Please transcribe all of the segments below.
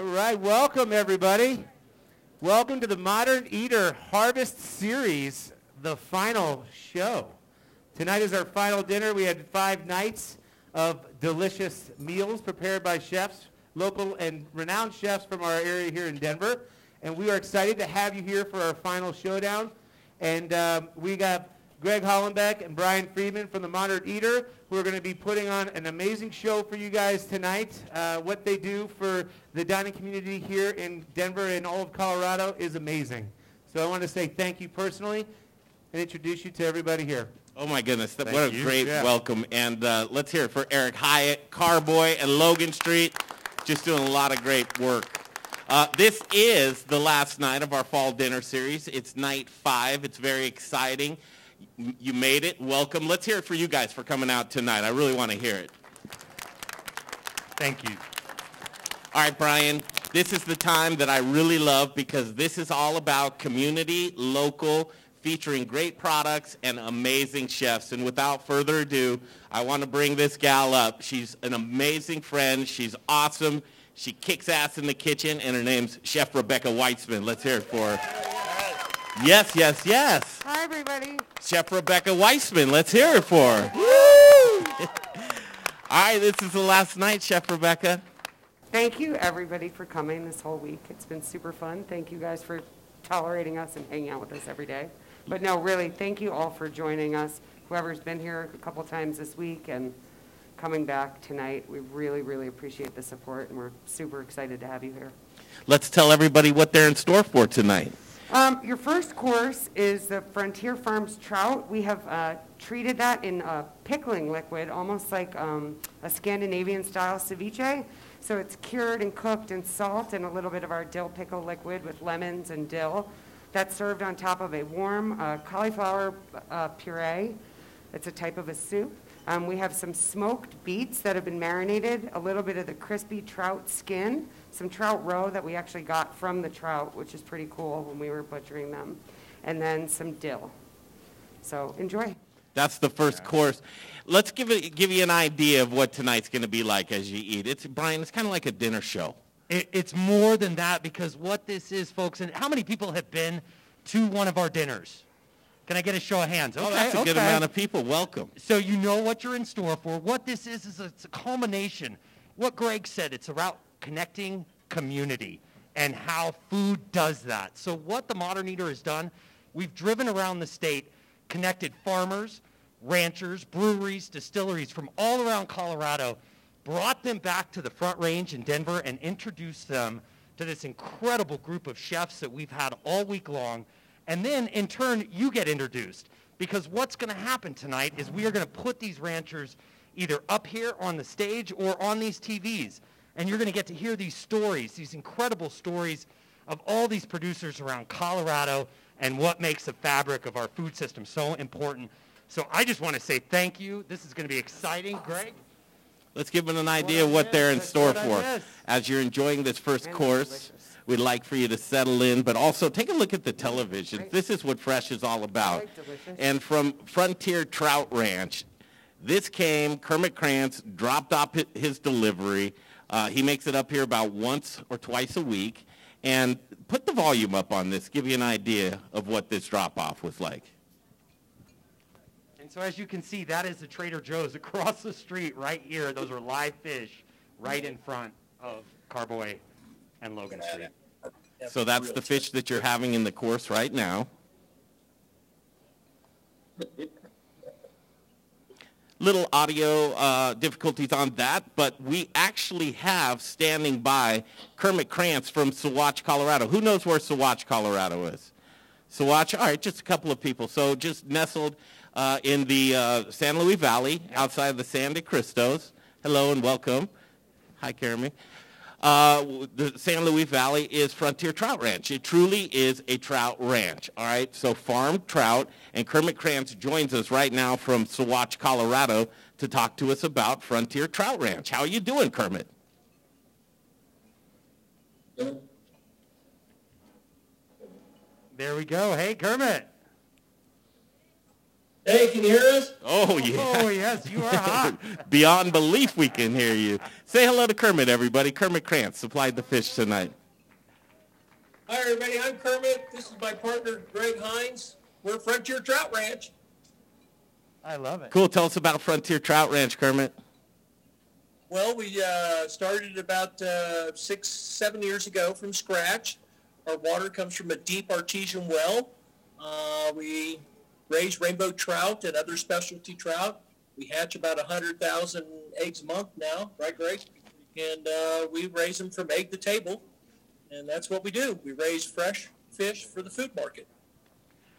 All right, welcome everybody. Welcome to the Modern Eater Harvest Series, the final show. Tonight is our final dinner. We had five nights of delicious meals prepared by chefs, local and renowned chefs from our area here in Denver. And we are excited to have you here for our final showdown. And um, we got Greg Hollenbeck and Brian Friedman from the Modern Eater who are going to be putting on an amazing show for you guys tonight. Uh, what they do for the dining community here in Denver and all of Colorado is amazing. So I want to say thank you personally and introduce you to everybody here. Oh my goodness, what a you. great Yeah. welcome. And uh, let's hear it for Eric Hyatt, Carboy, and Logan Street. Just doing a lot of great work. Uh, this is the last night of our fall dinner series. It's night five. It's very exciting. You made it. Welcome. Let's hear it for you guys for coming out tonight. I really want to hear it. Thank you. All right, Brian, this is the time that I really love because this is all about community, local, featuring great products and amazing chefs. And without further ado, I want to bring this gal up. She's an amazing friend. She's awesome. She kicks ass in the kitchen, and her name's Chef Rebecca Weitzman. Let's hear it for her. Yes, yes, yes. Hi, everybody. Chef Rebecca Weitzman. Let's hear it for her. All right, this is the last night, Chef Rebecca. Thank you, everybody, for coming this whole week. It's been super fun. Thank you guys for tolerating us and hanging out with us every day. But no, really, thank you all for joining us. Whoever's been here a couple times this week and coming back tonight, we really, really appreciate the support, and we're super excited to have you here. Let's tell everybody what they're in store for tonight. Um, your first course is the Frontier Farms trout. We have uh, treated that in a pickling liquid, almost like um, a Scandinavian-style ceviche. So it's cured and cooked in salt and a little bit of our dill pickle liquid with lemons and dill. That's served on top of a warm uh, cauliflower uh, puree. It's a type of a soup. Um, we have some smoked beets that have been marinated, a little bit of the crispy trout skin, some trout roe that we actually got from the trout, which is pretty cool when we were butchering them, and then some dill. So enjoy. That's the first course. Let's give it give you an idea of what tonight's going to be like as you eat. It's Brian. It's kind of like a dinner show. It, it's more than that because what this is, folks, and how many people have been to one of our dinners? Can I get a show of hands? Oh, that's a good amount of people. Welcome. So you know what you're in store for. What this is is it's a culmination. What Greg said, it's about connecting community and how food does that. So what the Modern Eater has done, we've driven around the state, connected farmers, ranchers, breweries, distilleries from all around Colorado, brought them back to the Front Range in Denver and introduced them to this incredible group of chefs that we've had all week long. And then in turn, you get introduced. Because what's going to happen tonight is we are going to put these ranchers either up here on the stage or on these TVs. And you're going to get to hear these stories, these incredible stories of all these producers around Colorado and what makes the fabric of our food system so important. So I just want to say thank you. This is going to be exciting. Greg? Let's give them an idea of I what they're in store for. As you're enjoying this first And course, delicious. we'd like for you to settle in, but also take a look at the television. This is what Fresh is all about. And from Frontier Trout Ranch, this came, Kermit Krantz dropped off his delivery. Uh, he makes it up here about once or twice a week. And put the volume up on this, give you an idea of what this drop-off was like. And so as you can see, that is the Trader Joe's across the street right here. Those are live fish right in front of Carboy and Logan Street. So that's the fish that you're having in the course right now. Little audio uh, difficulties on that, but we actually have standing by Kermit Krantz from Saguache, Colorado. Who knows where Saguache, Colorado is? Saguache, all right, just a couple of people. So just nestled uh, in the uh, San Luis Valley outside of the Sangre de Cristos. Hello and welcome. Hi, Kermit. Uh, the San Luis Valley is Frontier Trout Ranch. It truly is a trout ranch. All right, so farm trout, and Kermit Krantz joins us right now from Saguache, Colorado, to talk to us about Frontier Trout Ranch. How are you doing, Kermit? There we go. Hey, Kermit. Hey, can you hear us? Oh, yeah. Oh, yes, you are hot. Beyond belief we can hear you. Say hello to Kermit, everybody. Kermit Krantz supplied the fish tonight. Hi, everybody. I'm Kermit. This is my partner, Greg Hines. We're Frontier Trout Ranch. I love it. Cool. Tell us about Frontier Trout Ranch, Kermit. Well, we uh, started about uh, six, seven years ago from scratch. Our water comes from a deep artesian well. Uh, we raise rainbow trout and other specialty trout. We hatch about 100,000 eggs a month now, right, Greg? And uh, we raise them from egg to table. And that's what we do. We raise fresh fish for the food market.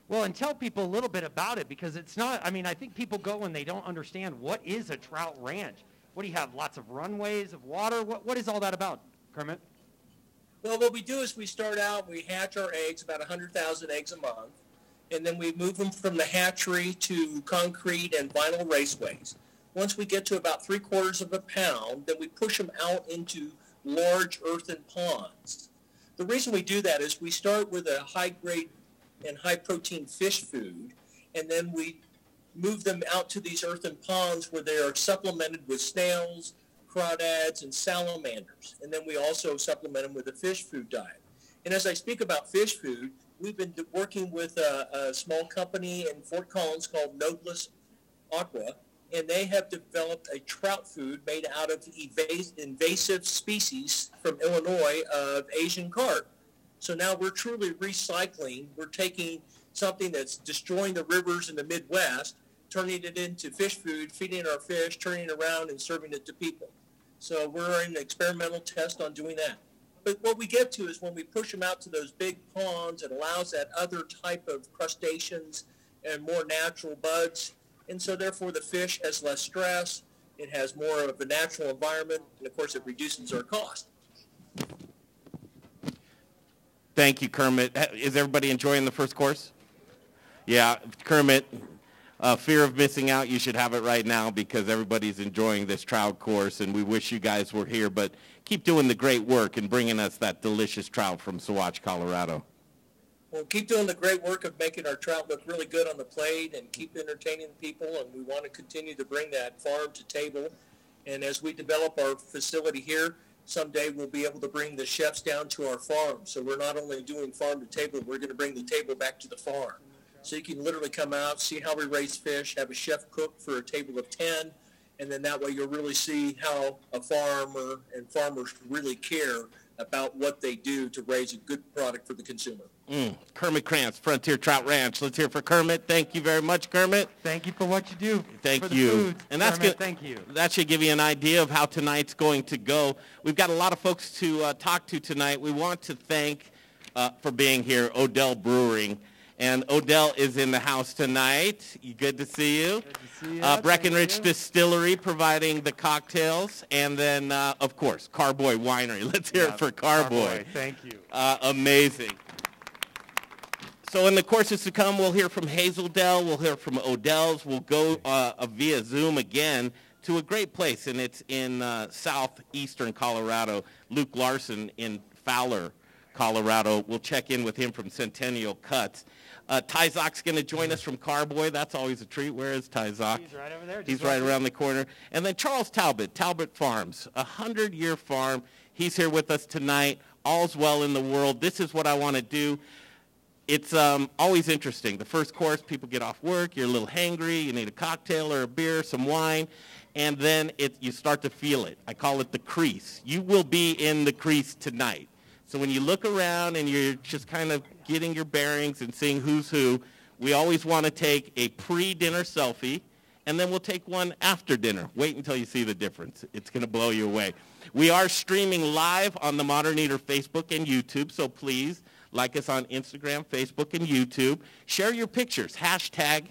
Well, and tell people a little bit about it because it's not, I mean, I think people go and they don't understand what is a trout ranch. What do you have? Lots of runways of water? What, what is all that about, Kermit? Well, what we do is we start out, we hatch our eggs, about 100,000 eggs a month, and then we move them from the hatchery to concrete and vinyl raceways. Once we get to about three quarters of a pound, then we push them out into large earthen ponds. The reason we do that is we start with a high grade and high protein fish food, and then we move them out to these earthen ponds where they are supplemented with snails, crawdads, and salamanders. And then we also supplement them with a fish food diet. And as I speak about fish food, we've been working with a, a small company in Fort Collins called Nodeless Aqua, and they have developed a trout food made out of evas- invasive species from Illinois of Asian carp. So now we're truly recycling. We're taking something that's destroying the rivers in the Midwest, turning it into fish food, feeding our fish, turning it around and serving it to people. So we're in experimental test on doing that. But what we get to is when we push them out to those big ponds, it allows that other type of crustaceans and more natural buds. And so therefore the fish has less stress. It has more of a natural environment. And of course it reduces our cost. Thank you, Kermit. Is everybody enjoying the first course? Yeah, Kermit, uh, fear of missing out, you should have it right now because everybody's enjoying this trout course, and we wish you guys were here. But keep doing the great work and bringing us that delicious trout from Saguache, Colorado. Well, keep doing the great work of making our trout look really good on the plate and keep entertaining people. And we want to continue to bring that farm to table. And as we develop our facility here, someday we'll be able to bring the chefs down to our farm. So we're not only doing farm to table, we're going to bring the table back to the farm. So you can literally come out, see how we raise fish, have a chef cook for a table of 10, and then that way you'll really see how a farmer and farmers really care about what they do to raise a good product for the consumer. Mm. Kermit Krantz, Frontier Trout Ranch. Let's hear for Kermit. Thank you very much, Kermit. Thank you for what you do. Thank for the you. Food. And that's Kermit, good. Thank you. That should give you an idea of how tonight's going to go. We've got a lot of folks to uh, talk to tonight. We want to thank uh, for being here Odell Brewing. And Odell is in the house tonight. Good to see you. To see you. Uh, Breckenridge you. Distillery providing the cocktails. And then, uh, of course, Carboy Winery. Let's hear Yeah, it for Carboy. Thank you. Uh, amazing. So in the courses to come, we'll hear from Hazeldell, we'll hear from Odell's, we'll go uh, via Zoom again to a great place, and it's in uh, southeastern Colorado. Luke Larson in Fowler, Colorado. We'll check in with him from Centennial Cuts. Uh, Ty Zock's going to join us from Carboy. That's always a treat. Where is Ty Zock? He's right over there. He's right around the corner. And then Charles Talbot, Talbot Farms, a 100-year farm. He's here with us tonight. All's well in the world. This is what I want to do. It's um, always interesting. The first course, people get off work. You're a little hangry. You need a cocktail or a beer, some wine. And then it, you start to feel it. I call it the crease. You will be in the crease tonight. So when you look around and you're just kind of getting your bearings and seeing who's who, we always want to take a pre-dinner selfie, and then we'll take one after dinner. Wait until you see the difference. It's going to blow you away. We are streaming live on the Modern Eater Facebook and YouTube, so please like us on Instagram, Facebook, and YouTube. Share your pictures. Hashtag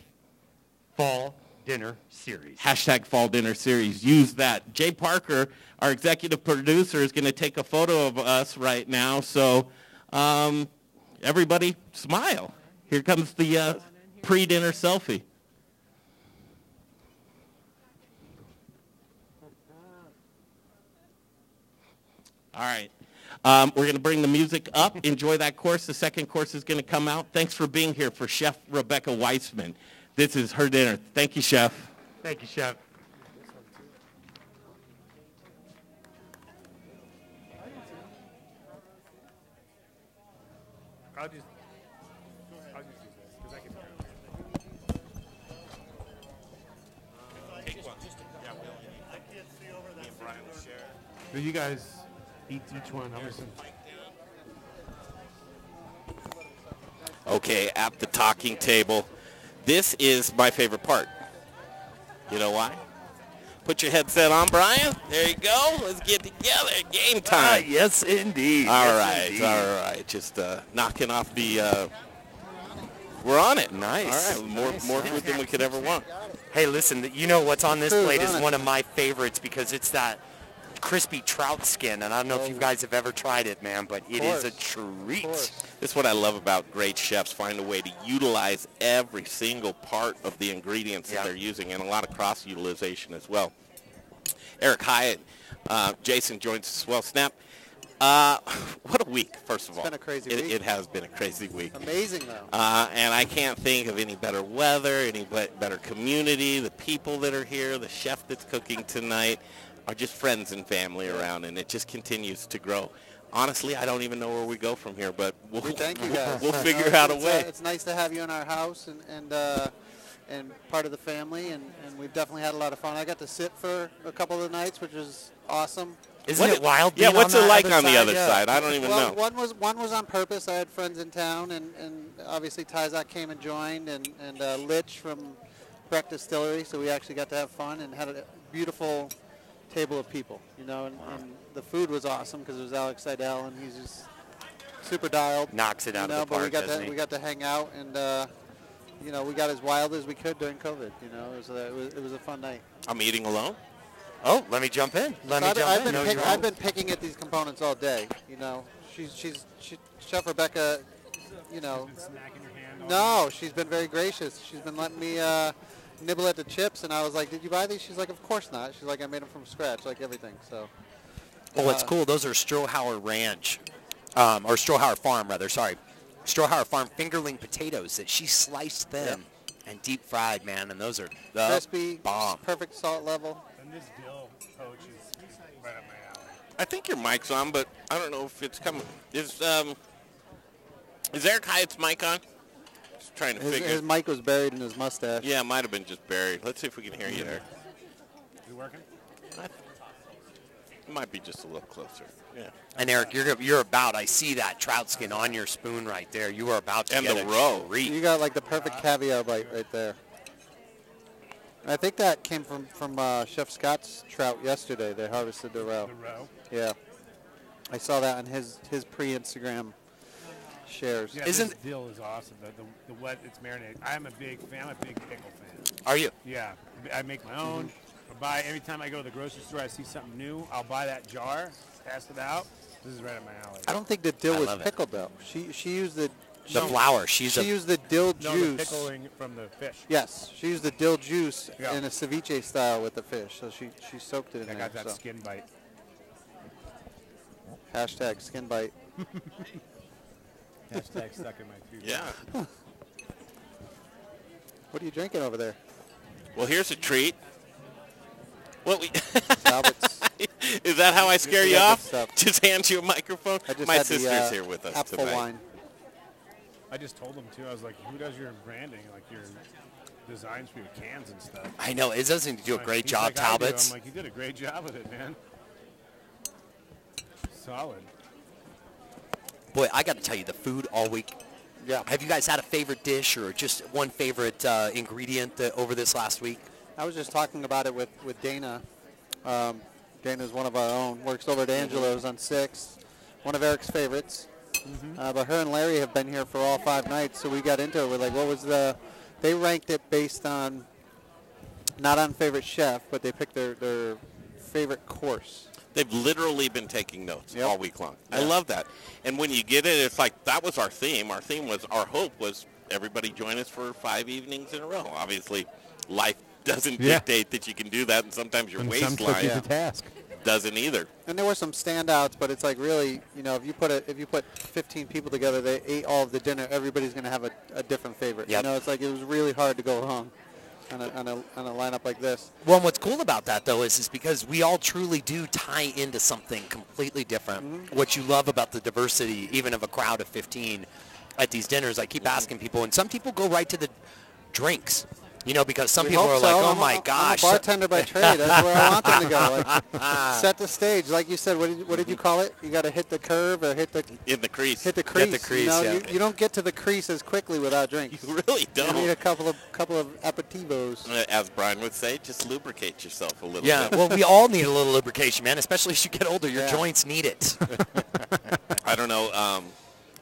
Fall Dinner Series. hashtag fall dinner series. Use that. Jay Parker, our executive producer, is going to take a photo of us right now. So um, everybody smile. Here comes the uh, pre-dinner selfie. All right. Um, we're going to bring the music up. Enjoy that course. The second course is going to come out. Thanks for being here for Chef Rebecca Weitzman. This is her dinner. Thank you, chef. Thank you, Chef. You guys eat each one. Just. Okay, at the talking table. This is my favorite part. You know why? Put your headset on, Brian. There you go. Let's get together. Game time. yes, indeed. All Yes, right, indeed. all right. Just uh, knocking off the. Uh, we're on it. Nice. All right, more more food than we could ever want. Hey, listen, you know what's on this Food plate is on it. one of my favorites because it's that crispy trout skin, and I don't know if you guys have ever tried it, man, but it is a treat. course. This is what I love about great chefs. Find a way to utilize every single part of the ingredients Yeah. that they're using, and a lot of cross utilization as well. Eric Hyatt, uh, Jason joins us as well. Snap. Uh, what a week, first of all. been a crazy it, week. It has been a crazy week. Amazing though. Uh, and I can't think of any better weather, any better community, the people that are here, the chef that's cooking tonight are just friends and family around, and it just continues to grow. Honestly, I don't even know where we go from here, but we'll, We thank you guys. we'll figure it's- out a way. uh, it's nice to have you in our house and and uh, and part of the family, and, and we've definitely had a lot of fun. I got to sit for a couple of the nights, which was awesome. Isn't What it it- wild? yeah, what's on it like other on the other Yeah. side? I don't even well, know. one was one was on purpose. I had friends in town, and, and obviously Ty Zock came and joined, and and uh, Litch from Breck Distillery. So we actually got to have fun and had a beautiful table of people. You know, and, and the food was awesome because it was Alex Seidel, and he's just super dialed. Knocks it you out know, of the but we park, got doesn't to he? we got to hang out and. Uh, you know, we got as wild as we could during COVID. You know, it was a, it was, it was a fun night. I'm eating alone. Oh, let me jump in. Let So me I've, jump I've in. been No, pick, I've been picking at these components all day. You know, she's she's she, Chef Rebecca. You know, Smacking your hand. no, she's been very gracious. She's been letting me uh, nibble at the chips, and I was like, "Did you buy these?" She's like, "Of course not." She's like, "I made them from scratch, like everything." So Well, what's Uh, cool, those are Strohauer Ranch, um, or Strohauer Farm, rather, sorry. Strohauer Farm fingerling potatoes that she sliced thin and deep fried, man, and those are the crispy, bomb. perfect salt level. And this dill poach is right up my alley. I think your mic's on, but I don't know if it's coming. Is um, is Eric Hyatt's mic on? Just trying to His, figure. his mic was buried in his mustache. yeah, it might have been just buried. Let's see if we can hear you there. Is it working? It might be just a little closer. Yeah. And Eric, you're you're about. I see that trout skin on your spoon right there. You are about to And get the a roe. treat. You got like the perfect caviar bite right there. I think that came from from uh, Chef Scott's trout yesterday. They harvested the roe. The row. Yeah, I saw that on his his pre-Instagram shares. Yeah, Isn't- this dill is awesome. The, the, the wet, it's marinated. I'm a big fan. I'm a big pickle fan. Are you? Yeah, I make my own. I buy every time I go to the grocery store. I see something new. I'll buy that jar, pass it out. This is right up my alley. I don't think the dill I was love it. pickled though. She she used the The she, flour. She's she a used the dill No, juice. the pickling from the fish. Yes, she used the dill juice Yeah. in a ceviche style with the fish. So she she soaked it in I there. got that so. skin bite. Hashtag skin bite. Hashtag stuck in my tooth. Yeah. What are you drinking over there? Well, here's a treat. What we Talbot's. is that how I scare you Yeah, good off? stuff. Just hand you a microphone. I just My had sister's the, uh, here with us apple tonight. wine. I just told them too. I was like, "Who does your branding, like your designs for your cans and stuff?" I know it doesn't do a Like, great he's job, like, "I do." Talbots. I'm like, "You did a great job with it, man." Solid. Boy, I got to tell you, the food all week. Yeah. Have you guys had a favorite dish or just one favorite uh, ingredient uh, over this last week? I was just talking about it with, with Dana. Um, Dana's one of our own. Works over at Angelo's on 6th. One of Eric's favorites. Uh, but her and Larry have been here for all five nights, so we got into it. We're like, what was the... They ranked it based on, not on favorite chef, but they picked their, their favorite course. They've literally been taking notes Yep. all week long. I love that. And when you get it, it's like that was our theme. Our theme was our hope was everybody join us for five evenings in a row. Obviously, life doesn't Yeah. dictate that you can do that, and sometimes your And waistline. Yeah. task. doesn't either. And there were some standouts, but it's like really, you know, if you put a, if you put 15 people together, they ate all of the dinner. Everybody's going to have a, a different favorite. Yep. You know, it's like it was really hard to go wrong on a, on a, on a lineup like this. Well, and what's cool about that though is is because we all truly do tie into something completely different. Mm-hmm. What you love about the diversity, even of a crowd of 15 at these dinners, I keep asking people, and some people go right to the drinks. You know, because some We people are like, "Oh I'm a- my I'm gosh!" a bartender by trade. That's where I want them to go. Like, set the stage, like you said. What did you, what did you call it? You got to hit the curve or hit the In the crease. hit the crease. Hit the crease, You, know? yeah. you, you don't get to the crease as quickly without drinks. You really don't. You need a couple of couple of aperitivos. Uh, As Brian would say, just lubricate yourself a little yeah, bit. well, we all need a little lubrication, man. Especially as you get older, your Yeah. joints need it. I don't know. Um,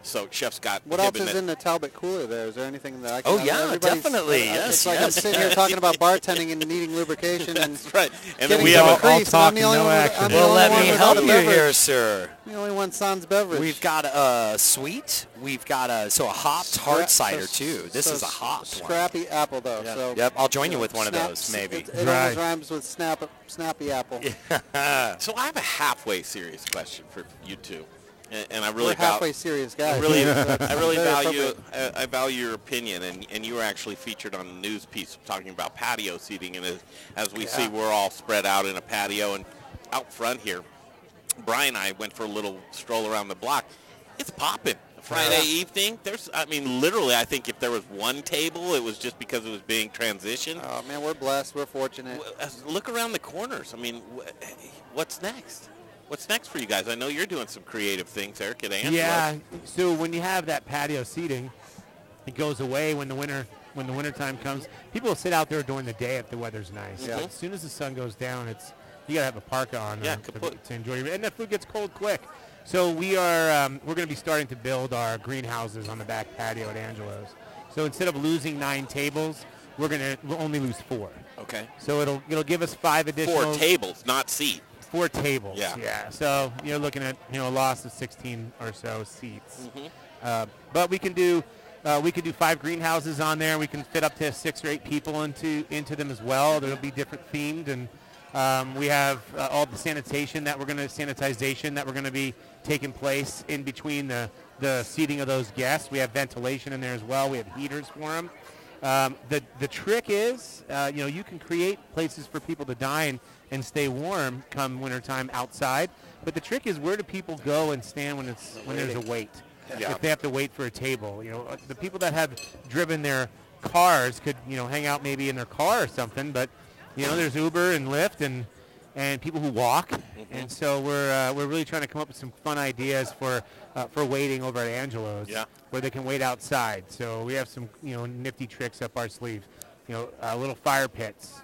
so Chef Scott. What else is that- in the Talbot cooler there? Is there anything that I can Oh, yeah, definitely. I- I- Yes, It's like I'm sitting here talking about bartending and needing lubrication and That's right. And then getting we have the a, all crease, and I'm the talk, only no one with- action. The well, only let me help you beverage. here, sir. The only one sans beverage. We've got a sweet. We've got a so a hopped hard cider so- too. This so is a hopped one. Scrappy apple though. Yep. So Yep, I'll join you with one of those, maybe. It, it Right. almost rhymes with snap, snappy apple. so I have a halfway serious question for you two, and, and I really We're val- halfway serious guys. I really, I really value. I, I value your opinion, and, and you were actually featured on a news piece talking about patio seating, and as, as we see, we're all spread out in a patio, and out front here, Brian and I went for a little stroll around the block. It's popping. Friday evening, there's, I mean, literally, I think if there was one table, it was just because it was being transitioned. Oh man, we're blessed. We're fortunate. Look around the corners. I mean, what's next? What's next for you guys? I know you're doing some creative things, Eric at Angelo. Yeah. So when you have that patio seating, it goes away when the winter when the winter time comes. People will sit out there during the day if the weather's nice. Yeah. As soon as the sun goes down, it's you gotta have a parka on Yeah, uh, to, to enjoy your and the food gets cold quick. So we are um, we're going to be starting to build our greenhouses on the back patio at Angelo's. So instead of losing nine tables, we're going to we'll only lose four. Okay. So it'll it'll give us five additional Four tables, not seat. Four tables. Yeah. Yeah. So you're looking at you know a loss of 16 or so seats. Mm-hmm. Uh, but we can do uh, we can do five greenhouses on there. We can fit up to six or eight people into into them as well. They'll be different themed, and um, we have uh, all the sanitation that we're going to sanitization that we're going to be taking place in between the the seating of those guests. We have ventilation in there as well. We have heaters for them. Um, the the trick is, uh, you know, you can create places for people to dine and stay warm come wintertime outside. But the trick is, where do people go and stand when it's when there's a wait? Yeah. If they have to wait for a table, you know, the people that have driven their cars could, you know, hang out maybe in their car or something. But you know, there's Uber and Lyft and and people who walk. And so we're uh, we're really trying to come up with some fun ideas for uh, for waiting over at Angelo's Yeah. where they can wait outside. So we have some, you know, nifty tricks up our sleeve. You know, uh, little fire pits.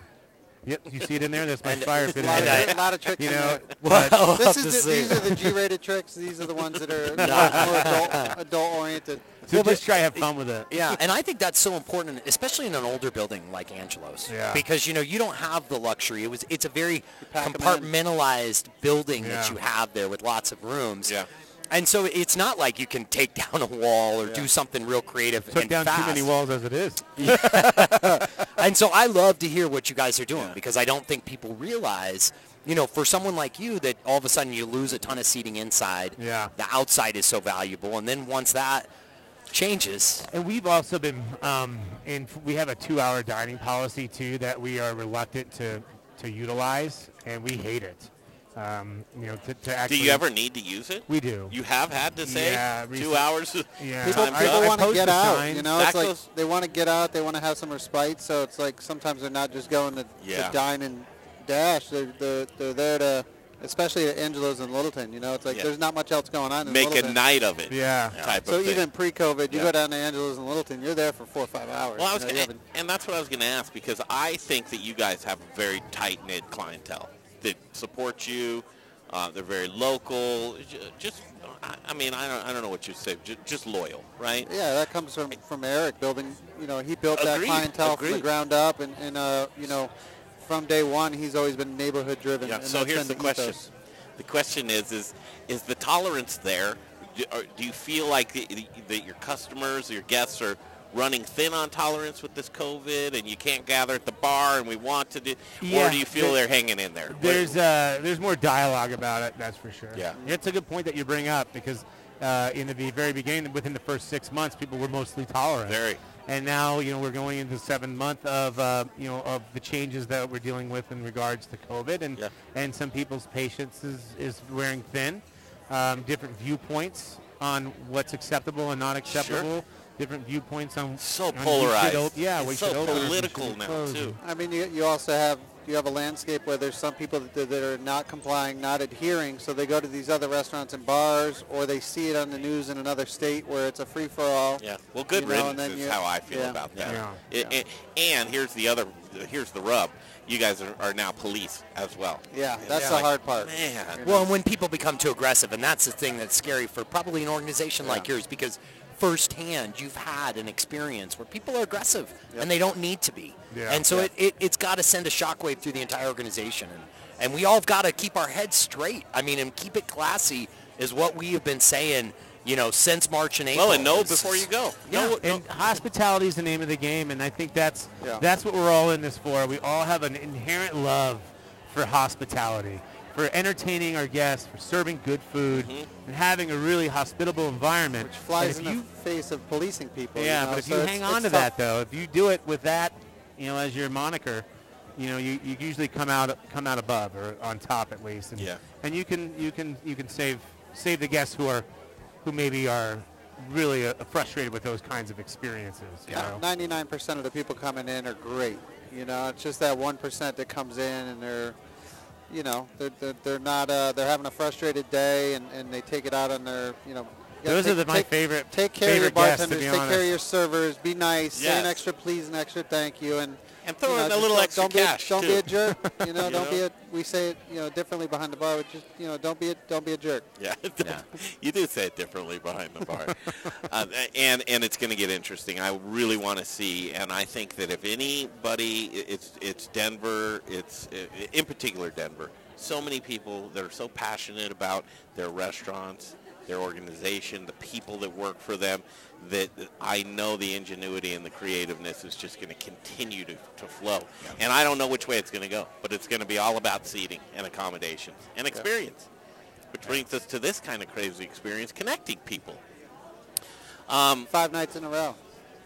Yep, you see it in there? That's my And- fire pit. A lot, in of, there. a lot of tricks You in know, there. Well, This is the, these are the G-rated tricks. These are the ones that are more adult, adult-oriented. so just try to have fun with it. Yeah, and I think that's so important, especially in an older building like Angelo's. Yeah. Because you know you don't have the luxury. It was it's a very pack 'em in. compartmentalized building that you have there with lots of rooms. Yeah. And so it's not like you can take down a wall or do something real creative Took and down fast. too many walls as it is. And so I love to hear what you guys are doing because I don't think people realize, you know, for someone like you that all of a sudden you lose a ton of seating inside. Yeah. The outside is so valuable, and then once that changes, And we've also been, um, in, we have a two-hour dining policy too that we are reluctant to, to utilize, and we hate it. Um, you know, to, to Do you ever need to use it? We do. You have had to say Yeah, two hours. Yeah. People, people want to get out. signs. You know, That it's like goes- they want to get out. They want to have some respite. So it's like sometimes they're not just going to, Yeah. to dine and dash. They're, they're they're there to, especially at Angelo's and Littleton. You know, it's like Yeah. there's not much else going on. In Make a night of it. Yeah. Type So of thing. even pre-COVID, you Yeah. go down to Angelo's and Littleton, you're there for four or five hours. Well, I you know, gonna, and that's what I was going to ask because I think that you guys have a very tight knit clientele that support you. Uh, they're very local. Just, I, mean, I don't, I don't know what you'd say. Just, just loyal, right? Yeah, that comes from, from Eric building. You know, he built that Agreed, clientele from the ground up, and, and uh, you know, from day one, he's always been neighborhood driven. Yeah. and So here's the question. ethos. The question is, is, is the tolerance there? Do, or do you feel like the, the, that your customers, your guests are, running thin on tolerance with this COVID, and you can't gather at the bar, and we want to do, Yeah, or do you feel they're hanging in there? There's uh, there's more dialogue about it, that's for sure. Yeah. It's a good point that you bring up because uh, in the very beginning, within the first six months, people were mostly tolerant. Very. And now, you know, we're going into the seventh month of, uh, you know, of the changes that we're dealing with in regards to COVID, and Yeah. and some people's patience is, is wearing thin. Um, different viewpoints on what's acceptable and not acceptable. Different viewpoints on So on we should polarized. op- yeah, It's we so should open or we political should now, close. too. I mean, you, you also have you have a landscape where there's some people that, that are not complying, not adhering, so they go to these other restaurants and bars, or they see it on the news in another state where it's a free for all. Yeah. Well, good You know, and riddance then is you- how I feel yeah. about that. Yeah. It- it- and here's the other, here's the rub. You guys are, are now police as well. Yeah, that's Yeah, the like, hard part. Man. Well, and when people become too aggressive, and that's the thing that's scary for probably an organization like yours, because firsthand you've had an experience where people are aggressive and they don't need to be. Yeah. And so Yeah. it, it, it's got to send a shockwave through the entire organization. And, and we all have got to keep our heads straight. I mean, and keep it classy is what we have been saying, you know, since March and April. Well, and no before you go. Yeah, Know- know- and hospitality is the name of the game, and I think that's Yeah. that's what we're all in this for. We all have an inherent love for hospitality, for entertaining our guests, for serving good food, Mm-hmm. and having a really hospitable environment. Which flies in if the you, face of policing people. yeah, you know, but if so you hang on to it's that though, if you do it with that, you know, as your moniker, you know, you, you usually come out come out above or on top at least. And, Yeah. And you can you can you can save save the guests who are who maybe are really uh, frustrated with those kinds of experiences. You know? 99% of the people coming in are great. You know, it's just that 1% that comes in and they're, you know, they're, they're, they're not, uh, they're having a frustrated day and, and they take it out on their, you know. you Those are take- the, my take- favorite Take care of your favorite guests, bartenders, take care of your servers, be nice, say an extra please, an extra thank you, and And throw you know, in a little don't, extra don't cash, Be, don't too. be a jerk. You know, You don't be a. We say it, you know, differently behind the bar, but just you know, don't be a, don't be a jerk. Yeah, you do say it differently behind the bar, uh, and and it's going to get interesting. I really want to see, and I think that if anybody, it's it's Denver, it's in particular Denver. So many people that are so passionate about their restaurants, their organization, the people that work for them, that I know the ingenuity and the creativeness is just going to continue to, to flow. And I don't know which way it's going to go, but it's going to be all about seating and accommodations and experience. Which brings us to this kind of crazy experience, connecting people. Um, Five nights in a row.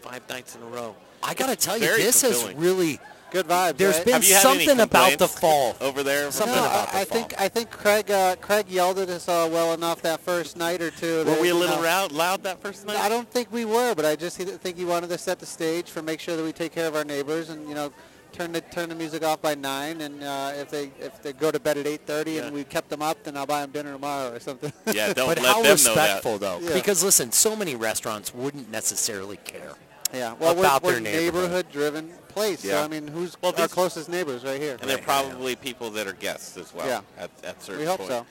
five nights in a row. I got to tell you, this has really, Good vibes. There's right? been Have you had any something about the fall. over there? Something no, about I, the I fall. think I think Craig uh, Craig yelled at us all well enough that first night or two. Were that, we a you little know, loud, loud that first night? I don't think we were, but I just think he wanted to set the stage for make sure that we take care of our neighbors and you know turn the turn the music off by nine and uh, if they if they go to bed at eight thirty Yeah. and we kept them up, then I'll buy them dinner tomorrow or something. Yeah, don't but let how them know that. respectful though? Yeah. Because listen, so many restaurants wouldn't necessarily care. Yeah, well About we're, we're neighborhood. neighborhood-driven place. Yeah. So I mean, who's Well, our closest neighbors right here? And they're Right, yeah, yeah. probably people that are guests as well. Yeah. At, at certain We hope point. so.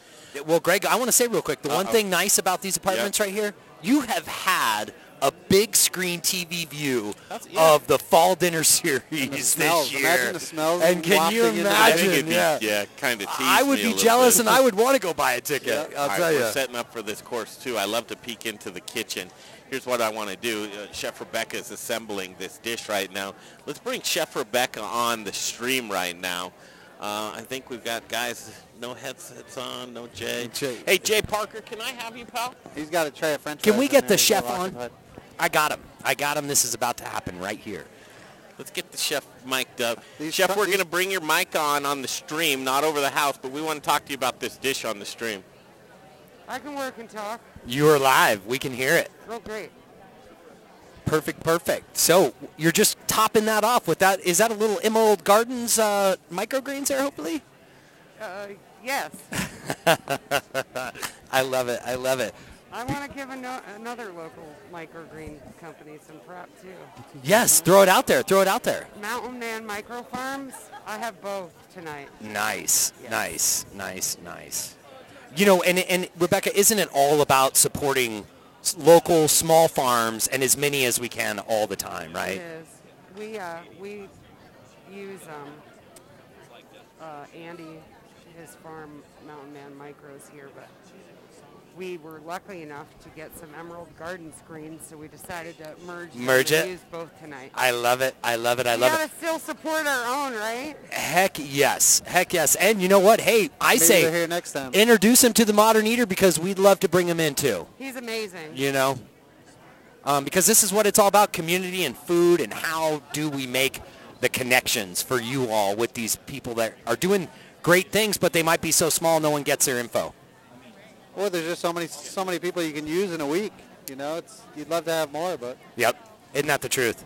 Well, Greg, I want to say real quick, the one Uh-oh. thing nice about these apartments right here, you have had a big screen TV view yeah. of the fall dinner series And the this year. Imagine the smells And can you wafting into the- I think Imagine, be, yeah. yeah, kind of I would be jealous, and I would want to go buy a ticket. Yeah. I'll All right, tell we're setting up for this course too. I love to peek into the kitchen. Here's what I want to do. Uh, Chef Rebecca is assembling this dish right now. Let's bring Chef Rebecca on the stream right now. Uh, I think we've got guys, no headsets on, no Jay. Jay. Hey, Jay Parker, can I have you, pal? He's got to try a French. Can we get the chef on? occupied. I got him. I got him. This is about to happen right here. Let's get the chef mic'd up. These chef, tr- we're going to bring your mic on on the stream, not over the house, but we want to talk to you about this dish on the stream. I can work and talk. You are live. We can hear it. Oh, great. Perfect, perfect. So you're just topping that off with that. Is that a little Emerald Gardens uh, microgreens there, hopefully? Uh, yes. I love it. I love it. I want to give ano- another local microgreen company some prep too. Yes, throw it out there. Throw it out there. Mountain Man Micro Farms. I have both tonight. Nice, Yes. nice, nice, nice. You know, and and Rebecca, isn't it all about supporting local small farms and as many as we can all the time, right? It is. We uh, we use um, uh, Andy, his farm Mountain Man Micros here, but we were lucky enough to get some Emerald Gardens greens, so we decided to merge. Merge and it? Use both tonight. I love it. I love it. I love it. we love gotta it. still support our own, right? Heck yes. Heck yes. And you know what? Hey, I Maybe say here next time. introduce him to the Modern Eater because we'd love to bring him in too. He's amazing. You know, um, because this is what it's all about: community and food, and how do we make the connections for you all with these people that are doing great things, but they might be so small no one gets their info. Or there's just so many so many people you can use in a week. You know, it's you'd love to have more, but Yep. Isn't that the truth?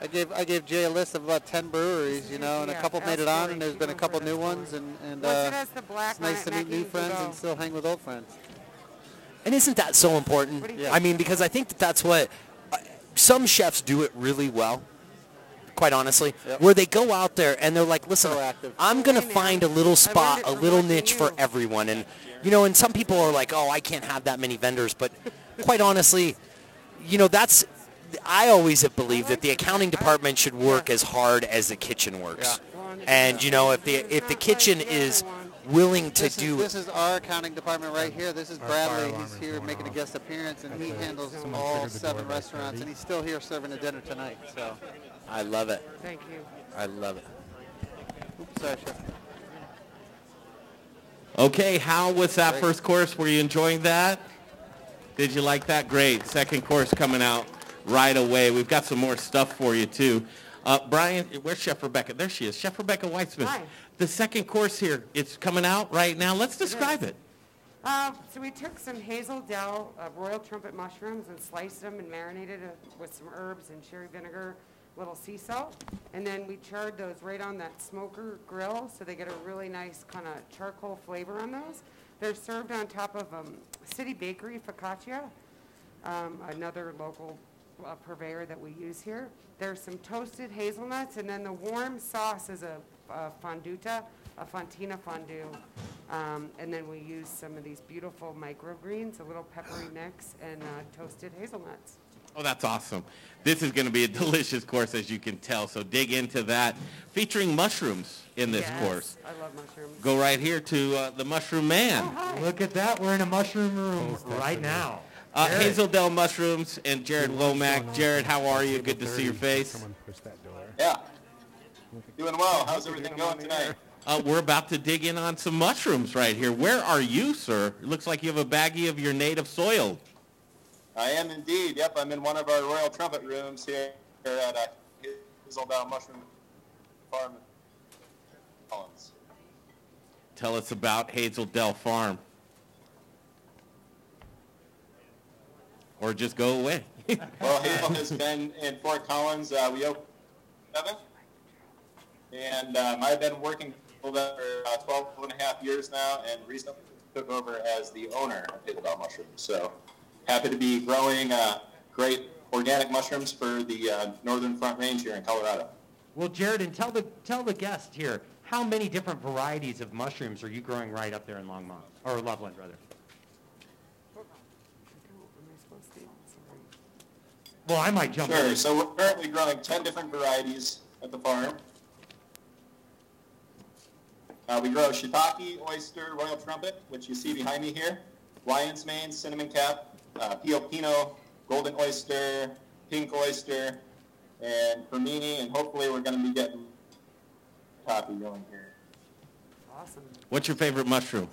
I gave I gave Jay a list of about ten breweries, you know, and a couple made it on, and there's been a couple new ones, and and Once uh, it the black it's nice to meet new friends and still hang with old friends. And isn't that so important? What do you Yeah. I mean, because I think that that's what uh, some chefs do it really well. Quite honestly, Yep. where they go out there and they're like, "Listen, Proactive. I'm gonna find a little spot, a little niche for everyone." And you know, and some people are like, "Oh, I can't have that many vendors," but quite honestly, you know, that's I always have believed that the accounting department should work as hard as the kitchen works. And you know, if the if the kitchen is willing to This do is, this is our accounting department right here. This is Our Bradley. He's here going making a guest appearance, and he Actually, handles someone all the seven restaurants, and he's still here serving a dinner tonight. So, I love it. Thank you. I love it. oops, sorry, chef. Okay, how was that Great. first course? Were you enjoying that? Did you like that? Great. Second course coming out right away. We've got some more stuff for you too. Uh, Brian, where's Chef Rebecca? There she is. Chef Rebecca Weitzman. Hi. The second course here, it's coming out right now. Let's describe it. Uh, so we took some Hazel Dell uh, Royal Trumpet mushrooms and sliced them and marinated it with some herbs and cherry vinegar, little sea salt. And then we charred those right on that smoker grill so they get a really nice kind of charcoal flavor on those. They're served on top of um, City Bakery focaccia, um, another local uh, purveyor that we use here. There's some toasted hazelnuts, and then the warm sauce is a, a fonduta, a fontina fondue. Um, and then we use some of these beautiful microgreens, a little peppery mix, and uh, toasted hazelnuts. Oh, that's awesome. This is going to be a delicious course, as you can tell. So dig into that. Featuring mushrooms in this Yes, course. I love mushrooms. Go right here to uh, the Mushroom Man. Oh, hi. Look at that. We're in a mushroom room right now. Uh, Hazel Dell Mushrooms and Jared Womack. Jared, how are you? Good to see your face. Someone push that door. Yeah. Doing well. How's everything going tonight? Uh, we're about to dig in on some mushrooms right here. Where are you, sir? It looks like you have a baggie of your native soil. I am indeed. Yep, I'm in one of our Royal Trumpet rooms here at uh, Hazel Dell Mushroom Farm. in Collins. Tell us about Hazel Dell Farm. Or just go away. Well, Hazel has been in Fort Collins. Uh, we opened seven, and um, I've been working for uh, 12 and a half years now, and recently took over as the owner of Hazel Dell Mushroom. So happy to be growing uh, great organic mushrooms for the uh, Northern Front Range here in Colorado. Well, Jared, and tell the tell the guest here how many different varieties of mushrooms are you growing right up there in Longmont or Loveland, rather? Am I supposed to? Sorry. Well, I might jump in. Sure. in. So we're currently growing 10 different varieties at the farm. Uh, we grow shiitake, oyster, royal trumpet, which you see behind me here, lion's mane, cinnamon cap, uh, pioppino, golden oyster, pink oyster, and permini, and hopefully we're going to be getting coffee going here. Awesome. What's your favorite mushroom?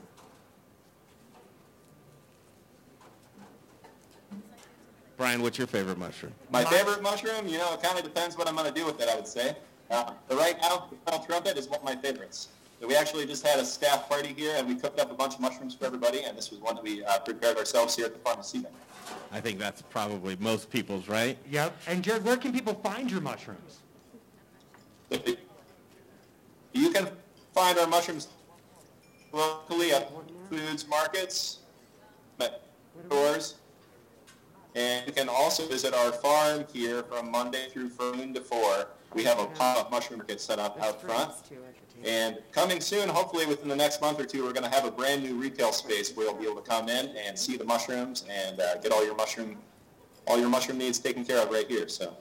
Brian, what's your favorite mushroom? My favorite mushroom, you know, it kind of depends what I'm going to do with it, I would say. Uh, but right now, the royal trumpet is one of my favorites. So we actually just had a staff party here, and we cooked up a bunch of mushrooms for everybody, and this was one that we uh, prepared ourselves here at the farm this evening. I think that's probably most people's, right? Yep. And Jared, where can people find your mushrooms? You can find our mushrooms locally at foods markets, at stores, and you can also visit our farm here from Monday through from noon to four. We have a pop-up mushroom market set up out front. Drinks, too, at the table. And coming soon, hopefully within the next month or two, we're going to have a brand new retail space where you'll be able to come in and see the mushrooms and uh, get all your mushroom, all your mushroom needs taken care of right here. So.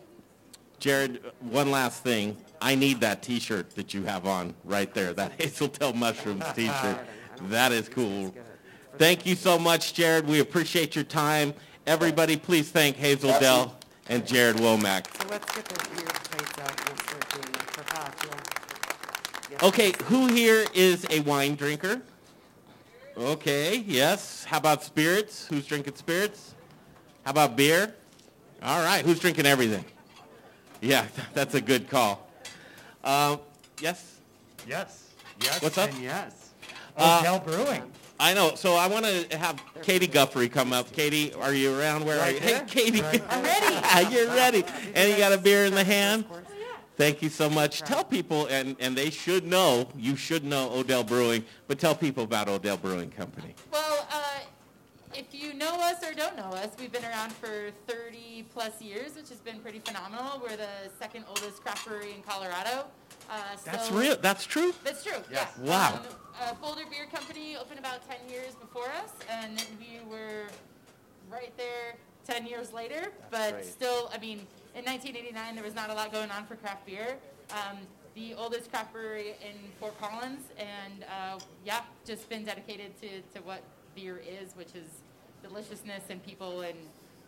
Jared, one last thing. I need that T-shirt that you have on right there, that Hazel Dell Mushrooms T-shirt. That is cool. Thank you so much, Jared. We appreciate your time. Everybody, please thank Hazel Dell and Jared Womack. So let's get the beer plates out and we'll start doing the for Pat, yeah. Yeah. Okay, who here is a wine drinker? Okay, yes. How about spirits? Who's drinking spirits? How about beer? All right, who's drinking everything? Yeah, that's a good call. Um, yes? Yes. Yes. What's up? And yes. Uh, Brewing. I know. So I want to have Katie Guffrey come up. Katie, are you around? Where are you? there. Hey, Katie. Right I'm ready. You're ready. And you got a beer in the hand? Of course. Thank you so much. Tell people, and, and they should know, you should know Odell Brewing, but tell people about Odell Brewing Company. Well, uh, if you know us or don't know us, we've been around for 30 plus years, which has been pretty phenomenal. We're the second oldest craft brewery in Colorado. Uh, That's real. That's true. That's true. Yeah. Yeah. Wow. Um, uh, Boulder Beer Company opened about 10 years before us, and we were right there 10 years later. but right. still, I mean, in 1989 there was not a lot going on for craft beer. Um, the oldest craft brewery in Fort Collins, and uh, yeah, just been dedicated to, to what beer is, which is deliciousness and people and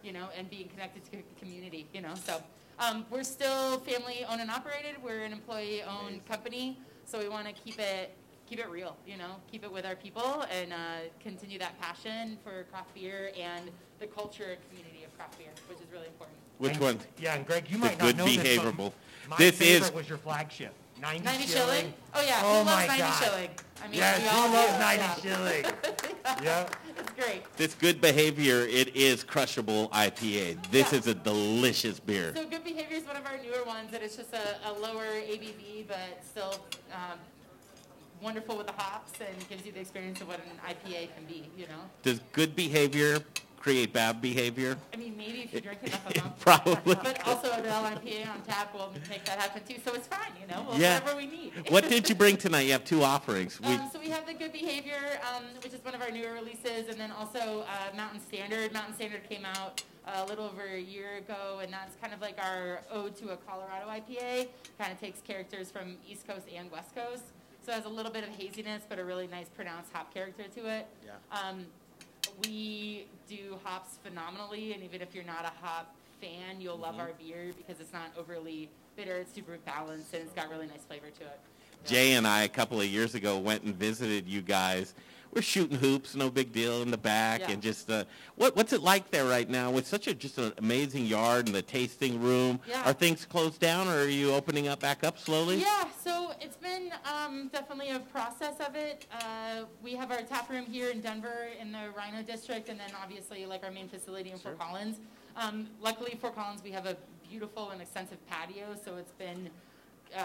you know and being connected to the community. You know, so um, we're still family owned and operated. We're an employee owned company, so we want to keep it keep it real. You know, keep it with our people and uh, continue that passion for craft beer and the culture and community of craft beer, which is really important. Which And- one? Yeah, and Greg, you The might not good know this, but behaviorable. My This favorite is- was your flagship. 90, 90 shilling. shilling? Oh yeah, Oh who my loves 90 God. shilling? I mean, Yes, we who all loves do, 90 yeah. shilling? Yeah. It's great. This good behavior, it is crushable IPA. This Yeah. is a delicious beer. So Good Behavior is one of our newer ones that it's just a, a lower ABV, but still um, wonderful with the hops and gives you the experience of what an IPA can be, you know? Does good behavior create bad behavior? I mean, maybe if you drink enough of them. Probably. But also an IPA on tap will make that happen too, so it's fine, you know? We'll Yeah. Whatever we need. What did you bring tonight? You have two offerings. We, Um, so we have the Good Behavior, um, which is one of our newer releases, and then also uh, Mountain Standard. Mountain Standard came out uh, a little over a year ago, and that's kind of like our ode to a Colorado IPA. Kind of takes characters from East Coast and West Coast, so it has a little bit of haziness, but a really nice pronounced hop character to it. Yeah. Um, we do hops phenomenally, and even if you're not a hop fan, you'll love mm-hmm. our beer because it's not overly bitter. It's super balanced, and it's got really nice flavor to it. Jay and I, a couple of years ago, went and visited you guys. We're shooting hoops, no big deal in the back, Yeah. and just uh, what what's it like there right now? With such a just an amazing yard and the tasting room, Yeah. are things closed down, or are you opening up back up slowly? Yeah, so it's been um, definitely a process of it. Uh, we have our tap room here in Denver in the RiNo district, and then obviously like our main facility in Fort Collins. Um, luckily, Fort Collins, we have a beautiful and extensive patio, so it's been uh,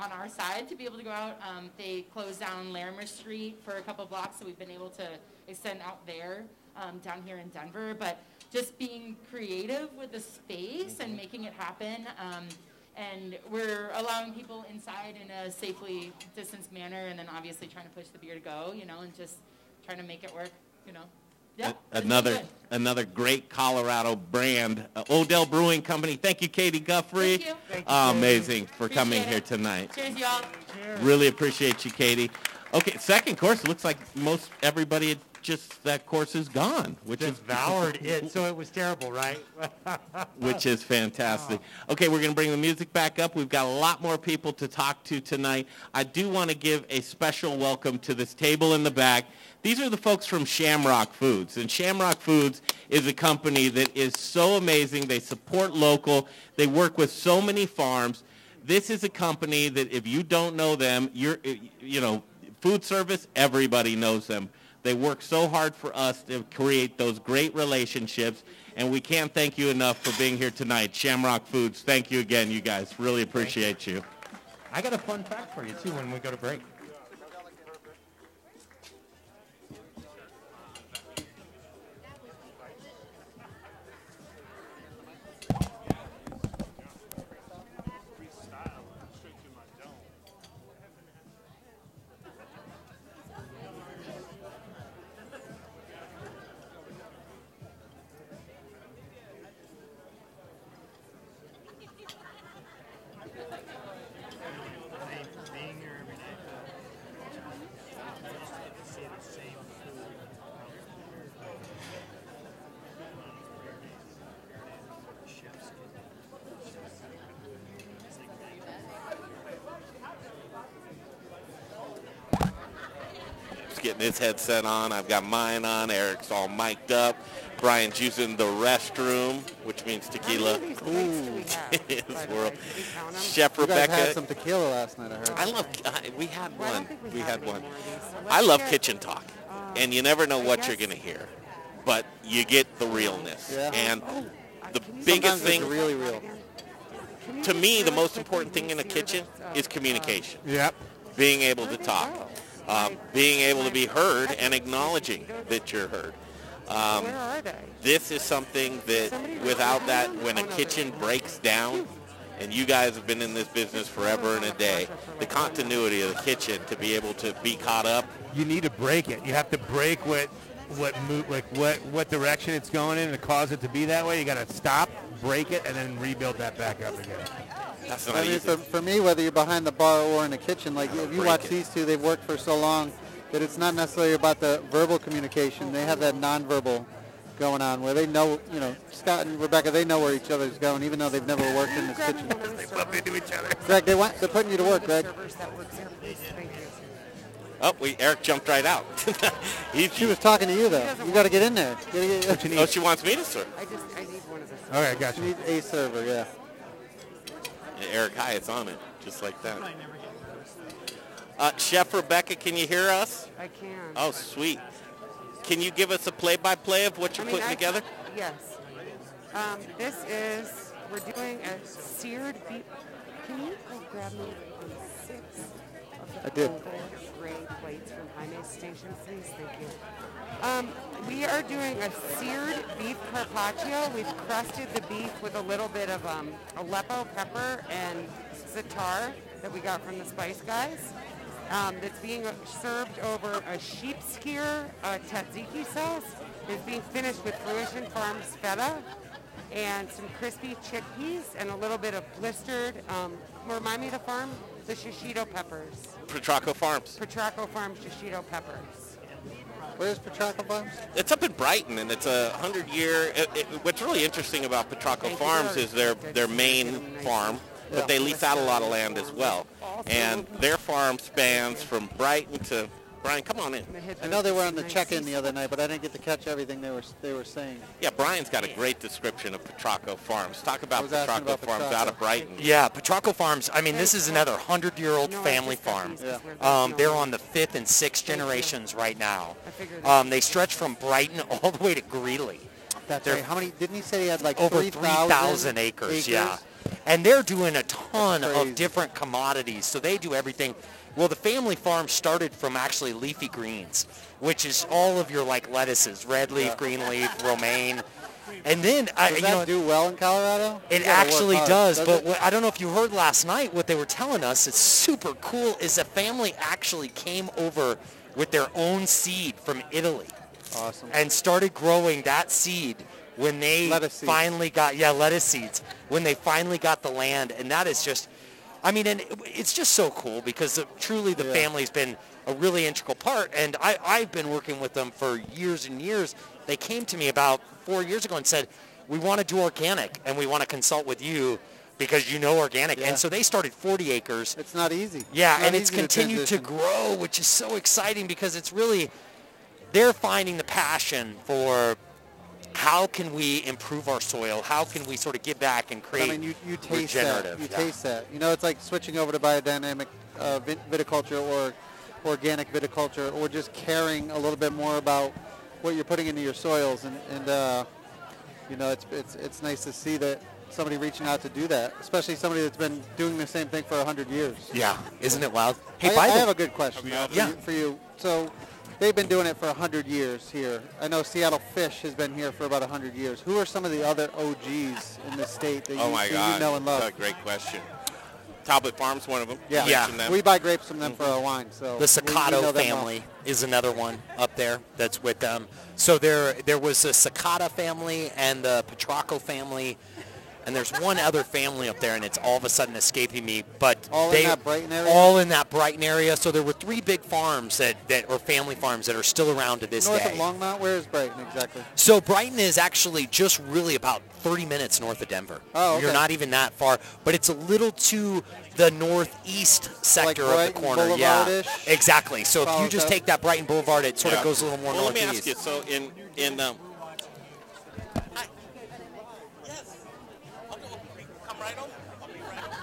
on our side to be able to go out. Um, they closed down Larimer Street for a couple blocks, so we've been able to extend out there um, down here in Denver. But just being creative with the space and making it happen. Um, and we're allowing people inside in a safely distanced manner, and then obviously trying to push the beer to go, you know, and just trying to make it work, you know. Yeah. A- it's been Another. Another great Colorado brand, uh, Odell Brewing Company. Thank you, Katie Guffrey. Thank you. Thank Ah, amazing for Appreciate coming it. here tonight. Cheers, y'all. Really appreciate you, Katie. Okay, second course. Looks like most everybody had just that course is gone, which is Devoured it, so it was terrible, right? which is fantastic. Oh. Okay, we're going to bring the music back up. We've got a lot more people to talk to tonight. I do want to give a special welcome to this table in the back. These are the folks from Shamrock Foods, and Shamrock Foods is a company that is so amazing. They support local. They work with so many farms. This is a company that if you don't know them, you're, you know, food service, everybody knows them. They work so hard for us to create those great relationships, and we can't thank you enough for being here tonight. Shamrock Foods, thank you again, you guys. Really appreciate you. I got a fun fact for you, too, when we go to break. Headset on. I've got mine on. Eric's all mic'd up. Brian's using the restroom, which means tequila. How many of these plates do we have, His world. way? Did we count 'em? Chef You guys had Rebecca. some tequila last night, I heard. I love. I, we had Well, one. we We have had one. more of these, so I love get- kitchen talk, um, and you never know I what you're gonna hear, but you get the realness. Yeah. And Uh, the can biggest it's thing really real. To me, the most important thing in a kitchen uh, is communication. Yep. Being able to they talk, go? uh, being able to be heard, and acknowledging that you're heard. Um, Where are they? this is something that without that, when a kitchen breaks down, and you guys have been in this business forever and a day, the continuity of the kitchen to be able to be caught up You need to break it. You have to break what what move like what what direction it's going in to cause it to be that way. You got to stop, break it, and then rebuild that back up again. That's not I mean, easy. for, for me, whether you're behind the bar or in the kitchen, like if you watch it. these two, they've worked for so long that it's not necessarily about the verbal communication. They have that nonverbal going on where they know, you know, Scott and Rebecca, they know where each other's going, even though they've never worked in this kitchen. one of the Bump servers. into each other. Greg, they want, they're putting you to work, Greg. the servers that works here, please. Thank you. Oh, we, Eric jumped right out. he, She was talking to you though. You got to get in there. You gotta get- What you need? oh, she wants me to serve. I just, I need one of the servers. Okay, gotcha. You need a server, yeah. Yeah, Eric Hyatt's on it, just like that. Uh, Chef Rebecca, can you hear us? I can. Oh, sweet. Can you give us a play-by-play of what you're I mean, putting I- together? Yes. Um, this is, we're doing a seared beef. Can you go grab me six of the I did. oval gray plates from Jaime Station, please? Thank you. Um, we are doing a seared beef carpaccio. We've crusted the beef with a little bit of um, Aleppo pepper and za'atar that we got from the Spice Guys. Um, that's being served over a sheep skyr uh, tzatziki sauce. It's being finished with Fruition Farms feta and some crispy chickpeas and a little bit of blistered, um, remind me of the farm? The shishito peppers. Petrocco Farms. Petrocco Farms shishito peppers. Where's Petrocco Farms? It's up in Brighton, and it's a hundred-year. What's really interesting about Petrocco Farms is their their main farm, but they lease out a lot of land as well. And their farm spans from Brighton to Brian. Come on in. I'm gonna hit I know they were on the check-in the other night, but I didn't get to catch everything they were they were saying. Yeah, Brian's got a great description of Petrocco Farms. Talk about was Petrocco about Farms Petrocco. out of Brighton. Yeah, Petrocco Farms. I mean, this is another hundred-year-old family farm. Yeah. Um, they're on the fifth and sixth generations right now. I figured Um, they stretch from Brighton all the way to Greeley. That's They're right. How many? Didn't he say he had like over 3,000 3,000 acres, yeah. And they're doing a ton of different commodities. So they do everything. Well, the family farm started from actually leafy greens, which is all of your like lettuces, red leaf, Yeah. green leaf, romaine. And then, I, Does you that know, do well in Colorado? It actually does, does but it? what, I don't know if you heard last night what they were telling us. It's super cool. Is a family actually came over with their own seed from Italy awesome. and started growing that seed when they finally got yeah lettuce seeds when they finally got the land, and that is just, I mean, and it's just so cool because truly the Yeah. family's been a really integral part, and I, I've been working with them for years and years. They came to me about four years ago and said, we want to do organic, and we want to consult with you because you know organic, Yeah. and so they started 40 acres. It's not easy. Yeah, not and it's easy to continued to, grow, which is so exciting because it's really they're finding the passion for how can we improve our soil? How can we sort of give back and create I mean, you, you taste that. You yeah. taste that. You know, it's like switching over to biodynamic uh, viticulture or organic viticulture, or just caring a little bit more about what you're putting into your soils. And, and uh, you know, it's, it's it's nice to see that somebody reaching out to do that, especially somebody that's been doing the same thing for 100 years. Yeah, isn't it wild? Hey, I, by I the have a good question for, Yeah. you, for you. So they've been doing it for 100 years here. I know Seattle Fish has been here for about 100 years. Who are some of the other OGs in the state that, Oh you, my that God, you know and love? That's a great question. Talbot Farms, one of them. Yeah, Yeah. them. We buy grapes from them for mm-hmm. our wine. So the we- we Sakata know them well. family is another one up there that's with them. So there there was the Sakata family and the Petrocco family. And there's one other family up there, and it's all of a sudden escaping me. But All in that Brighton area? all in that Brighton area. So there were three big farms that that or family farms that are still around to this North day. of Longmont, where is Brighton exactly? So Brighton is actually just really about 30 minutes north of Denver. Oh, okay. You're not even that far, but it's a little to the northeast sector of the corner. Yeah, Boulevard-ish? exactly. So if you just up. take that Brighton Boulevard, it sort Yeah. of goes a little more well, let me ask you. So in in um, I- yes, I'll go. come right over. I'll be right over.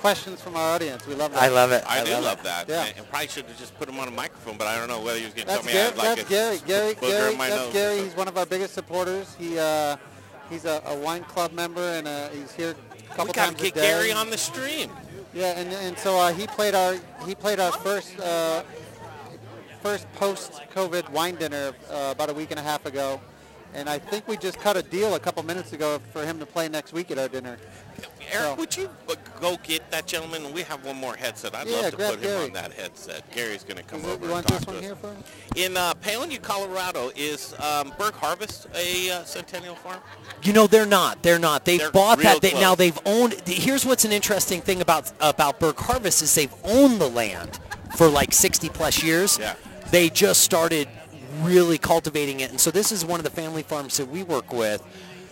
Questions from our audience. We love that. I love it. I, do love, love that. Yeah. And, and probably should have just put him on a microphone, but I don't know whether he was going to tell me Gary. I had like that's a Gary. Gary. Gary. in my That's nose. Gary. He's one of our biggest supporters. He uh, he's a, a wine club member, and uh, he's here a couple we got times to a get. Gary on the stream. Yeah, and, and so uh, he played our he played our first uh, first post-COVID wine dinner uh, about a week and a half ago, and I think we just cut a deal a couple minutes ago for him to play next week at our dinner. Eric, So- would you go get that gentleman? We have one more headset. I'd Yeah, love to put him Gary. on that headset. Gary's going to come it- over you and want talk this to one us. here for him? In uh, Palinview, Colorado, is um, Berg Harvest a uh, Centennial Farm? You know they're not. They're not. They've They're bought that. They, now they've owned. Here's what's an interesting thing about about Berg Harvest is they've owned the land for like 60 plus years. Yeah. They just started really cultivating it, and so this is one of the family farms that we work with,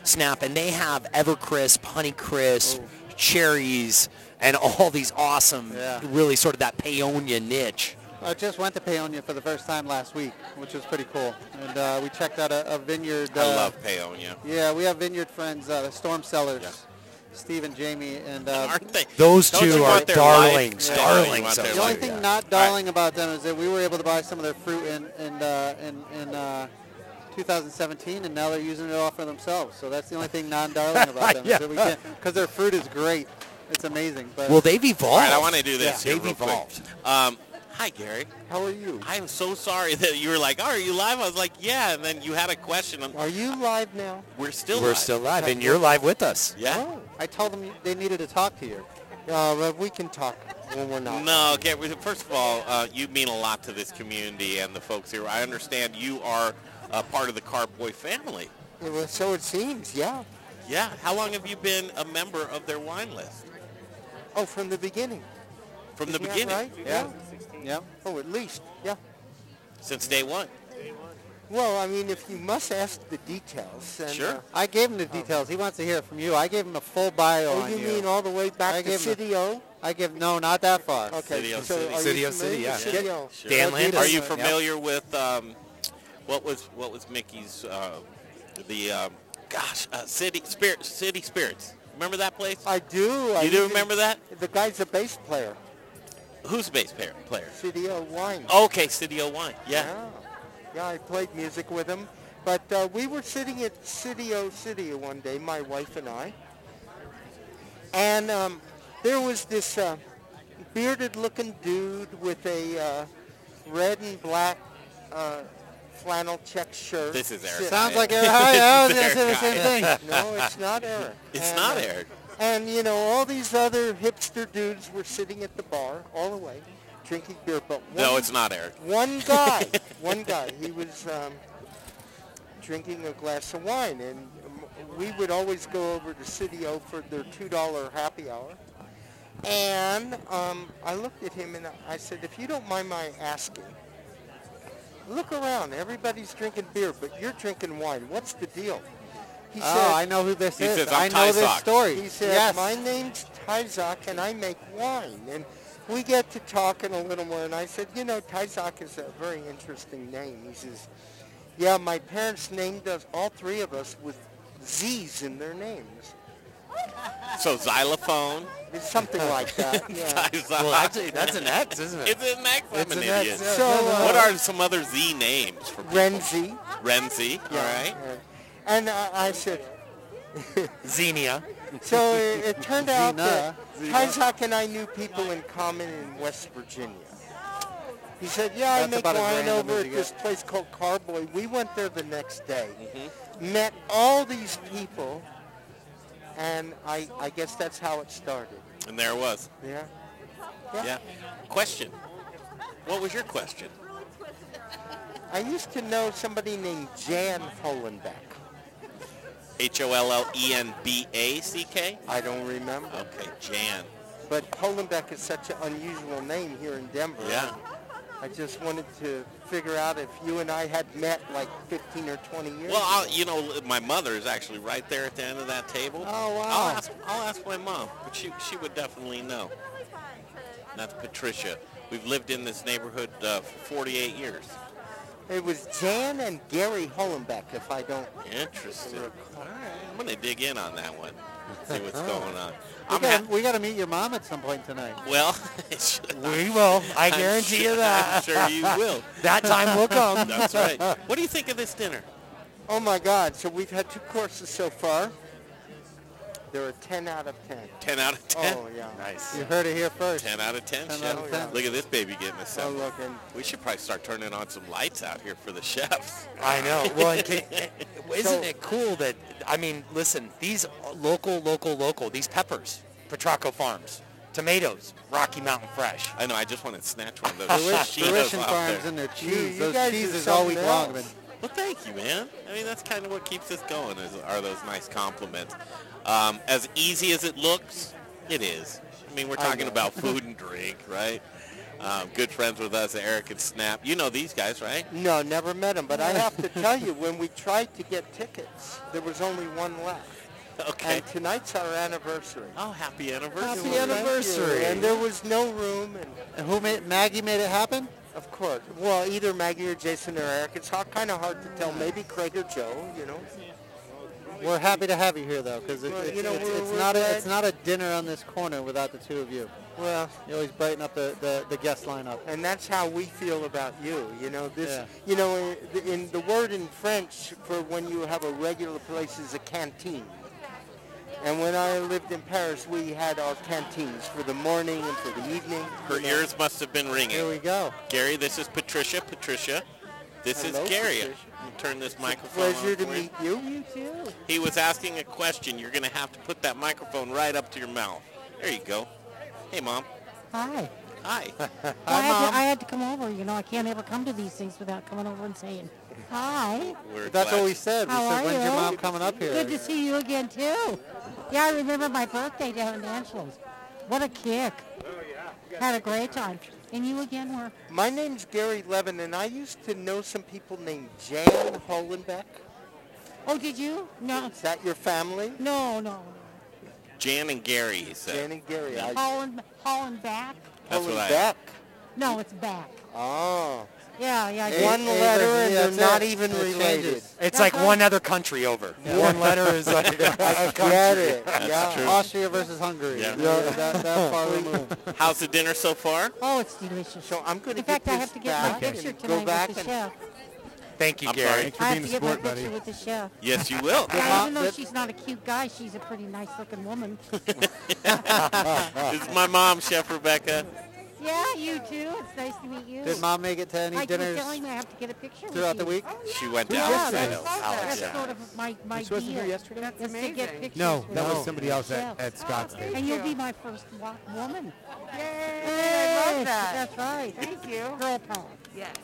Snap, and they have Evercrisp, Honeycrisp, cherries, and all these awesome, Yeah. really sort of that Paonia niche. I just went to Paonia for the first time last week, which was pretty cool, and uh, we checked out a, a vineyard. I uh, love Paonia. Yeah, we have vineyard friends, uh, the Storm Cellars, Yeah. Steve and Jamie, and uh, Aren't they? Those two are their darlings, life? darlings you want of their The only life. thing Yeah. not darling about them is that we were able to buy some of their fruit and in uh, in, in uh, 2017, and now they're using it all for themselves. So that's the only thing non-darling about them. Yeah. Because their fruit is great. It's amazing. But Well, they've evolved. All right, I want to do this Yeah, here they've real quick. evolved. Um, hi, Gary. how are you? I am so sorry that you were like, oh, are you live? I was like, yeah. And then you had a question. and Are you live now? We're still live. We're live. still live, and you're live with us. Yeah? Oh, I told them they needed to talk to you. Uh, but we can talk when we're not. No, okay. First of all, uh, you mean a lot to this community and the folks here. I understand you are uh, part of the Carboy family. Well, so it seems, yeah. Yeah. How long have you been a member of their wine list? Oh, from the beginning. From the Isn't that beginning, right? Yeah. Yeah. Oh, at least, yeah. since day one. Day one. Well, I mean, if you must ask the details. Then, Sure. uh, I gave him the details. He wants to hear it from you. I gave him a full bio oh, on you you. mean all the way back I to gave him a- City O? I give no, not that far. Okay. City O so City. Are City you City, familiar yeah. with City Yeah. O? Sure. Dan Landis. Are you Yep. familiar with um, what was what was Mickey's uh, the um, gosh uh, city spirit city spirits? Remember that place? I do. I you do remember that? The guy's a bass player. Who's a bass player? Player. City O Wine. Okay, City O Wine. Yeah. Yeah. Yeah, I played music with him. But uh, we were sitting at City O City one day, my wife and I. And um, there was this uh, bearded-looking dude with a uh, red and black uh, flannel check shirt. This is Eric. Sounds like Eric. I was going to say the same thing. No, it's not Eric. It's And, not Eric. And, you know, all these other hipster dudes were sitting at the bar all the way, drinking beer. But one, No, it's not Eric. one guy, one guy, he was um, drinking a glass of wine. And um, we would always go over to City O for their $2 happy hour. And um, I looked at him and I said, if you don't mind my asking, look around. Everybody's drinking beer, but you're drinking wine. What's the deal? He Oh, I know who this He is. says, I "I'm know this Ty Zock." story. he said, yes. my name's Ty Zock and I make wine. And we get to talking a little more. And I said, you know, Ty Zock is a very interesting name. He says, yeah, my parents named us, all three of us, with Z's in their names. So xylophone. It's something like that. Yeah. Well, actually, that's an X, isn't it? It's an X. I'm It's an an X, idiot. yeah. So, uh, what are some other Z names for people? Renzi. Renzi. All right. Yeah. And uh, I said, Xenia. so it, it turned out that Zena. Ty Zock and I knew people in common in West Virginia. He said, yeah, I That's make about wine over at this place called Carboy. We went there the next day, met all these people, and I, I guess that's how it started. And there it was. Yeah. Yeah. Question. What was your question? I used to know somebody named Jan Hollenback. H-O-L-L-E-N-B-A-C-K? I don't remember. Okay, Jan. But Hollenback is such an unusual name here in Denver. Yeah. I just wanted to figure out if you and I had met like 15 or 20 years Well, I'll, you know, my mother is actually right there at the end of that table. Oh, wow. I'll ask, I'll ask my mom, but she, she would definitely know. That's Patricia. We've lived in this neighborhood uh, for 48 years. It was Jan and Gary Hollenback, if I don't. Interesting. All right, I'm going to dig in on that one. See what's going on. We I'm gotta, ha- we gotta meet your mom at some point tonight. well, We will. I I'm guarantee sure- you that. I'm sure you will. That time will come. That's right. What do you think of this dinner? Oh my God! So we've had two courses so far. There are 10 out of 10. 10 out of 10? Oh yeah. Nice. You heard it here first. 10 out of 10, 10 chef. out of 10. Look at this baby getting Oh assembled. look, and We should probably start turning on some lights out here for the chefs. I know. Well, can, isn't it cool that I mean, listen, these local, local, local, these peppers, Petrocco Farms, tomatoes, Rocky Mountain Fresh. I know. I just want to snatch one of those Fruition, Cheetos fruition off farms there. and their cheese. you Those guys cheeses all week long. else. Well, thank you, man. I mean, that's kind of what keeps us going. Is are those nice compliments? Um, as easy as it looks, it is. I mean, we're talking about food and drink, right? Um, good friends with us, Eric and Snap. You know these guys, right? no, never met them. But I have to tell you, when we tried to get tickets, there was only one left. Okay. And tonight's our anniversary. Oh, happy anniversary! Happy anniversary. And there was no room, and And who made Maggie made it happen? of course, well, either Maggie or Jason or Eric. It's kind of hard to tell. Maybe Craig or Joe. You know. We're happy to have you here though, because it, Well, it's, you know, it's, it's not a it's not a dinner on this corner without the two of you. Well, You always brighten up the, the, the guest lineup. and that's how we feel about you. You know, this. Yeah. You know, in, in the word in French for when you have a regular place is a canteen. And when I lived in Paris, we had our canteens for the morning and for the evening. Her know. ears must have been ringing. Here we go. Gary, this is Patricia. Patricia, this Hello, is Gary. Patricia. You Turn this microphone Pleasure on to meet you. You too. He was asking a question. You're going to have to put that microphone right up to your mouth. There you go. Hey, Mom. Hi. Hi. Well, I, Hi, had Mom. to, I had to come over. You know, I can't ever come to these things without coming over and saying, hi. We're That's glad- what we said. We How said, are when's your mom coming up here? Good to see you again, too. Yeah, I remember my birthday down in Angelo's. What a kick. Oh, yeah. Had a great time. And you again were, My name's Gary Levin, and I used to know some people named Jan Hollenback. oh, did you? No, Is that your family? no, no. Jan and Gary, he said. Jan and Gary. I, Holland, Holland back? That's what I- Hollenback. No, it's back. Oh. Yeah, yeah. Hey. One hey, letter, listen, and they're not it. even It related. It's That's like one other country over. One letter is like a Get country. it. yeah. true. Austria versus Hungary. Yeah. Yeah, that, that far removed. How's the dinner so far? Oh, it's delicious. So I'm going to In get fact, I have to get my picture and tonight go back with the and chef. Thank you, I'm Gary. sorry. I have to get my picture with the chef. Yes, you will. Yeah, even though That- she's not a cute guy, she's a pretty nice-looking woman. this is my mom, Chef Rebecca. yeah, you too. It's nice to meet you. Did mom make it to any I keep dinners telling me I have to get a picture with throughout you. the week? Oh, she went Yeah, down. that's, to that's Alex, yeah. sort of my, my She wasn't here yesterday? That's That's to get amazing. pictures No, with that was somebody else at, Chefs. at Scottsdale. And you'll be my first wa- woman. Yay! I Yes, love that. That's right. Thank you. Girl power. Yes.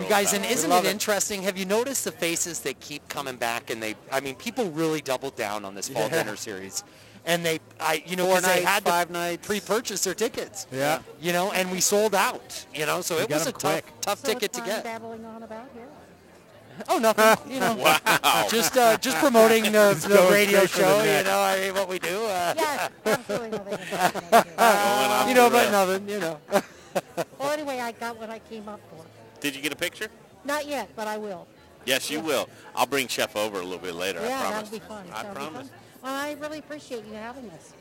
You guys, and isn't it it. interesting? Have you noticed the faces that keep coming back? And they, I mean, people really doubled down on this fall Yeah. dinner series, and they, I, you know, Four 'cause they nights, had to five nights. pre-purchase their tickets. Yeah. You know, and we sold out. You know, so We it was a 'em tough, quick. tough So ticket to get. babbling on about here. Oh, nothing. You know, Wow. just uh, just promoting the, the radio straight for the show. You know, I mean, what we do. Uh, Yes, absolutely nothing. Going you know, but nothing. You know. well, anyway, I got what I came up for. Did you get a picture? Not yet, but I will. Yes, you will. I'll bring Chef over a little bit later. I yeah, promise. that'll be fun. I That'll promise. fun. Well, I really appreciate you having us.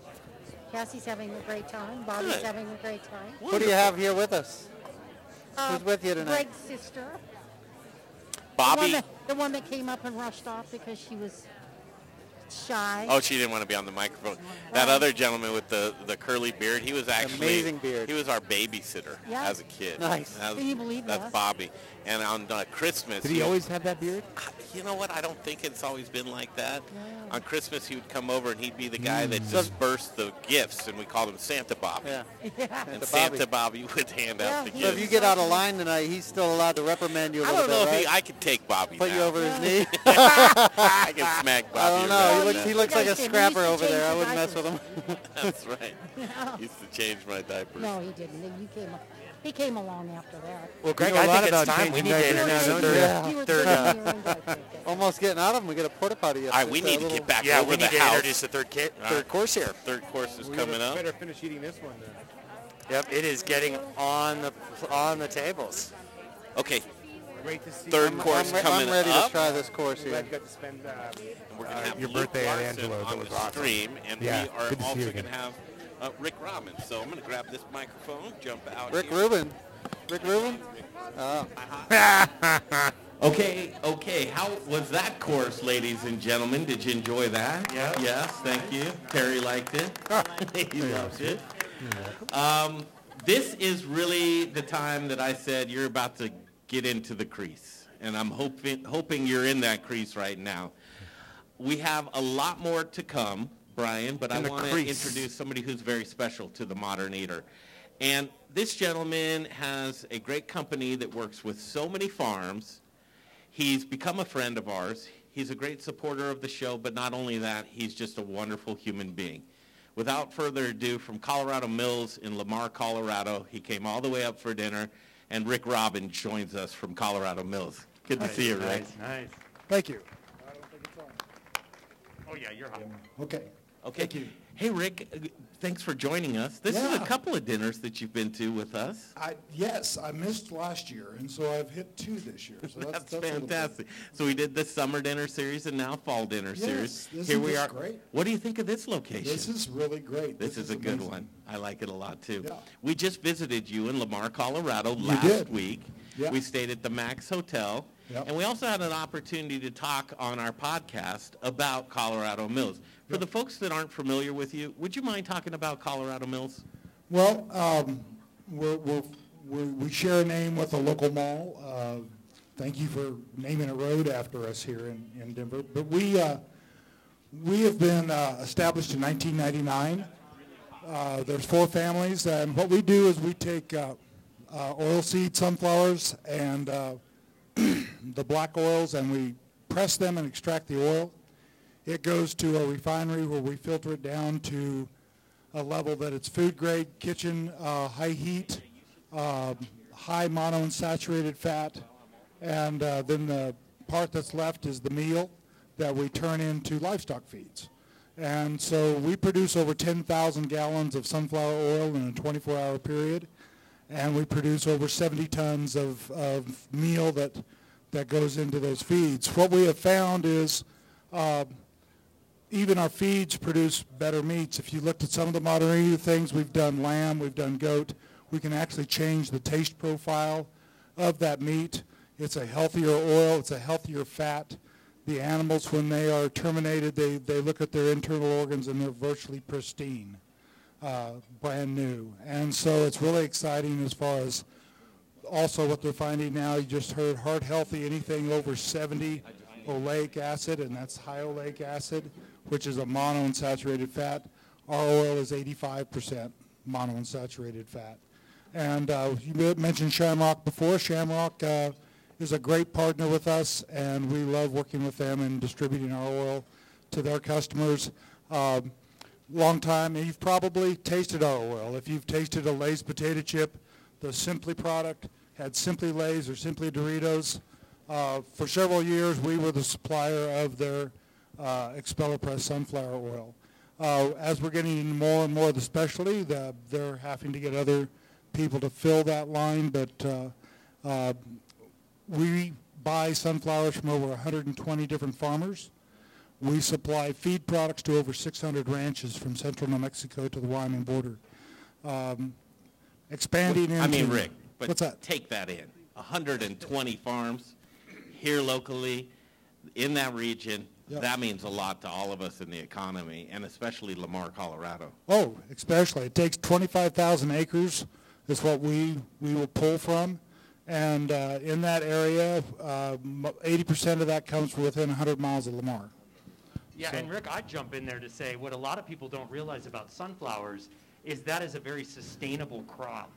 Cassie's having a great time. Bobby's Good. having a great time. Who do you have here with us? Uh, Who's with you tonight? Greg's sister. The one, Bobby. that, the one that came up and rushed off because she was shy. Oh, she didn't want to be on the microphone. That other gentleman with the, the curly beard, he was actually Amazing beard. He was our babysitter Yeah. as a kid. Nice. Was- Can you believe that's that? Bobby. And on uh, Christmas, Did he always have that beard? You know what? I don't think it's always been like that. On Christmas, he would come over and he'd be the guy Mm. that dispersed the gifts, and we called him Santa Bobby. Yeah. Yeah. And Santa Santa Bobby would hand out the Yeah, So if you get out of line tonight, he's still allowed to reprimand you a I little don't know bit, if right? he, I could take Bobby Put now. you over his knee. I can smack Bobby I don't know. He looks, he looks like a scrapper over there. I wouldn't the mess with him. That's right. He Used to change my diapers. No, he didn't. You came, he came along after that. Well, Greg, know a I lot think it's time we need to diapers introduce now, the third, you? You third, uh, your own diaper. Almost getting out of him. We get a porta potty. All right, we need to get back yeah, over we the need to house. introduce the third kit, All third course here. Third course is We coming up. Better finish eating this one then. Yep, it is getting on the on the tables. Okay, Great to see Third you. course I'm, re- coming I'm ready up. to try this course here. got to spend uh, and we're gonna have your Luke birthday at Larson Angelo's. That on was the awesome. stream, and Yeah, we are good to also going to have uh, Rick Robbins. So I'm going to grab this microphone, jump out. Rick here. Rubin. Rick Rubin? Oh. Okay, okay. How was that course, ladies and gentlemen? Did you enjoy that? Yeah. Yes, thank you. Terry liked it. he loves it. Um, this is really the time that I said you're about to get into the crease, and I'm hoping hoping you're in that crease right now. We have a lot more to come, Brian, but In I the want to introduce somebody who's very special to the modern eater. And this gentleman has a great company that works with so many farms. He's become a friend of ours. He's a great supporter of the show, but not only that, he's just a wonderful human being. Without further ado, from Colorado Mills in Lamar, Colorado, he came all the way up for dinner, and Rick Robin joins us from Colorado Mills. Good to see you, Rick. Nice. Thank you. Oh yeah, you're hot. Okay. Okay. Thank you. Hey, Rick, uh, thanks for joining us. This is a couple of dinners that you've been to with us. I, yes, I missed last year, and so I've hit two this year. So that's, That's, that's a little bit- fantastic. So we did the summer dinner series and now fall dinner Yes, series. this Here is we are. great. What do you think of this location? This is really great. This is a good one. I like it a lot too. Yeah. We just visited you in Lamar, Colorado You last did. week. Yeah. We stayed at the Max Hotel. Yep. And we also had an opportunity to talk on our podcast about Colorado Mills. For the folks that aren't familiar with you, would you mind talking about Colorado Mills? Well, um, we're, we're, we're, we share a name with a local mall. Uh, thank you for naming a road after us here in, in Denver. But we, uh, we have been uh, established in 1999. Uh, there's four families, and what we do is we take uh, uh, oilseed sunflowers and the black oils, and we press them and extract the oil. It goes to a refinery where we filter it down to a level that it's food grade, kitchen, uh, high heat, uh, high monounsaturated fat, and uh, then the part that's left is the meal that we turn into livestock feeds. And so we produce over 10,000 gallons of sunflower oil in a 24-hour period, and we produce over 70 tons of, of meal that, that goes into those feeds. What we have found is uh, even our feeds produce better meats. If you looked at some of the modern eater things, we've done lamb, we've done goat. We can actually change the taste profile of that meat. It's a healthier oil, it's a healthier fat. The animals, when they are terminated, they, they look at their internal organs and they're virtually pristine, uh, brand new. And so it's really exciting as far as also what they're finding now. You just heard heart healthy, anything over 70 oleic acid, and that's high oleic acid, which is a monounsaturated fat. Our oil is 85% monounsaturated fat. And uh, you mentioned Shamrock before. Shamrock uh, is a great partner with us, and we love working with them and distributing our oil to their customers. Um, long time, you've probably tasted our oil. If you've tasted a Lay's potato chip, the Simply product had Simply Lay's or Simply Doritos. Uh, for several years, we were the supplier of their uh, Expeller Press sunflower oil. Uh, as we're getting into more and more of the specialty, the, they're having to get other people to fill that line, but uh, uh, we buy sunflowers from over 120 different farmers. We supply feed products to over 600 ranches from central New Mexico to the Wyoming border. Um, expanding into... I mean, Rick, but What's that? take that in. 120 farms here locally in that region. Yep. That means a lot to all of us in the economy, and especially Lamar, Colorado. Oh, especially. It takes 25,000 acres is what we, we will pull from. And uh, in that area, uh, 80% of that comes from within 100 miles of Lamar. Yeah, So- and Rick, I'd jump in there to say what a lot of people don't realize about sunflowers is that is a very sustainable crop,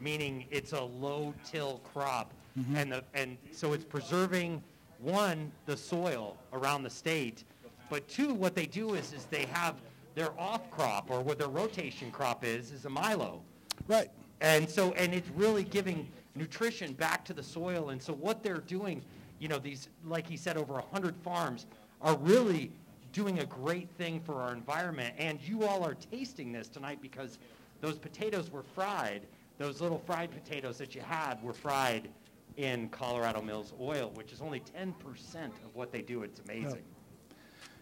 meaning it's a low-till crop, Mhm. and the and so it's preserving one the soil around the state, but two what they do is is they have their off crop or what their rotation crop is is a milo. Right. And so, and it's really giving nutrition back to the soil. And so what they're doing, you know, these, like he said, over 100 farms are really doing a great thing for our environment. And you all are tasting this tonight because those potatoes were fried. Those little fried potatoes that you had were fried in Colorado Mills oil, which is only 10% of what they do. It's amazing.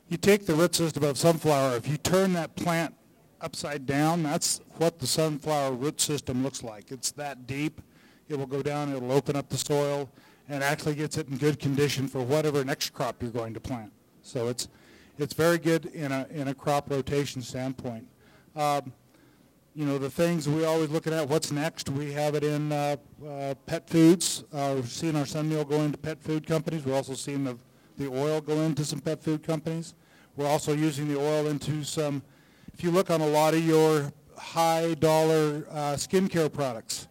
You take the root system of sunflower, if you turn that plant upside down, that's what the sunflower root system looks like. It's that deep. It will go down, it'll open up the soil, and actually gets it in good condition for whatever next crop you're going to plant. So it's, it's very good in a, in a crop rotation standpoint. Um, you know, the things we always looking at, what's next? We have it in uh, uh, pet foods. Uh, We're seeing our sunmeal go into pet food companies. We're also seeing the, the oil go into some pet food companies. We're also using the oil into some, if you look on a lot of your high dollar uh, skincare products,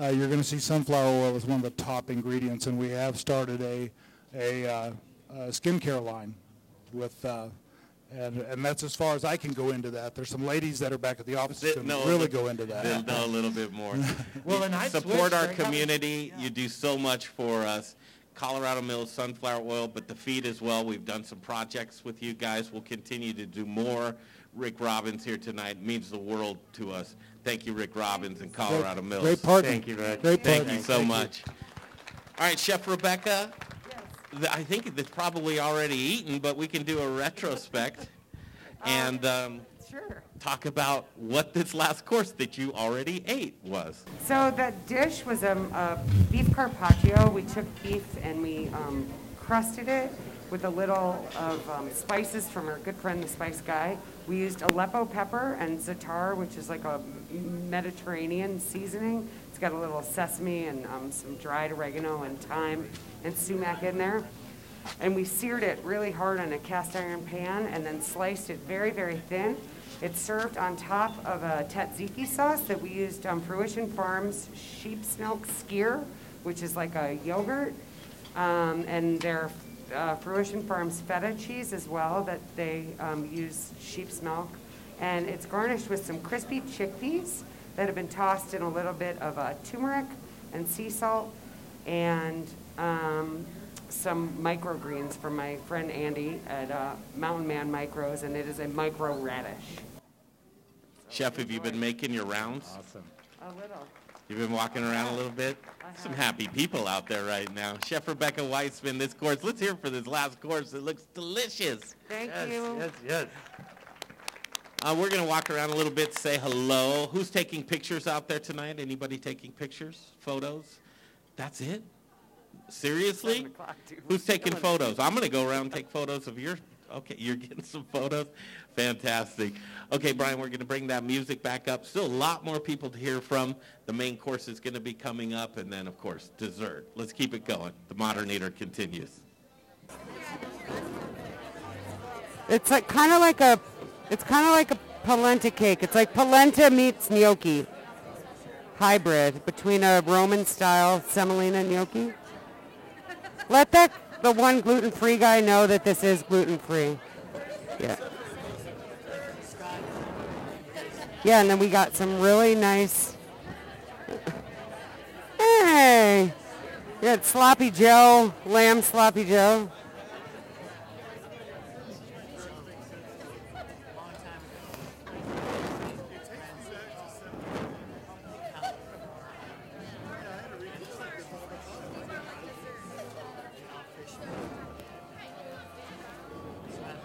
uh, you're going to see sunflower oil as one of the top ingredients, and we have started a, a, uh, a skincare line with, and, and that's as far as I can go into that. There's some ladies that are back at the office that can really go into that. They'll know a little bit more. Well, and I'd support switch, our Greg. How- community. You do so much for us. Colorado Mills sunflower oil, but the feed as well. We've done some projects with you guys. We'll continue to do more. Rick Robbins here tonight means the world to us. Thank you, Rick Robbins and Colorado Mills. great partner. Thank you, Rick. Great Thank partner. you so Thank you. much. All right, Chef Rebecca. Th- I think it's probably already eaten, but we can do a retrospect and um, Sure. talk about what this last course that you already ate was. So that dish was um, a beef carpaccio. We took beef and we um, crusted it with a little of um, spices from our good friend, the Spice Guy. We used Aleppo pepper and za'atar, which is like a Mediterranean seasoning. Got a little sesame and um, some dried oregano and thyme and sumac in there. And we seared it really hard on a cast iron pan and then sliced it very, very thin. It's served on top of a tzatziki sauce that we used on Fruition Farms sheep's milk skyr, which is like a yogurt, um, and their uh, Fruition Farms feta cheese as well that they um, use sheep's milk. And it's garnished with some crispy chickpeas that have been tossed in a little bit of uh, turmeric and sea salt and um, some microgreens from my friend Andy at uh, Mountain Man Micros, and it is a micro radish. Chef, have you been making your rounds? Awesome. A little. You've been walking around a little bit? Some happy people out there right now. Chef Rebecca Weitzman, this course, let's hear for this last course. It looks delicious. Thank Yes, you. yes, yes. Uh, we're going to walk around a little bit, say hello. Who's taking pictures out there tonight? Anybody taking pictures, photos? That's it? Seriously? Seven o'clock, dude. Who's taking photos? I'm going to go around and take photos of your. Okay, you're getting some photos. Fantastic. Okay, Brian, we're going to bring that music back up. Still a lot more people to hear from. The main course is going to be coming up, and then, of course, dessert. Let's keep it going. The Modern Eater continues. It's like kind of like a, it's kind of like a polenta cake. It's like polenta meets gnocchi hybrid between a Roman style semolina gnocchi. Let that the one gluten free guy know that this is gluten free. Yeah. Yeah, and then we got some really nice. Hey, we had sloppy Joe, lamb sloppy Joe.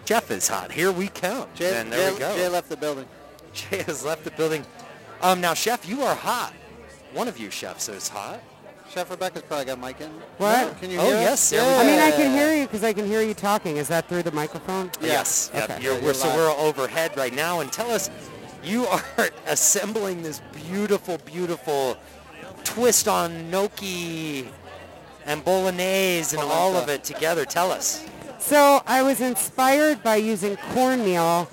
Jeff is hot. Here we come. Jay, and there Jay, we go. Jay left the building. Jay has left the building. Um, now, Chef, you are hot. One of you chefs is hot. Chef Rebecca's probably got mic in. What? Can you Oh, hear us? yes, there we I mean, I can hear you because I can hear you talking. Is that through the microphone? Yes. Yep. Okay. You're, we're, so we're overhead right now, and tell us, you are assembling this beautiful, beautiful twist on gnocchi and bolognese and all of it together. Tell us. So I was inspired by using cornmeal,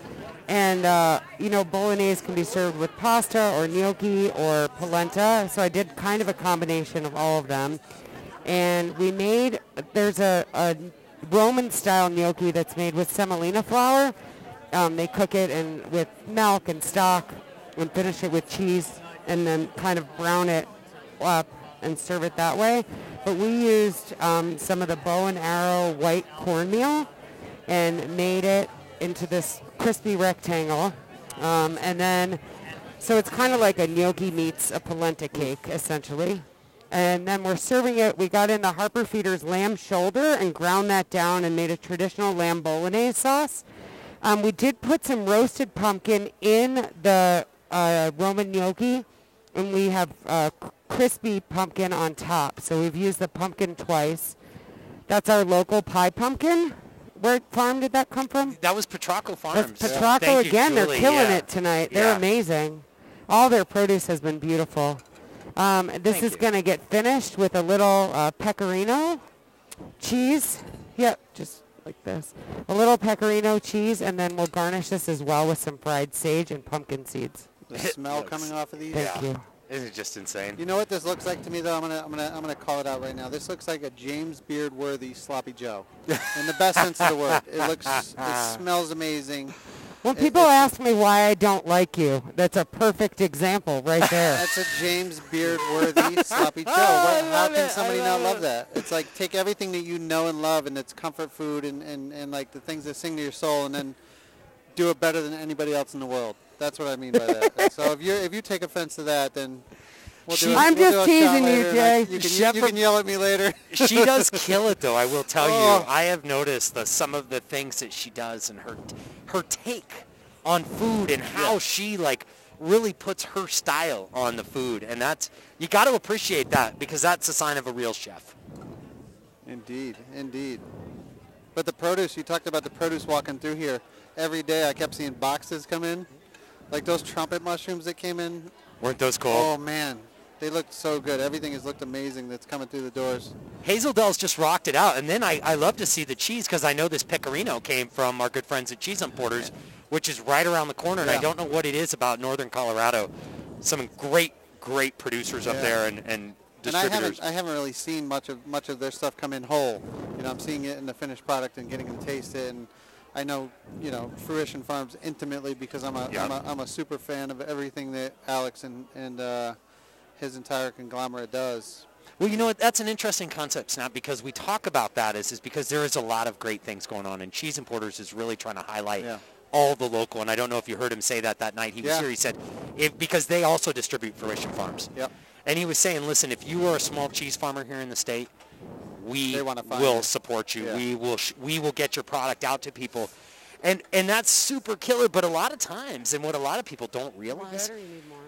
and uh, you know, bolognese can be served with pasta or gnocchi or polenta. So I did kind of a combination of all of them, and we made. There's a, a Roman-style gnocchi that's made with semolina flour. Um, they cook it in with milk and stock, and finish it with cheese, and then kind of brown it up and serve it that way. But we used um, some of the bow and arrow white cornmeal and made it into this crispy rectangle. Um, and then, so it's kind of like a gnocchi meets a polenta cake, essentially. And then we're serving it. We got in the Harper Feeders lamb shoulder and ground that down and made a traditional lamb bolognese sauce. Um, we did put some roasted pumpkin in the uh, Roman gnocchi, and we have uh, crispy pumpkin on top. So we've used the pumpkin twice. That's our local pie pumpkin. Where farm did that come from? That was Petrocco Farms. That's Petrocco Thank you, again. They're killing Yeah. it tonight. They're Yeah. amazing. All their produce has been beautiful. Um, this Thank is going to get finished with a little uh, pecorino cheese. Yep, just like this. A little pecorino cheese, and then we'll garnish this as well with some fried sage and pumpkin seeds. The smell coming off of these. Thank you. Isn't it just insane? You know what this looks like to me though? I'm gonna I'm gonna I'm gonna call it out right now. This looks like a James Beard worthy sloppy Joe. In the best sense of the word. It looks it smells amazing. When people it's- ask me why I don't like you, that's a perfect example right there. That's a James Beard worthy sloppy Joe. Oh, what, how can somebody not love that? It's like take everything that you know and love and it's comfort food and, and, and like the things that sing to your soul and then do it better than anybody else in the world. That's what I mean by that. so if you if you take offense to that, then we'll do. She- a- I'm we'll just do a teasing you, later and I- Jay. You can, Chef you can yell at me later. she does kill it though. I will tell Oh. you. I have noticed the, some of the things that she does and her her take on food and how she like really puts her style on the food, and that's you got to appreciate that because that's a sign of a real chef. Indeed, indeed. But the produce, you talked about the produce walking through here. Every day I kept seeing boxes come in. Like those trumpet mushrooms that came in. Weren't those cool? Oh man, they looked so good. Everything has looked amazing that's coming through the doors. Hazel Dell's just rocked it out, and then I, I love to see the cheese because I know this pecorino came from our good friends at Cheese Importers, which is right around the corner, and I don't know what it is about northern Colorado. Some great, great producers up Yeah. there and, and And I distributors. haven't, I haven't really seen much of much of their stuff come in whole. You know, I'm seeing it in the finished product and getting them taste it. And I know, you know, Fruition Farms intimately because I'm a, Yeah. am a, I'm a super fan of everything that Alex and and uh, his entire conglomerate does. Well, you know what? That's an interesting concept, Snap, because we talk about that is, is because there is a lot of great things going on, and Cheese Importers is really trying to highlight Yeah. all the local. And I don't know if you heard him say that that night he was Yeah. here. He said, if, because they also distribute Fruition Farms. Yep. And he was saying, listen, if you are a small cheese farmer here in the state, we They wanna find will you. support you. Yeah. We will sh- we will get your product out to people. And and that's super killer, but a lot of times, and what a lot of people don't realize,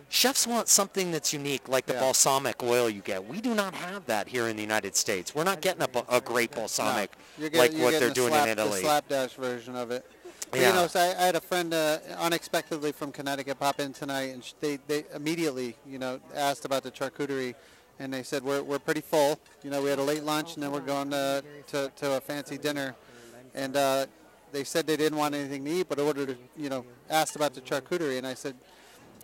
chefs want something that's unique, like the Yeah. balsamic oil you get. We do not have that here in the United States. We're not getting a, ba- a great balsamic You're get- like you're what getting they're the doing slap, in Italy. The slapdash version of it. Yeah. You know, so I, I had a friend uh, unexpectedly from Connecticut pop in tonight, and sh- they, they immediately, you know, asked about the charcuterie, and they said we're, we're pretty full. You know, we had a late lunch, and then we're going to to, to a fancy dinner, and uh, they said they didn't want anything to eat, but ordered, you know, asked about the charcuterie, and I said.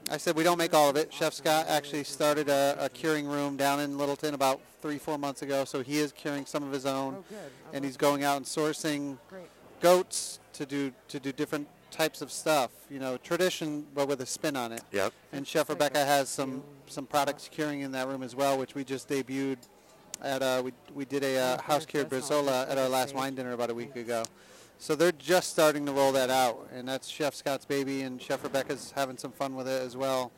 I said we don't make all of it. Chef Scott actually started a, a curing room down in Littleton about three, four months ago, so he is curing some of his own, and he's going out and sourcing goats to do to do different types of stuff. You know, tradition but with a spin on it. Yep. And Chef Rebecca has some some products curing in that room as well, which we just debuted at uh, we we did a uh, house cured bresaola at our last wine dinner about a week ago. So they're just starting to roll that out, and that's Chef Scott's baby, and Chef Rebecca's having some fun with it as well.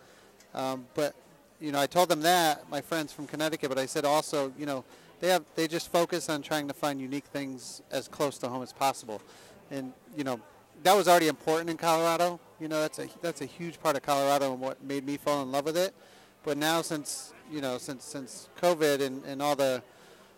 Um, but you know, I told them that my friends from Connecticut, but I said also, you know, they have they just focus on trying to find unique things as close to home as possible, and you know, that was already important in Colorado. You know, that's a that's a huge part of Colorado and what made me fall in love with it. But now, since you know, since since COVID and, and all the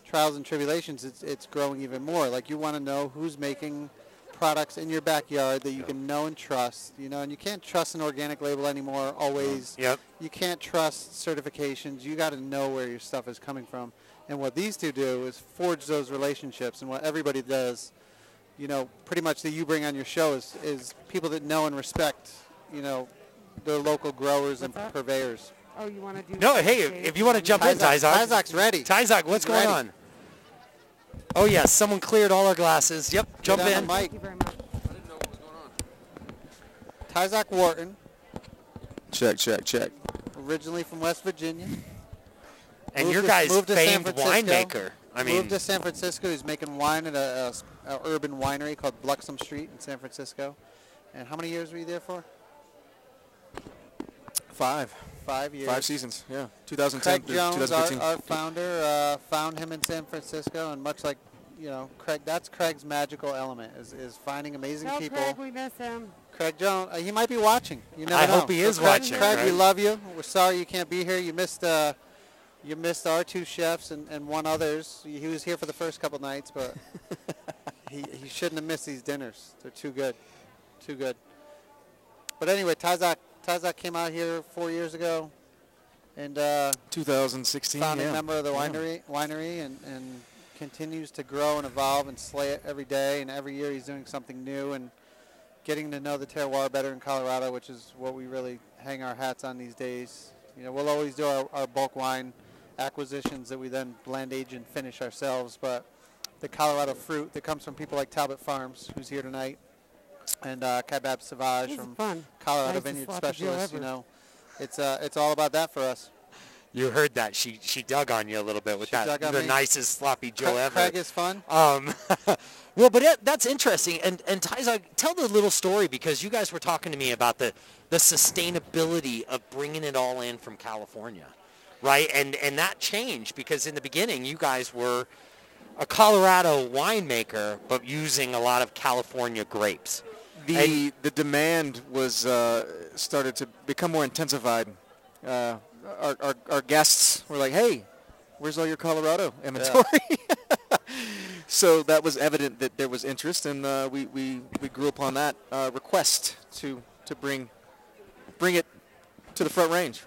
trials and tribulations, it's it's growing even more. Like you want to know who's making products in your backyard that you can know and trust. You know, and you can't trust an organic label anymore. Always. Yep. You can't trust certifications. You got to know where your stuff is coming from. And what these two do is forge those relationships. And what everybody does, you know, pretty much that you bring on your show is, is people that know and respect, you know, their local growers and that? purveyors. Oh, you want to do? No, hey, Dave? if you want to jump in, Ty Zock- Tyzak. Ty Zock's ready. Ty Zock, what's He's going ready. on? Oh yes, someone cleared all our glasses. Yep, jump Get in. the mic. Thank you very much. I didn't know what was going on. Ty Zock Wharton, Check, check, check. originally from West Virginia. And Moved your to- guy's moved to San famed Francisco. winemaker. I mean, moved to San Francisco. He's making wine at a, a, a urban winery called Bluxome Street in San Francisco. And how many years were you there for? Five. Five years. Five seasons, yeah. 2010 Craig Jones, our, 2015. our founder, uh, found him in San Francisco, and much like, you know, Craig, that's Craig's magical element is, is finding amazing Tell people. Craig we miss him. Craig Jones, uh, he might be watching. You never I know. hope he So is Craig, watching, Craig, we love you. We're sorry you can't be here. You missed, uh, you missed our two chefs and, and one others. He was here for the first couple nights, but he, he shouldn't have missed these dinners. They're too good, too good. But anyway, Ty Zock Tazak came out here four years ago, and uh, 2016, founding yeah. member of the Yeah. winery, winery, and, and continues to grow and evolve and slay it every day. And every year he's doing something new and getting to know the terroir better in Colorado, which is what we really hang our hats on these days. You know, we'll always do our, our bulk wine acquisitions that we then blend, age, and finish ourselves. But the Colorado fruit that comes from people like Talbot Farms, who's here tonight, and uh, Kabab Sauvage This from fun. Colorado Nicest Vineyard sloppy Joe Specialists. You know, it's uh, it's all about that for us. you heard that. She she dug on you a little bit with She that. The me. nicest sloppy Joe Craig, ever. Craig is fun. Um, well, but it, that's interesting. And and Tyza, tell the little story because you guys were talking to me about the the sustainability of bringing it all in from California, right? And and that changed because in the beginning you guys were a Colorado winemaker, but using a lot of California grapes. The the demand was uh, started to become more intensified. Uh, our, our our guests were like, "Hey, where's all your Colorado inventory?" so that was evident that there was interest, and uh, we, we we grew upon that uh, request to to bring bring it to the front range.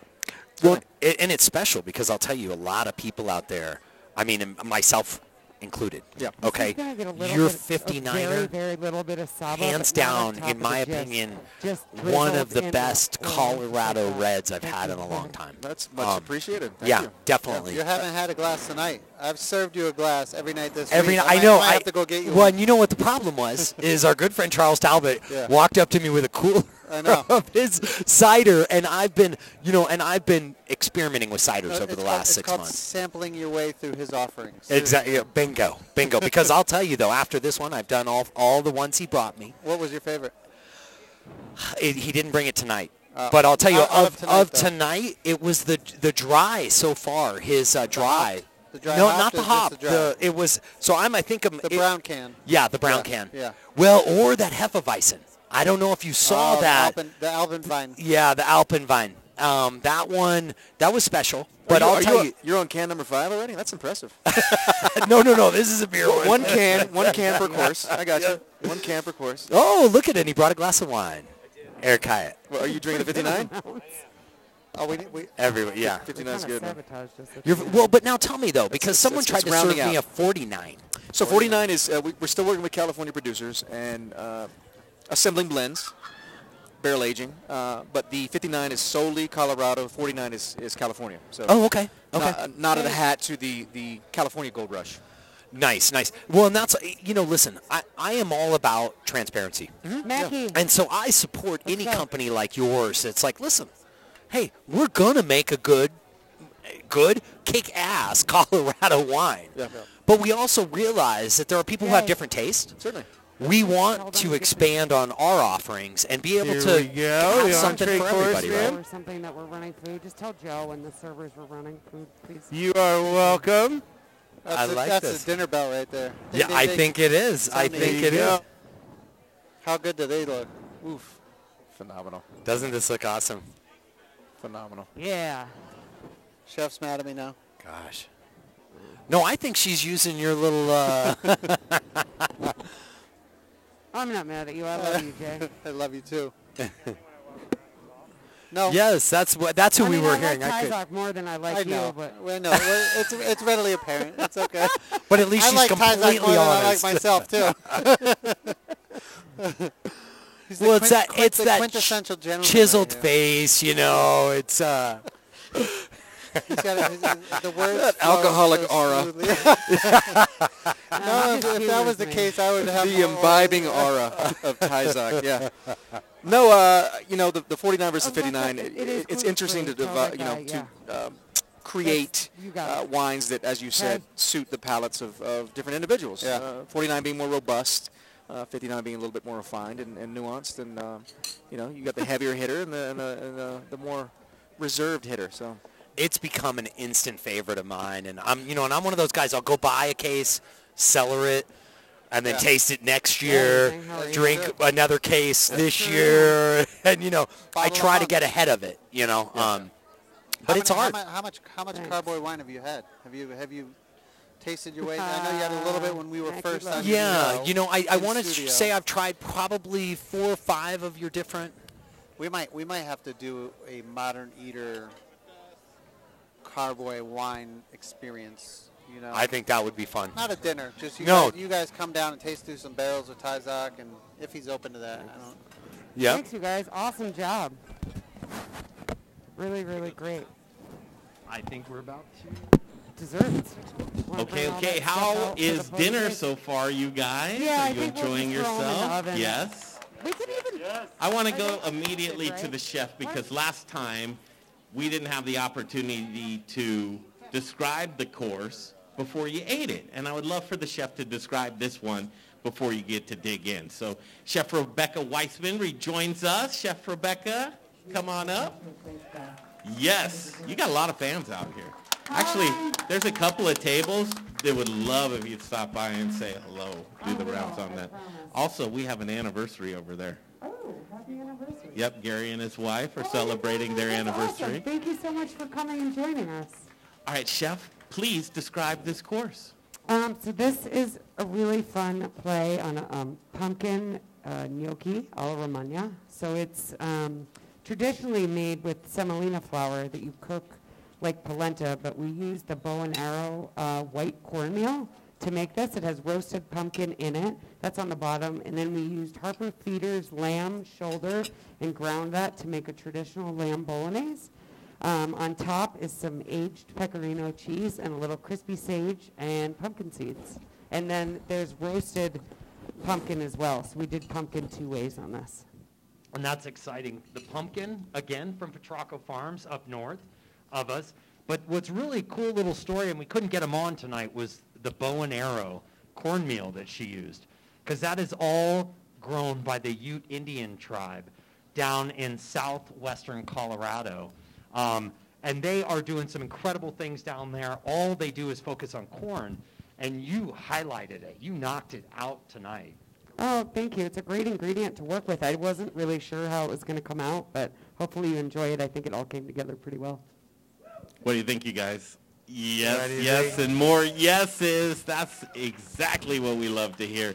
Well, and it's special because I'll tell you, a lot of people out there, I mean, myself included. Yeah. Okay. He's gonna get a little Your bit, a 59er, very, very little bit of Saba, hands but not on down, in my it, just- opinion, just one of the best oil, Colorado like reds I've had in a long time. That's much Um, appreciated. Thank yeah, you. definitely. You haven't had a glass tonight. I've served you a glass every night this Every week. night, I know. might I have to go get you well, one. and you know what the problem was is our good friend Charles Talbot Yeah. walked up to me with a cooler I know. Of his cider, and I've been, you know, and I've been experimenting with ciders over the called- last six months. sampling your way through his offerings. Exactly. Yeah, bingo. Bingo. Because I'll tell you though, after this one, I've done all all the ones he brought me. What was your favorite? It, he didn't bring it tonight. Uh, but I'll tell you, of, of tonight, of tonight, it was the the dry so far. His uh, dry. The dry no, not the hop. the dry? it was so. I'm. I think I'm, The it- brown can. Yeah, the brown Yeah, can. yeah. Well, or that Hefeweizen. I don't know if you saw Oh, the that. Alpen, the Alpenwein. Yeah, the Alpenwein. Um, that one, that was special. But you- I'll tell you, you, you're on can number five already. That's impressive. no, no, no. This is a beer one. one can, one can per course. I got you. One can per course. Oh, look at it. He brought a glass of wine. Eric Hyatt. Well, are you drinking the 59? Oh, we, we everywhere. Yeah, 59 is good. You're, well, but now tell me though, because it's- someone it's- tried it's to serve rounding me a 49. So 49 is uh, we, we're still working with California producers and uh, assembling blends, barrel aging. Uh, but the 59 is solely Colorado. 49 is, is California. So Oh, okay. Okay. Not, uh, not of the hat to the, the California Gold Rush. Nice, nice. Well, and that's you know, listen, I, I am all about transparency, Mackie. and so I support any company like yours. That's like, listen, hey, we're gonna make a good, good kick-ass Colorado wine, Yeah. but we also realize that there are people who have different tastes. Certainly. We want to expand on our offerings and be able Here to we have something for everybody, man. right? Or something that we're running food. Just tell Joe when the servers were running food, please. You are welcome. That's I a, like that's this. a dinner bell right there. Ding, Yeah, ding, I ding. think it is. I think you it is. go. How good do they look? Oof. Phenomenal. Doesn't this look awesome? Phenomenal. Yeah. Chef's mad at me now. Gosh. No, I think she's using your little. Uh, I'm not mad at you. I love you, Jay. I love you too. no. yes, that's what. That's who I we mean, were I hearing. like I could, Ty Zock more than I like I you, but Well, no, it's it's readily apparent. It's okay. but at least I she's like completely more than I like myself too. He's well, it's quint- that quint- it's that quintessential chiseled face, you know. It's uh. He's got a, his, his- the words That alcoholic so aura. no, if, if that was the case, I would have the imbibing aura of Ty Zock. Yeah. No, uh, you know the, the 49 versus Oh, 59. okay. It, It is it's interesting to gluten-free, devi- tell you that know guy, to um, create uh, wines that, as you said, Okay. suit the palates of, of different individuals. Yeah. Uh, 49 being more robust. Uh, 59 being a little bit more refined and, and nuanced, and um, you know you got the heavier hitter and the and the, and the, the more reserved hitter. So it's become an instant favorite of mine, and I'm you know, and I'm one of those guys. I'll go buy a case, cellar it, and then Yeah. taste it next year. Amazing. How are you? Drink Good. another case this true. year, and you know, I try to get ahead of it. You know, um, but How it's many- hard. How, how much how much Thanks. carboy wine have you had? Have you have you tasted your way? I know you had a little bit when we were Uh, first. on up. your yeah, show you know, I, I in want to say I've tried probably four or five of your different. we might we might have to do a modern eater carboy wine experience. You know, I think that would be fun. not a dinner. Just you, No. guys, you guys come down and taste through some barrels of Ty Zock, and if he's open to that, I don't. Yep. thanks, you guys. Awesome job. Really, really great. I think we're about to. Desserts. Wanna Okay, okay. that stuff How out for is the dinner photo so far, you guys? Yeah, Are I you think we'll enjoying just throw 'em in the yourself? oven. Yes. We could even. Yes. I want to go immediately good, to the chef because last time we didn't have the opportunity to describe the course before you ate it. And I would love for the chef to describe this one before you get to dig in. So Chef Rebecca Weitzman rejoins us. Chef Rebecca, come on up. Yes, you got a lot of fans out here. Actually, there's a couple of tables that would love if you'd stop by and say hello, do the rounds on that. Also, we have an anniversary over there. Happy anniversary. Yep, Gary and his wife are Oh, celebrating their anniversary. Awesome. Thank you so much for coming and joining us. All right, chef, please describe this course. Um, so this is a really fun play on a um, pumpkin uh, gnocchi alla romana. So it's um, traditionally made with semolina flour that you cook like polenta, but we use the bow and arrow uh, white cornmeal to make this. It has roasted pumpkin in it. That's on the bottom. And then we used Harper Feeder's lamb shoulder and ground that to make a traditional lamb bolognese. Um, on top is some aged pecorino cheese and a little crispy sage and pumpkin seeds. And then there's roasted pumpkin as well. So we did pumpkin two ways on this. And that's exciting. The pumpkin, again, from Petrocco Farms up north of us. But what's really cool little story, and we couldn't get him on tonight, was the bow and arrow cornmeal that she used. Because that is all grown by the Ute Indian tribe down in southwestern Colorado. Um, and they are doing some incredible things down there. All they do is focus on corn. And you highlighted it. You knocked it out tonight. Oh, thank you. It's a great ingredient to work with. I wasn't really sure how it was going to come out, but hopefully you enjoy it. I think it all came together pretty well. What do you think, you guys? Yes, yes, and more yeses. That's exactly what we love to hear.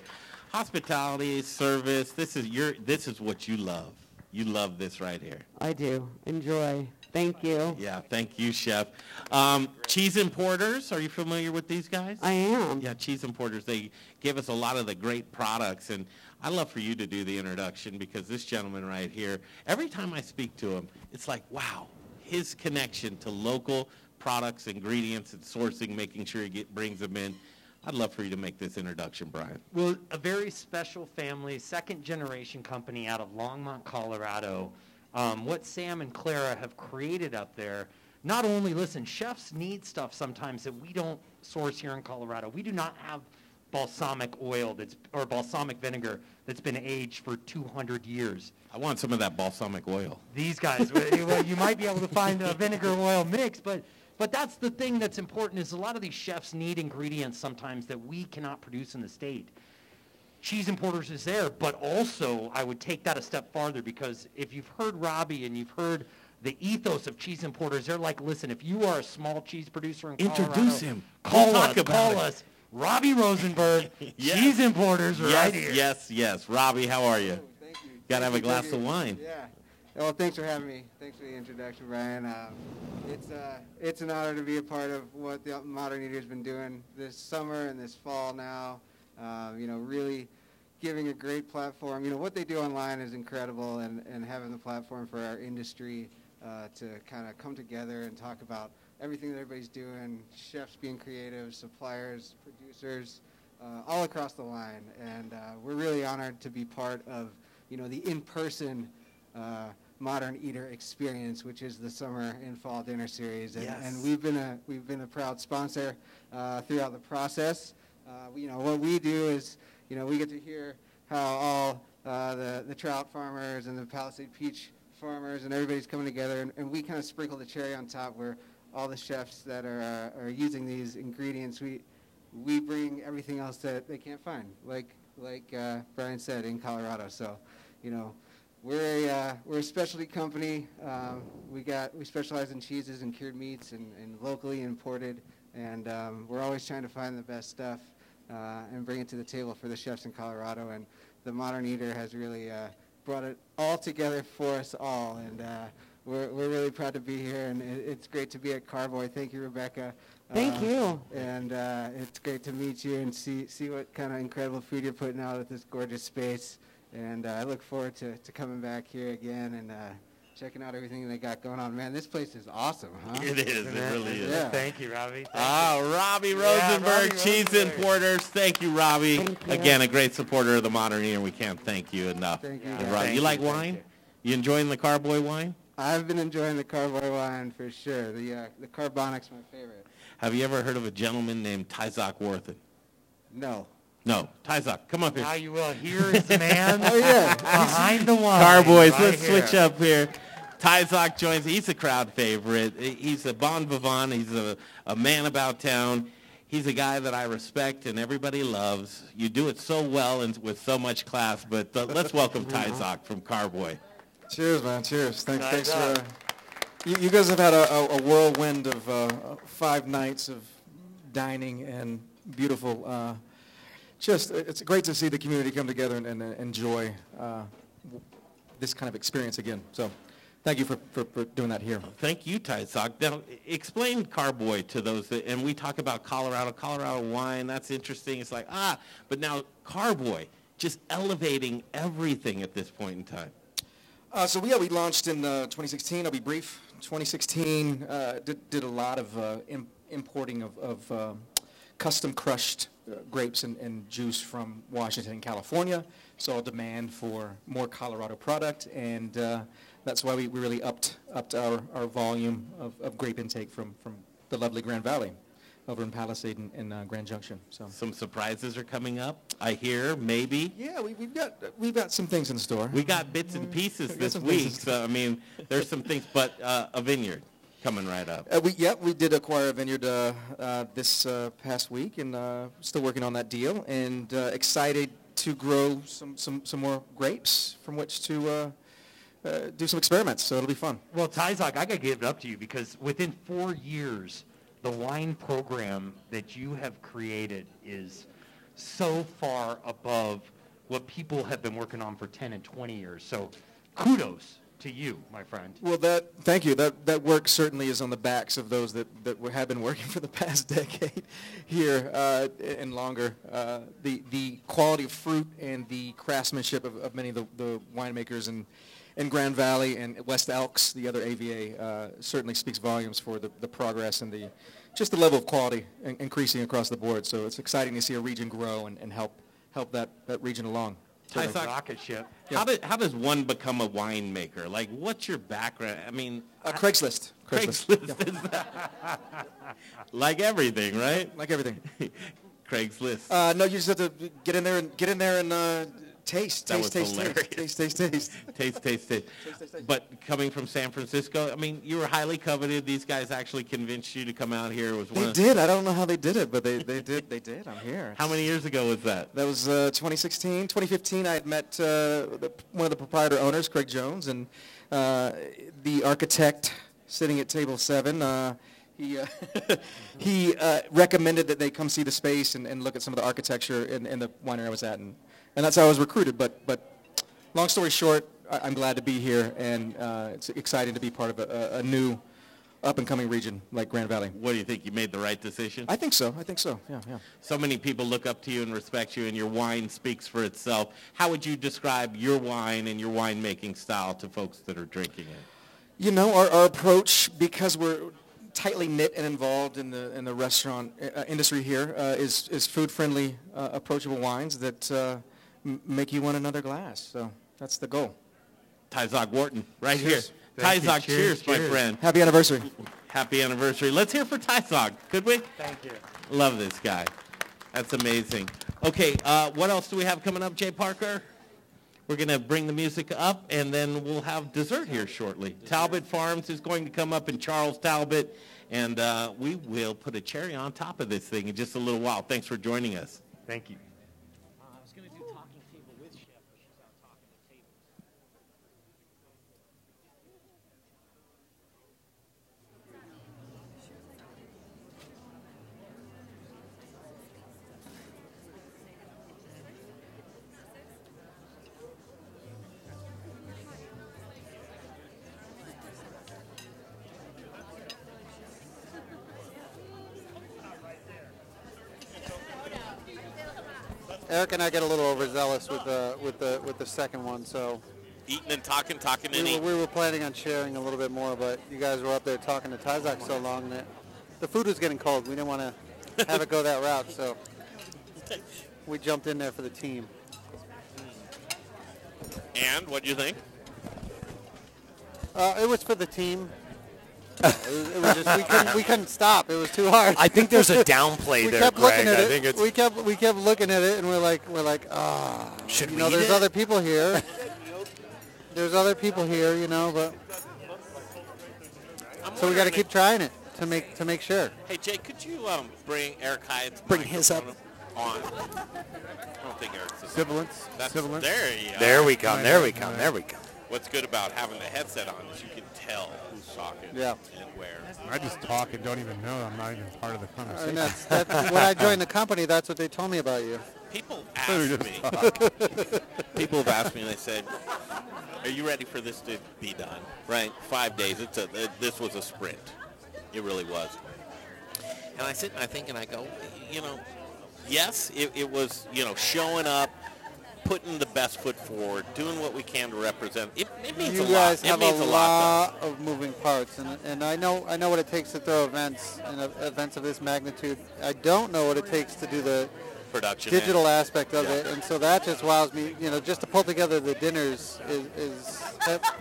Hospitality, service. This is your. This is what you love. You love this right here. I do. Enjoy. Thank you. Yeah, thank you, chef. Um, cheese importers. Are you familiar with these guys? I am. Yeah, cheese importers. They give us a lot of the great products, and I'd love for you to do the introduction because this gentleman right here, every time I speak to him, it's like, wow, his connection to local products, ingredients, and sourcing, making sure he get, brings them in. I'd love for you to make this introduction, Brian. Well, a very special family, second generation company out of Longmont, Colorado. Um, what Sam and Clara have created up there, not only, listen, chefs need stuff sometimes that we don't source here in Colorado. We do not have balsamic oil that's, or balsamic vinegar that's been aged for 200 years. I want some of that balsamic oil. These guys, well, you might be able to find a vinegar oil mix, but but that's the thing that's important is a lot of these chefs need ingredients sometimes that we cannot produce in the state. Cheese importers is there, but also I would take that a step farther because if you've heard Robbie and you've heard the ethos of cheese importers. They're like, listen, if you are a small cheese producer in Colorado, Introduce him. Call We'll us. talk about call it. us. Robbie Rosenberg, Yes. cheese importers, yes, right here. yes, yes. Robbie, how are you? Thank you. Got to have a glass of wine. Yeah. Well, thanks for having me. Thanks for the introduction, Brian. Um, it's uh, it's an honor to be a part of what the Modern Eater's been doing this summer and this fall now. Um, you know, really giving a great platform. You know, what they do online is incredible, and, and having the platform for our industry uh, to kind of come together and talk about everything that everybody's doing, chefs being creative, suppliers, producers, uh, all across the line. And uh, we're really honored to be part of, you know, the in-person uh, modern eater experience, which is the summer and fall dinner series. And, Yes. and we've been a we've been a proud sponsor uh, throughout the process. Uh, you know what we do is, you know, we get to hear how all uh, the the trout farmers and the Palisade peach farmers and everybody's coming together, and, and we kind of sprinkle the cherry on top where all the chefs that are uh, are using these ingredients, we we bring everything else that they can't find, like like uh, Brian said in Colorado. So, you know, we're a uh, we're a specialty company. Um, we got we specialize in cheeses and cured meats and, and locally imported, and um, we're always trying to find the best stuff uh, and bring it to the table for the chefs in Colorado. And the Modern Eater has really uh, brought it all together for us all, and uh, we're we're really proud to be here. And it, it's great to be at Carboy. Thank you, Rebecca. Thank Uh, you. And uh, it's great to meet you and see see what kind of incredible food you're putting out at this gorgeous space. And uh, I look forward to, to coming back here again and uh, checking out everything they got going on. Man, this place is awesome, huh? It is. It really is. Yeah. Thank you, Robbie. Thank Ah, Robbie Yeah, Rosenberg, Robbie Cheese Rosenberg. Importers. Thank you, Robbie. you. Again, a great supporter of the Modern Eater. We can't thank you enough. Thank you, And guys. Robbie, Thank you you, like wine? you. You enjoying the Carboy wine? I've been enjoying the Carboy wine for sure. The uh, the Carbonic's my favorite. Have you ever heard of a gentleman named Ty Zock Worthen? No. No. Ty Zock, come up here. Now you will. Here is the man Oh, yeah. behind the wine. Carboys, right let's here. switch up here. Ty Zock joins. He's a crowd favorite. He's a bon vivant. He's a, a man about town. He's a guy that I respect and everybody loves. You do it so well and with so much class. But uh, let's welcome Ty Zock from Carboy. Cheers, man. Cheers. Thanks. Thanks for. Uh, you, you guys have had a, a, a whirlwind of uh, five nights of dining and beautiful. Just it's great to see the community come together and, and uh, enjoy uh, this kind of experience again. So, thank you for, for, for doing that here. Thank you, Ty Zock. Now, explain Carboy to those that, and we talk about Colorado, Colorado wine. That's interesting. It's like ah, but now Carboy just elevating everything at this point in time. Uh, so we, yeah, we launched in uh, 2016. I'll be brief. 2016 uh, did, did a lot of uh, im- importing of, of uh, custom crushed grapes and, and juice from Washington and California. Saw a demand for more Colorado product, and uh, that's why we, we really upped upped our, our volume of, of grape intake from, from the lovely Grand Valley over in Palisade and, and uh, Grand Junction. So Some surprises are coming up. I hear maybe. yeah, we, we've got we've got some things in store. We got bits and pieces this week, so I mean, there's some things, but uh, a vineyard coming right up. Uh, we, yeah, we did acquire a vineyard uh, uh, this uh, past week, and uh, still working on that deal, and uh, excited to grow some, some, some more grapes from which to uh, uh, do some experiments. So it'll be fun. Well, Ty Zock, I got to give it up to you because within four years, the wine program that you have created is so far above what people have been working on for 10 and 20 years. So kudos to you, my friend. Well, that thank you. That that work certainly is on the backs of those that that have been working for the past decade here uh, and longer. Uh, the the quality of fruit and the craftsmanship of, of many of the, the winemakers in in Grand Valley and West Elks, the other AVA, uh, certainly speaks volumes for the, the progress and the just the level of quality in, increasing across the board. So it's exciting to see a region grow and, and help help that, that region along. Ty Zock, Rocket ship. How, did, how does one become a winemaker? Like, what's your background? I mean, Uh, Craigslist. Craigslist is like everything, right? Like everything. Craigslist. Uh, no, you just have to get in there and get in there and uh, Taste, That taste, was taste, hilarious. taste, taste, taste, taste. taste, taste, taste. But coming from San Francisco, I mean, you were highly coveted. These guys actually convinced you to come out here. It was one They of, did. I don't know how they did it, but they, they did. They did. I'm here. How many years ago was that? That was uh, 2016. 2015, I had met uh, the, one of the proprietor owners, Craig Jones, and uh, the architect sitting at table seven. Uh, he uh, he uh, recommended that they come see the space and, and look at some of the architecture in, in the winery I was at, and, and that's how I was recruited. But but long story short, I, I'm glad to be here, and uh, it's exciting to be part of a, a, a new up and coming region like Grand Valley. What do you think? You made the right decision? I think so. I think so. Yeah, yeah. So many people look up to you and respect you, and your wine speaks for itself. How would you describe your wine and your winemaking style to folks that are drinking it? You know, our, our approach, because we're tightly knit and involved in the in the restaurant uh, industry here, uh, is is food friendly, uh, approachable wines that uh, m- make you want another glass. So that's the goal. Ty Zock Wharton, right Cheers. here. Thank. Ty Zock, cheers, Cheers, my cheers. friend. Happy anniversary. Happy anniversary. Let's hear for Ty Zock, could we? Thank you. Love this guy. That's amazing. Okay, uh, what else do we have coming up, Jay Parker? We're going to bring the music up, and then we'll have dessert here shortly. Talbot Farms is going to come up and Charles Talbot, and uh, we will put a cherry on top of this thing in just a little while. Thanks for joining us. Thank you. Eric and I get a little overzealous with the with the with the second one, so Eating and talking, talking and we were, eating. we were planning on sharing a little bit more, but you guys were up there talking to Ty Zock so long that the food was getting cold. We didn't want to have it go that route, so we jumped in there for the team. And what do you think? Uh, it was for the team. It, was, it was just we couldn't we couldn't stop. It was too hard. I think there's a downplay we there, kept looking at I it. think it's- We kept we kept looking at it, and we're like we're like ah. Should you we know, there's it? other people here. there's other people here, you know, but so we got to keep trying it to make to make sure. Hey, Jay, could you um, bring Eric Hyatt's Bring his up. on? I don't think Eric's a Sibilance? That's, Sibilance? There you are. There we come. There we come. There we go. What's good about having the headset on is you can tell who's Yeah. and where. I just talk and don't even know. I'm not even part of the conversation. And that's, that's when I joined the company. That's what they told me about you. People So we ask me. people have asked me, and they said, "Are you ready for this to be done?" Right? Five days. It's a. It, this was a sprint. It really was. And I sit and I think, and I go, you know, yes, it, it was, you know, showing up, putting the best foot forward, doing what we can to represent. It, it means you a guys lot. have a a lot. lot of moving parts, and, and I know I know what it takes to throw events and uh, events of this magnitude. I don't know what it takes to do the Production digital aspect of Yeah. it, and so that just wows me. You know, just to pull together the dinners is, is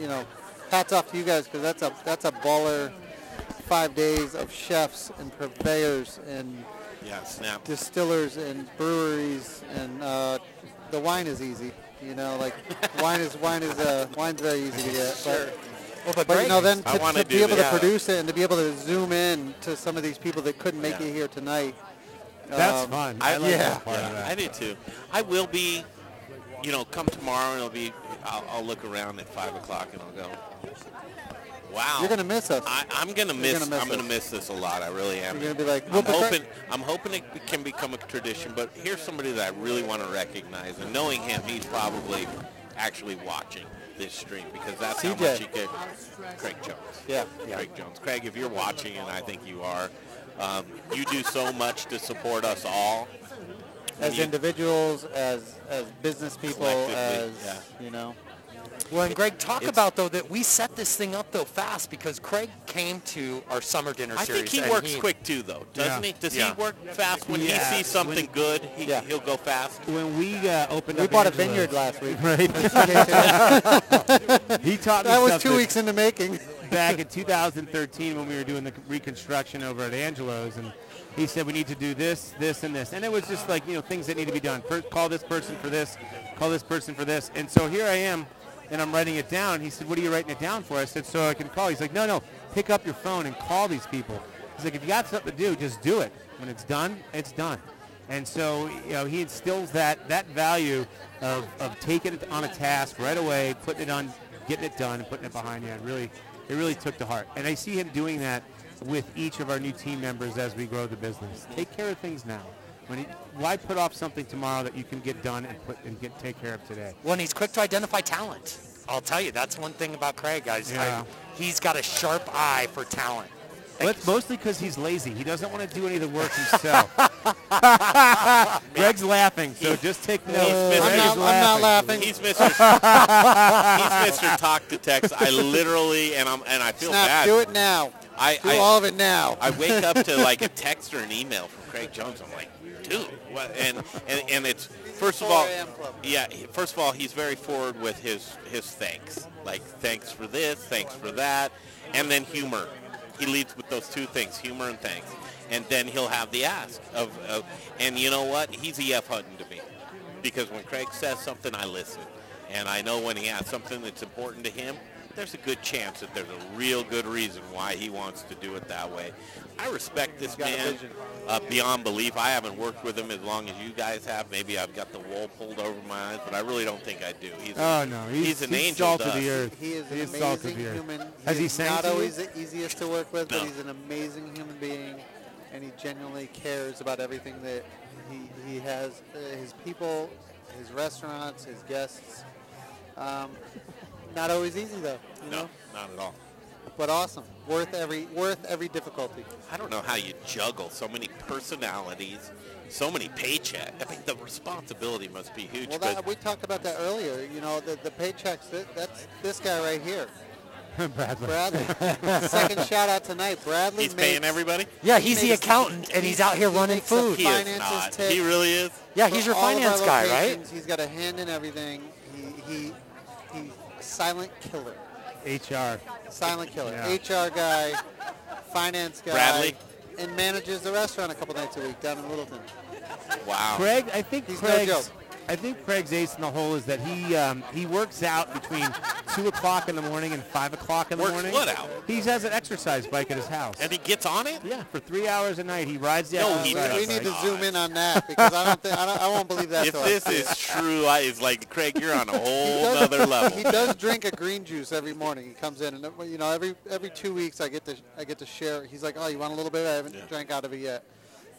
you know, hats off to you guys because that's a that's a baller five days of chefs and purveyors and Yeah, snap. distillers and breweries and uh, the wine is easy. You know, like wine is wine is uh, wine's very easy to get. Sure. But, but but you know, then to, wanna to be able this. to produce it and to be able to zoom in to some of these people that couldn't make Yeah. it here tonight. That's um, fun. I, like yeah. that part of Yeah, that. I do too. I will be, you know, come tomorrow and it'll be, I'll, I'll look around at 5 o'clock and I'll go, wow. You're gonna miss us. I, I'm gonna miss. gonna miss I'm gonna miss this a lot. I really am. You're gonna be like, I'm "Well, but hoping. I'm hoping it can become a tradition. But here's somebody that I really want to recognize, and knowing him, he's probably actually watching this stream because that's how CJ. much he could. Craig Jones. Yeah. Craig Jones. Craig, if you're watching, and I think you are, um, you do so much to support us all. as you- individuals, as as business people, as yeah. you know. Well, and Greg, talk It's- about though that we set this thing up though fast because Craig came to our summer dinner I series. I think he and works quick too, though, doesn't Yeah. he? Does Yeah. he work fast when Yeah. he sees something good? He, Yeah. He'll go fast. When we uh, opened We up bought a Angela's- vineyard last week. Right. he taught me that was two weeks in the making. back in 2013 when we were doing the reconstruction over at Angelo's, and he said we need to do this, this, and this, and it was just like you know things that need to be done. First, call this person for this, call this person for this, and so here I am, and I'm writing it down. He said, "What are you writing it down for?" I said, "So I can call." He's like, "No, no, pick up your phone and call these people." He's like, "If you got something to do, just do it. When it's done, it's done." And so, you know, he instills that that value of, of taking it on a task right away, putting it on, getting it done, and putting it behind you. It really, it really took to heart. And I see him doing that with each of our new team members as we grow the business. Take care of things now. When he, why put off something tomorrow that you can get done and put and get take care of today? Well, and he's quick to identify talent. I'll tell you, that's one thing about Craig, guys. Yeah. I- he's got a sharp eye for talent. Well, it's mostly because he's lazy. He doesn't want to do any of the work himself. Greg's laughing, so just take notes. He's Greg Mr. is laughing. He's Mr. he's Mr. Talk to Text. I literally and I'm and I feel Snap, bad. do it now. I, Do I, all of it now. I wake up to like a text or an email from Craig Jones. I'm like, what? And and, and it's first of all, 4 a.m. club. yeah. First of all, he's very forward with his his thanks. Like thanks for this, thanks for that, and then humor. He leads with those two things, humor and thanks. And then he'll have the ask of, of and you know what? He's E.F. Hutton to me because when Craig says something, I listen. And I know when he has something that's important to him, there's a good chance that there's a real good reason why he wants to do it that way. I respect this man uh, beyond belief. I haven't worked with him as long as you guys have. Maybe I've got the wool pulled over my eyes, but I really don't think I do. He's Oh a, no, he's, an he's angel. salt to of the earth. He is an He is salt of amazing the earth. human. Has he is sang not to you? always the easiest to work with, No. but he's an amazing human being, and he genuinely cares about everything that he, he has, uh, his people, his restaurants, his guests. Um, not always easy though, you No, know, not at all. but awesome. Worth every worth every difficulty. I don't know how you juggle so many personalities, so many paychecks. I mean, the responsibility must be huge. Well, that, we talked about that earlier. You know, the, the paychecks. That, that's this guy right here, Bradley. Bradley. Second shout out tonight, Bradley. he's paying everybody. Yeah, he's the accountant, and he's out here he running food. He is finances not. He really is. Yeah, he's your all of our finance guy, right? He's got a hand in everything. He he he silent killer. HR. Silent killer. Yeah. HR guy, finance guy, Bradley? and manages the restaurant a couple nights a week down in Littleton. Wow. Craig, I think He's no joke. I think Craig's ace in the hole is that he um, he works out between two o'clock in the morning and five o'clock in the Works morning. what out? He has an exercise bike at his house. And he gets on it. yeah, for three hours a night he rides the No, exercise he We, doesn't. we bike. need to zoom in on that because I don't think I, don't, I won't believe that. If till I this see is true, I, it's like Craig, you're on a whole does- other level. He does drink a green juice every morning. He comes in and you know every every two weeks I get to I get to share. He's like, oh, you want a little bit? I haven't Yeah. drank out of it yet,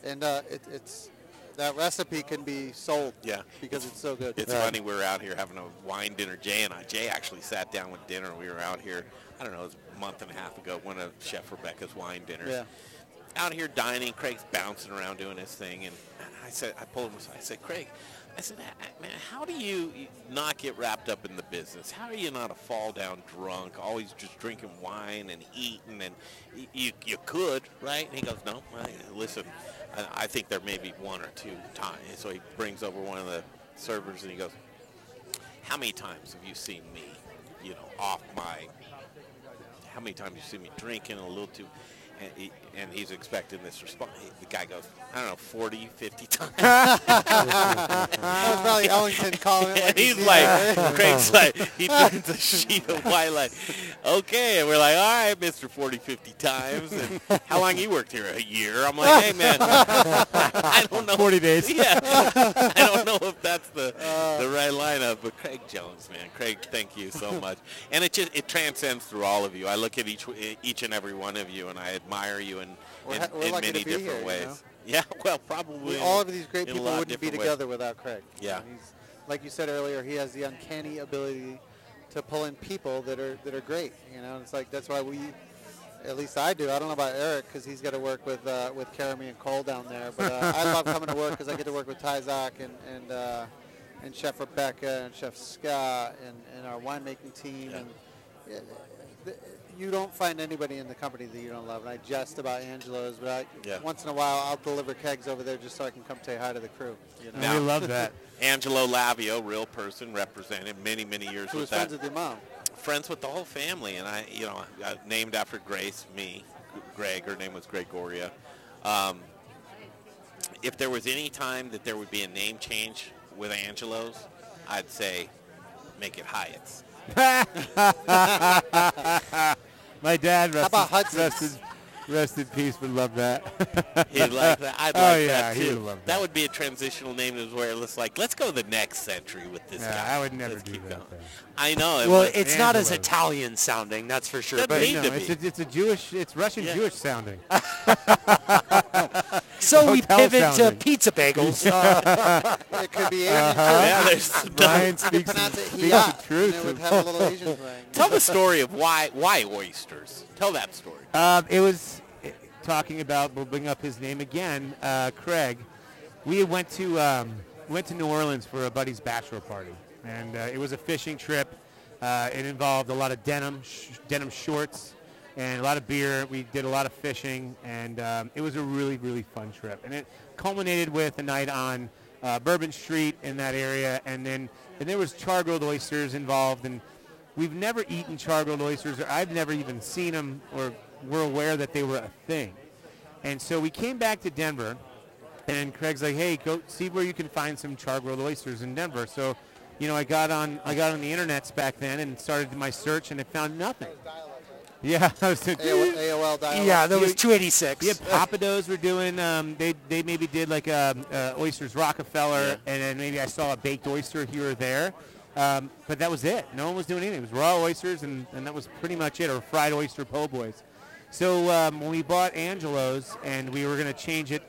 and uh, it, it's that recipe can be sold. Yeah. because it's so good. It's funny. We were out here having a wine dinner. Jay and I. Jay actually sat down with dinner. We were out here. I don't know. It was a month and a half ago. One of Chef Rebecca's wine dinners. Yeah. Out here dining. Craig's bouncing around doing his thing, and I said, I pulled him aside. I said, Craig. I said, man, how do you not get wrapped up in the business? How are you not a fall down drunk, always just drinking wine and eating? And you, you could, right? And he goes, no, I, listen, I, I think there may be one or two times. So he brings over one of the servers and he goes, how many times have you seen me, you know, off my, how many times have you seen me drinking a little too, and, he, and he's expecting this response. The guy goes, I don't know, 40, 50 times. that was probably Ellington calling it. Like and he's he's like, Craig's like, he turns a sheet of white like, okay. And we're like, all right, Mr. 40, 50 times. And how long you worked here? A year. I'm like, hey, man, I don't know. 40 days. Yeah. I don't know if that's the, Uh. the right lineup, but Craig Jones, man. Craig, thank you so much. And it just, it transcends through all of you. I look at each, each and every one of you and I admire you in, We're in, we're in many different here, you ways. know? Yeah, well, probably. We, all of these great people wouldn't be different ways. together without Craig. Yeah. And he's, like you said earlier, he has the uncanny ability to pull in people that are that are great. You know, and it's like that's why we, at least I do. I don't know about Eric because he's got to work with uh, with Karami and Cole down there. But uh, I love coming to work because I get to work with Ty Zock and and uh, and Chef Rebecca and Chef Scott and, and our winemaking team. And yeah, th- you don't find anybody in the company that you don't love. And I jest about Angelo's, but I, Yeah. once in a while I'll deliver kegs over there just so I can come say hi to the crew. You know? Now- we love that. Angelo Lavio, real person, represented many, many years Who was with that. friends with your mom. friends with the whole family, and I, you know, I, named after Grace, me, Greg. Her name was Gregoria. Um, if there was any time that there would be a name change with Angelo's, I'd say make it Hyatt's. My dad, rest, about in- rest, in, rest in peace, would love that. He'd like that. I'd oh, like yeah, that he too. would love that that would be a transitional name is where it looks like, let's go the next century with this Yeah, guy. I would never Let's do keep that. going. I know. it Well, was- it's not as Angelo. Italian sounding, that's for sure. Doesn't But need no, to it's be. a, it's a Jewish, it's Russian Yeah. Jewish sounding. so we pivot sounding. to pizza bagels. Uh, It could be Asian. Uh-huh. Yeah, there's Brian speaks, pronounce it speaks hiat, the truth. and it would have a little Asian ring. Tell the story of why why oysters. Tell that story. Um, it was uh, talking about. We'll bring up his name again, uh, Craig. We went to um, went to New Orleans for a buddy's bachelor party, and uh, it was a fishing trip. Uh, it involved a lot of denim sh- denim shorts and a lot of beer. We did a lot of fishing, and um, it was a really really fun trip. And it culminated with a night on uh, Bourbon Street in that area, and then and there was char-grilled oysters involved, and we've never eaten char-grilled oysters, or I've never even seen them, or were aware that they were a thing. And so we came back to Denver, and Craig's like, "Hey, go see where you can find some char-grilled oysters in Denver." So, you know, I got on I got on the internets back then and started my search, and I found nothing. Yeah, AOL, AOL dial yeah, that was 286. yeah, Pappadeaux were doing. Um, they they maybe did like um, uh, oysters Rockefeller, and then maybe I saw a baked oyster here or there. Um, but that was it. No one was doing anything. It was raw oysters, and, and that was pretty much it, or fried oyster po' boys. So um, when we bought Angelo's, and we were going to change it,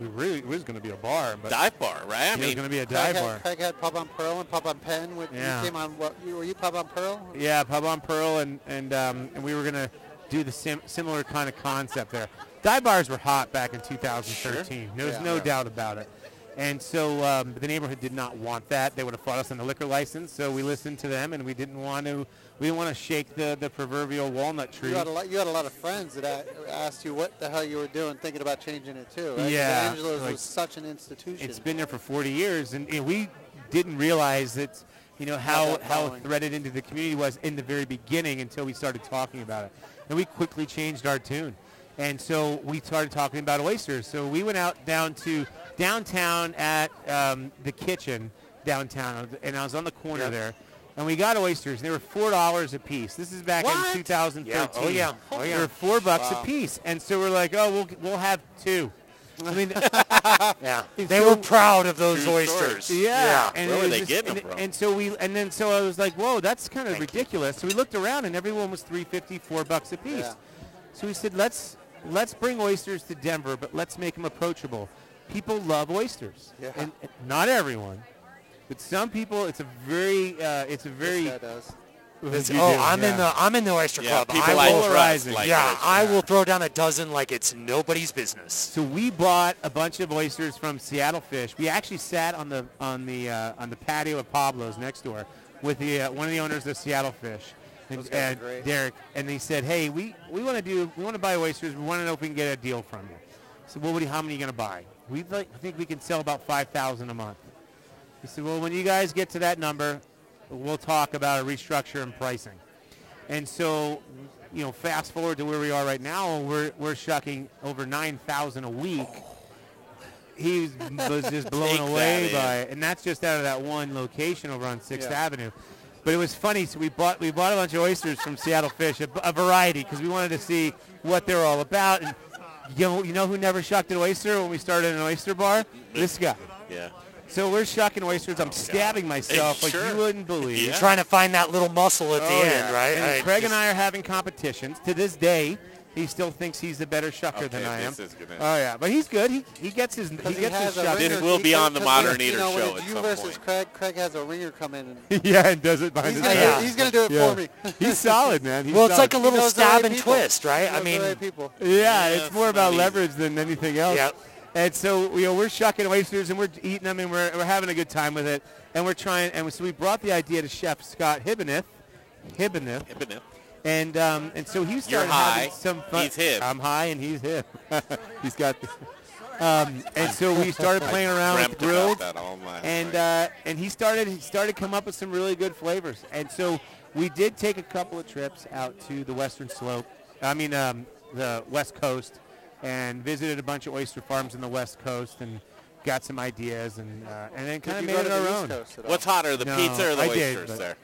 we really it was going to be a bar, but Dive bar, right? I it was going to be a Craig dive bar. had, Craig had Pub on Pearl and Pub on Penn. Yeah. You came on what? You, were you Pub on Pearl? Yeah, Pub on Pearl, and and um, and we were gonna do the sim- similar kind of concept there. Dive bars were hot back in 2013. There's Yeah. no doubt about it. And so um, the neighborhood did not want that. They would have fought us on the liquor license. So we listened to them, and we didn't want to. We didn't want to shake the, the proverbial walnut tree. You had a lot. You had a lot of friends that asked you what the hell you were doing, thinking about changing it too. Right? Yeah, Angelo's like- was such an institution. It's been there for 40 years, and know, we didn't realize that, you know, how, how threaded into the community was in the very beginning until we started talking about it. And we quickly changed our tune. And so we started talking about oysters. So we went out down to downtown at um, the kitchen downtown, and I was on the corner Yep. there. And we got oysters. They were four dollars a piece. This is back What? in 2013. Yeah. Oh, yeah. Oh, They yeah. were four bucks Wow. a piece. And so we're like, oh, we'll we'll have two. I mean, Yeah. They So- were proud of those oysters. yeah. And Where it were they just- getting and, them from? And so we, and then so I was like, whoa, that's kind of Thank you. ridiculous. So we looked around, and everyone was three fifty, four bucks a piece. Yeah. So we said, let's let's bring oysters to Denver, but let's make them approachable. People love oysters, Yeah. and, and not everyone, but some people. It's a very, uh, it's a very. This does. It's- oh, do, I'm in the I'm in the oyster Yeah, club. people I I will, polarizing. like yeah, oysters. I will throw down a dozen like it's nobody's business. So we bought a bunch of oysters from Seattle Fish. We actually sat on the on the uh, on the patio of Pablo's next door with the uh, one of the owners of Seattle Fish, and, Those guys are and great. Derek, and they said, "Hey, we, we want to do we want to buy oysters. We want to know if we can get a deal from you." So, well, what do you, how many are you going to buy? We like, I think we can sell about five thousand a month. He said, "Well, when you guys get to that number, we'll talk about a restructure and pricing." And so, you know, fast forward to where we are right now, we're we're shucking over nine thousand a week. He was just blown away by it, and that's just out of that one location over on Sixth Yeah. Avenue. But it was funny. So we bought we bought a bunch of oysters from Seattle Fish, a, a variety, because we wanted to see what they're all about. And you know, you know who never shucked an oyster when we started an oyster bar? This guy. Yeah. So we're shucking oysters. I'm stabbing myself like Sure. you wouldn't believe. Yeah. Trying to find that little muscle at the Oh, end, right? And I Craig just- and I are having competitions. To this day, he still thinks he's a better shucker than Okay, I am. this is gonna- Oh yeah, but he's good. He he gets his he Because gets his has a. This will be on the 'cause Modern you Eater know, when show it's at you some versus point. Craig. Craig has a ringer come in. And yeah, and does it behind he's his gonna, back. do, he's gonna do it Yeah. for me. He's solid, man. He's well, it's solid. like a little knows the stab right and people. twist, right? I knows the mean, right people. Yeah, Yeah, it's more about leverage than anything else. Yep. And so you know we're shucking oysters and we're eating them and we're, we're having a good time with it and we're trying and so we brought the idea to Chef Scott Hibbeneth, Hibbeneth, Hibbeneth. and um, and so he You're started high, having some fun. he's hip. I'm high and he's hip. he's got. Um, and so we started playing around with Dreamt grills, that all my and uh, and he started he started to come up with some really good flavors. And so we did take a couple of trips out to the Western Slope. I mean um, the West Coast, and visited a bunch of oyster farms in the West Coast, and got some ideas and uh, and then Did kind of made it to our East own. Coast at all? What's hotter, the No, pizza or the I oysters but- there?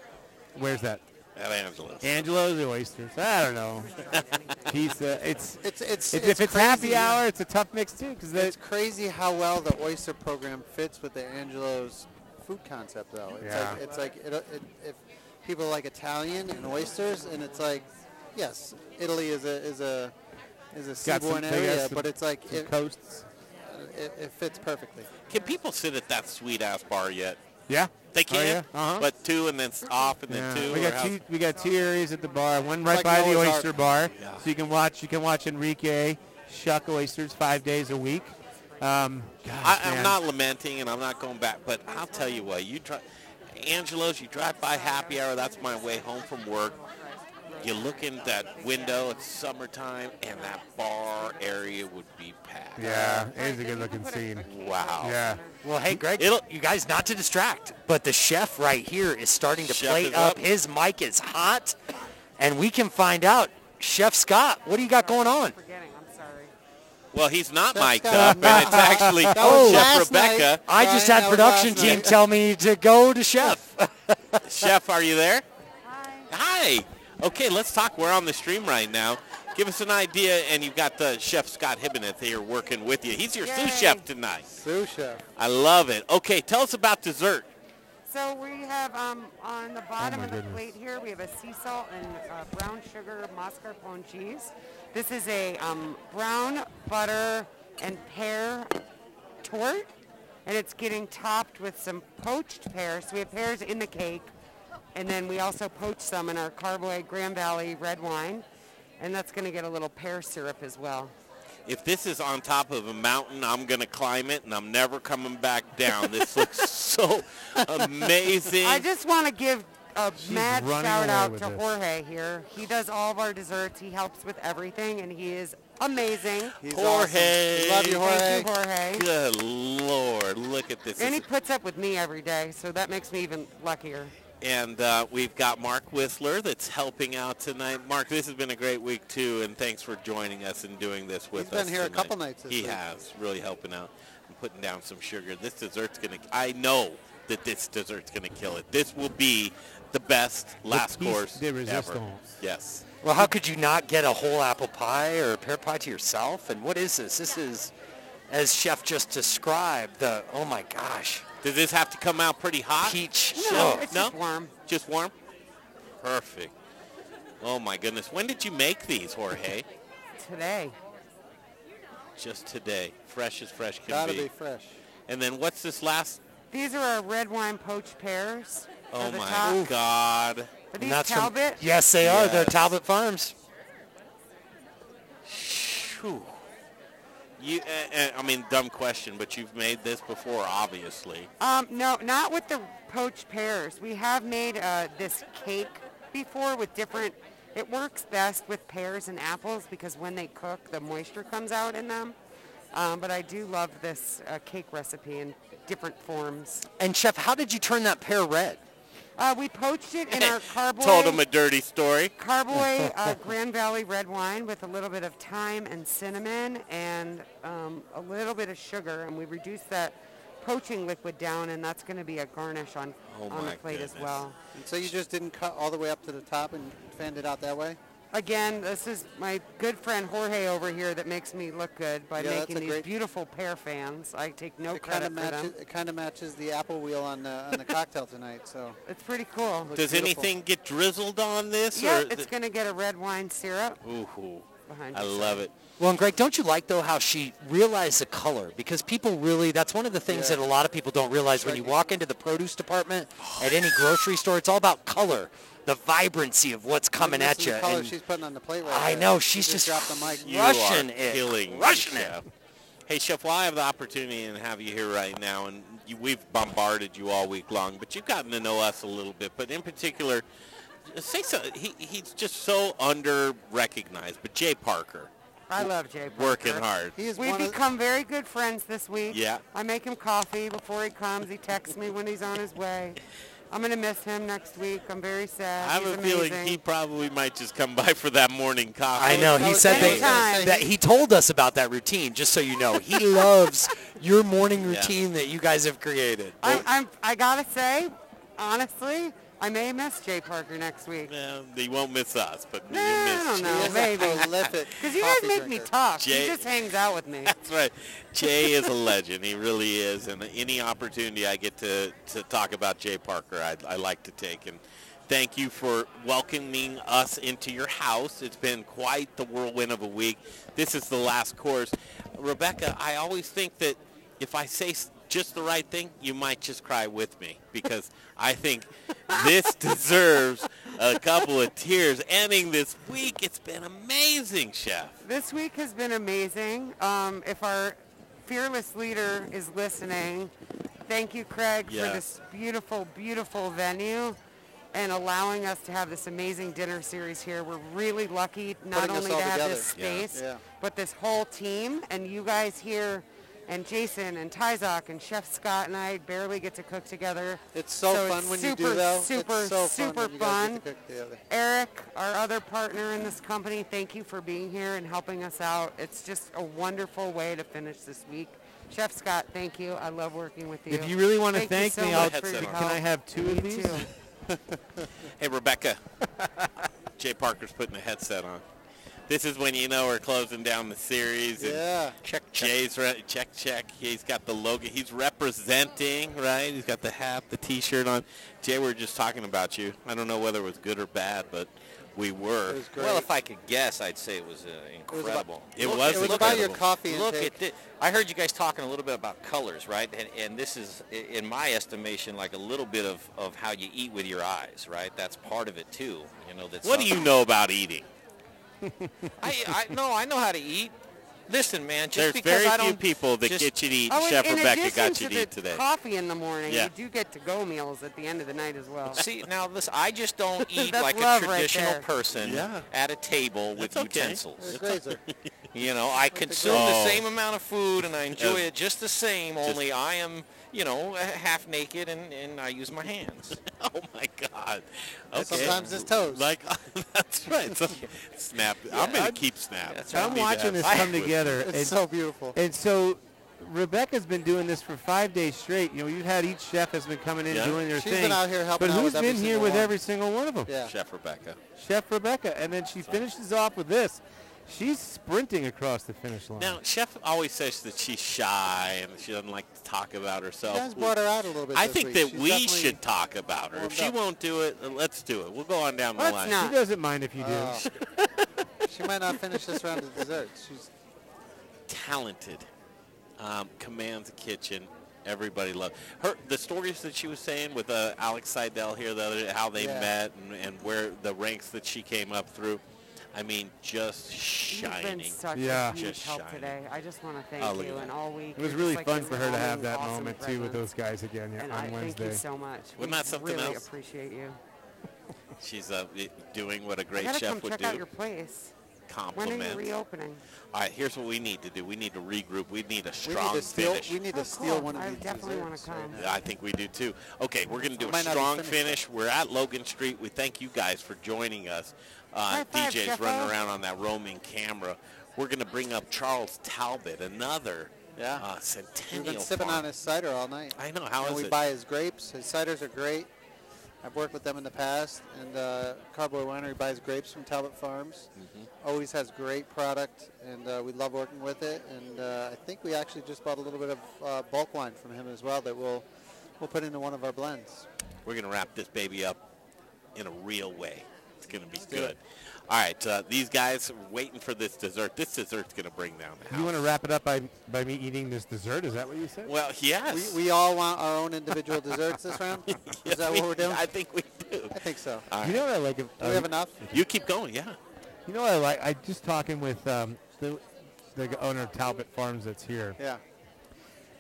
Where's that? At Angelo's. Angelo's or oysters? I don't know. Pizza. It's It's it's, if it's happy hour, it's a tough mix too. Because It's crazy how well the oyster program fits with the Angelo's food concept, though. It's Yeah. like it's like it, it, if people like Italian and oysters, and it's like, yes, Italy is a is a is a seaborne area, some- but it's like some it, coasts. It, it fits perfectly. Can people sit at that sweet ass bar yet? Yeah. They Oh, can. yeah. Uh-huh. But two and then s- off and then Yeah. two. We or got how- two. We got two areas at the bar. One right like by the oyster Ark. bar, Yeah. so you can watch. You can watch Enrique shuck oysters five days a week. Um, gosh, I, I'm not lamenting and I'm not going back, but I'll tell you what, you drive, Angelo's, you drive by happy hour, that's my way home from work. You look in that window, it's summertime, and that bar area would be packed. Yeah, it is a good looking scene. Wow. Yeah. Well, hey, Greg, It'll- you guys not to distract, but the chef right here is starting to Chef plate up. up. His mic is hot, and we can find out. Chef Scott, what do you got going on? Forgetting, I'm sorry. Well, he's not That's mic'd up, and it's actually That Chef last night. Rebecca. I just had production team night. tell me to go to Chef. Chef, are you there? Hi. Hi. Okay, let's talk. We're on the stream right now. Give us an idea, and you've got the Chef Scott Hibbeneth here working with you. He's your sous chef tonight. Sous chef. I love it. Okay, tell us about dessert. So we have um, on the bottom my of the goodness. plate here, we have a sea salt and uh, brown sugar mascarpone cheese. This is a um, brown butter and pear torte, and it's getting topped with some poached pears. So we have pears in the cake, and then we also poach some in our Carboy Grand Valley red wine, and that's going to get a little pear syrup as well. If this is on top of a mountain, I'm going to climb it, and I'm never coming back down. This looks so amazing. I just want to give a mad shout out to this. Jorge here. He does all of our desserts. He helps with everything, and he is amazing. He's Jorge. awesome. Love you, Jorge. Thank you, Jorge. Good Lord, look at this. And he This- puts up with me every day, so that makes me even luckier. And uh, we've got Mark Whistler that's helping out tonight. Mark, this has been a great week too, and thanks for joining us and doing this with He's us. been here a couple nights this He week. has, really helping out and putting down some sugar. This dessert's gonna. I know that this dessert's gonna kill it. This will be the best last piece course de ever. Yes. Well, how could you not get a whole apple pie or a pear pie to yourself? And what is this? This is, as Chef just described, the, oh my gosh, Does this have to come out pretty hot? peach. No, oh, it's no? just warm. Just warm. Perfect. Oh my goodness. When did you make these, Jorge? Today. Just today. Fresh as fresh can Gotta be. be fresh. And then what's this last These are our red wine poached pears. Oh my top. God! Are these that's from- Talbot? yes, they are. They're Talbot Farms. Phew. You, uh, uh, I mean, dumb question, but you've made this before, obviously. Um, no, not with the poached pears. We have made uh, this cake before with different. It works best with pears and apples because when they cook, the moisture comes out in them. Um, but I do love this uh, cake recipe in different forms. And Chef, how did you turn that pear red? Uh, we poached it in our carboy. Told him a dirty story. Carboy uh, Grand Valley red wine with a little bit of thyme and cinnamon and um, a little bit of sugar, and we reduced that poaching liquid down, and that's going to be a garnish on Oh on the plate as well. And so you just didn't cut all the way up to the top and fanned it out that way? Again, this is my good friend Jorge over here that makes me look good by Yeah, making these beautiful pear fans. I take no it credit of for matches. them. It kind of matches the apple wheel on the on the cocktail tonight. So It's pretty cool. looks Does beautiful. anything get drizzled on this? Yeah, or it's going to get a red wine syrup Ooh, behind I love it. Well, and Greg, don't you like though how she realized the color? Because people really, that's one of the things Yeah. that a lot of people don't realize when you walk into the produce department at any grocery store. It's all about color, the vibrancy of what's coming Listen at you. The color And she's putting on the plate right I there. know she's just dropped the mic. You Russian are it, killing me, crushing it. Chef. Hey, Chef, while I have the opportunity and have you here right now, and you, we've bombarded you all week long, but you've gotten to know us a little bit. But in particular, say so. He, he's just so under-recognized. But Jay Parker, I love Jay Parker. working hard. He is We've become very good friends this week. Yeah. I make him coffee before he comes. He texts me when he's on his way. I'm going to miss him next week. I'm very sad. I have He's a feeling amazing. he probably might just come by for that morning coffee. I know. He said that, that he told us about that routine. Just so you know, he loves your morning routine that you guys have created. I, I'm, I got to say, honestly, I may miss Jay Parker next week. Well, he won't miss us, but Nah, you I miss don't know, Jay. maybe. Because you guys make me talk. Jay- He just hangs out with me. That's right. Jay is a legend. He really is. And any opportunity I get to, to talk about Jay Parker, I, I like to take. And thank you for welcoming us into your house. It's been quite the whirlwind of a week. This is the last course. Rebecca, I always think that if I say just the right thing, you might just cry with me because I think this deserves a couple of tears. Ending this week, it's been amazing, Chef. This week has been amazing. Um, if our fearless leader is listening, thank you, Craig, Yeah. for this beautiful, beautiful venue and allowing us to have this amazing dinner series here. We're really lucky not Putting only to have together. this Yeah. space, Yeah. but this whole team and you guys here and Jason and Ty Zock and Chef Scott and I barely get to cook together. It's so fun it's when you do, though. It's Super, so fun super when you fun. get to cook together. Eric, our other partner in this company, thank you for being here and helping us out. It's just a wonderful way to finish this week. Chef Scott, thank you. I love working with you. If you really want to Thank thank you me, so I'll, much for your can. I have two of these? Hey, Rebecca. Jay Parker's putting a headset on. This is when you know we're closing down the series. And Yeah. Check, Jay's re- check, check. He's got the logo. He's representing, right? He's got the hat, the T-shirt on. Jay, we were just talking about you. I don't know whether it was good or bad, but we were. Well, if I could guess, I'd say it was uh, incredible. It Look- was look about at- your coffee Look intake. at this. I heard you guys talking a little bit about colors, right? And, and this is, in my estimation, like a little bit of, of how you eat with your eyes, right? That's part of it too. You know, that's What do you know about eating? I, I no, I know how to eat. Listen, man, just There's because very I few don't people that just- get you to eat. Oh, Chef in, in Rebecca addition got you to the eat today. coffee in the morning, Yeah. you do get to-go meals at the end of the night as well. See, now listen, I just don't eat That's like a love right traditional there. person Yeah. at a table with That's okay. utensils. You're a grazer. You know, I consume Oh. the same amount of food and I enjoy oh. it just the same, only I am, you know, half naked and, and I use my hands. Oh my God! And sometimes it's toes. Like that's right. So, snap. I'm gonna keep snap. That's I'm watching this come together. It's and, so beautiful. and so Rebecca's been doing this for five days straight. You know, you've had each chef has been coming in Yeah. doing their She's thing. been out here helping but out who's with every been here with one. every single one of them? Yeah. Chef Rebecca. Chef Rebecca. And then she finishes off with this. She's sprinting across the finish line. Now, Chef always says that she's shy and she doesn't like to talk about herself. You guys brought her out a little bit I this think week. that She's we should talk about her. If she up. won't do it, let's do it. We'll go on down the Let's line. not. she doesn't mind if you do. Oh. she might not finish this round of desserts. She's Talented, um, commands a kitchen. Everybody loves her. The stories that she was saying with uh, Alex Seidel here, the other, how they Yeah. met and, and where the ranks that she came up through. I mean, just You've shining. been such Yeah. a huge Just help shining. today. I just want to thank Oh, you and all week. It was really like fun for her to have that awesome moment too with those guys again yeah, And on I Wednesday. thank you so much. Wasn't we that something really else? appreciate you. She's uh, doing what a I great gotta chef come would check do. out your place. When are you reopening? All right, here's what we need to do. We need to regroup. We need a strong we need to steal. finish. We need to Oh, steal cool. one of I these definitely wanna desserts right I think we do too. Okay, we're going to do a Might not be strong finished finish. We're at Logan Street. We thank you guys for joining us. Uh, DJ's running around on that roaming camera. We're going to bring up Charles Talbot, another Yeah. uh, We've centennial been sipping farm. on his cider all night. I know. How and is we it? buy his grapes. His ciders are great. I've worked with them in the past, and uh, Carboy Winery buys grapes from Talbot Farms. Mm-hmm. Always has great product, and uh, we love working with it. And uh, I think we actually just bought a little bit of uh, bulk wine from him as well that we'll we'll put into one of our blends. We're going to wrap this baby up in a real way. It's going to be good. All right, uh, these guys are waiting for this dessert. This dessert's going to bring down the house. You want to wrap it up by by me eating this dessert? Is that what you said? Well, yes. We, we all want our own individual desserts this round. Yes, Is that we- what we're doing? I think we do. I think so. All You right. know what I like? Do we have enough? You keep going, yeah. You know what I like? I just talking with um, the the owner of Talbot Farms that's here. Yeah.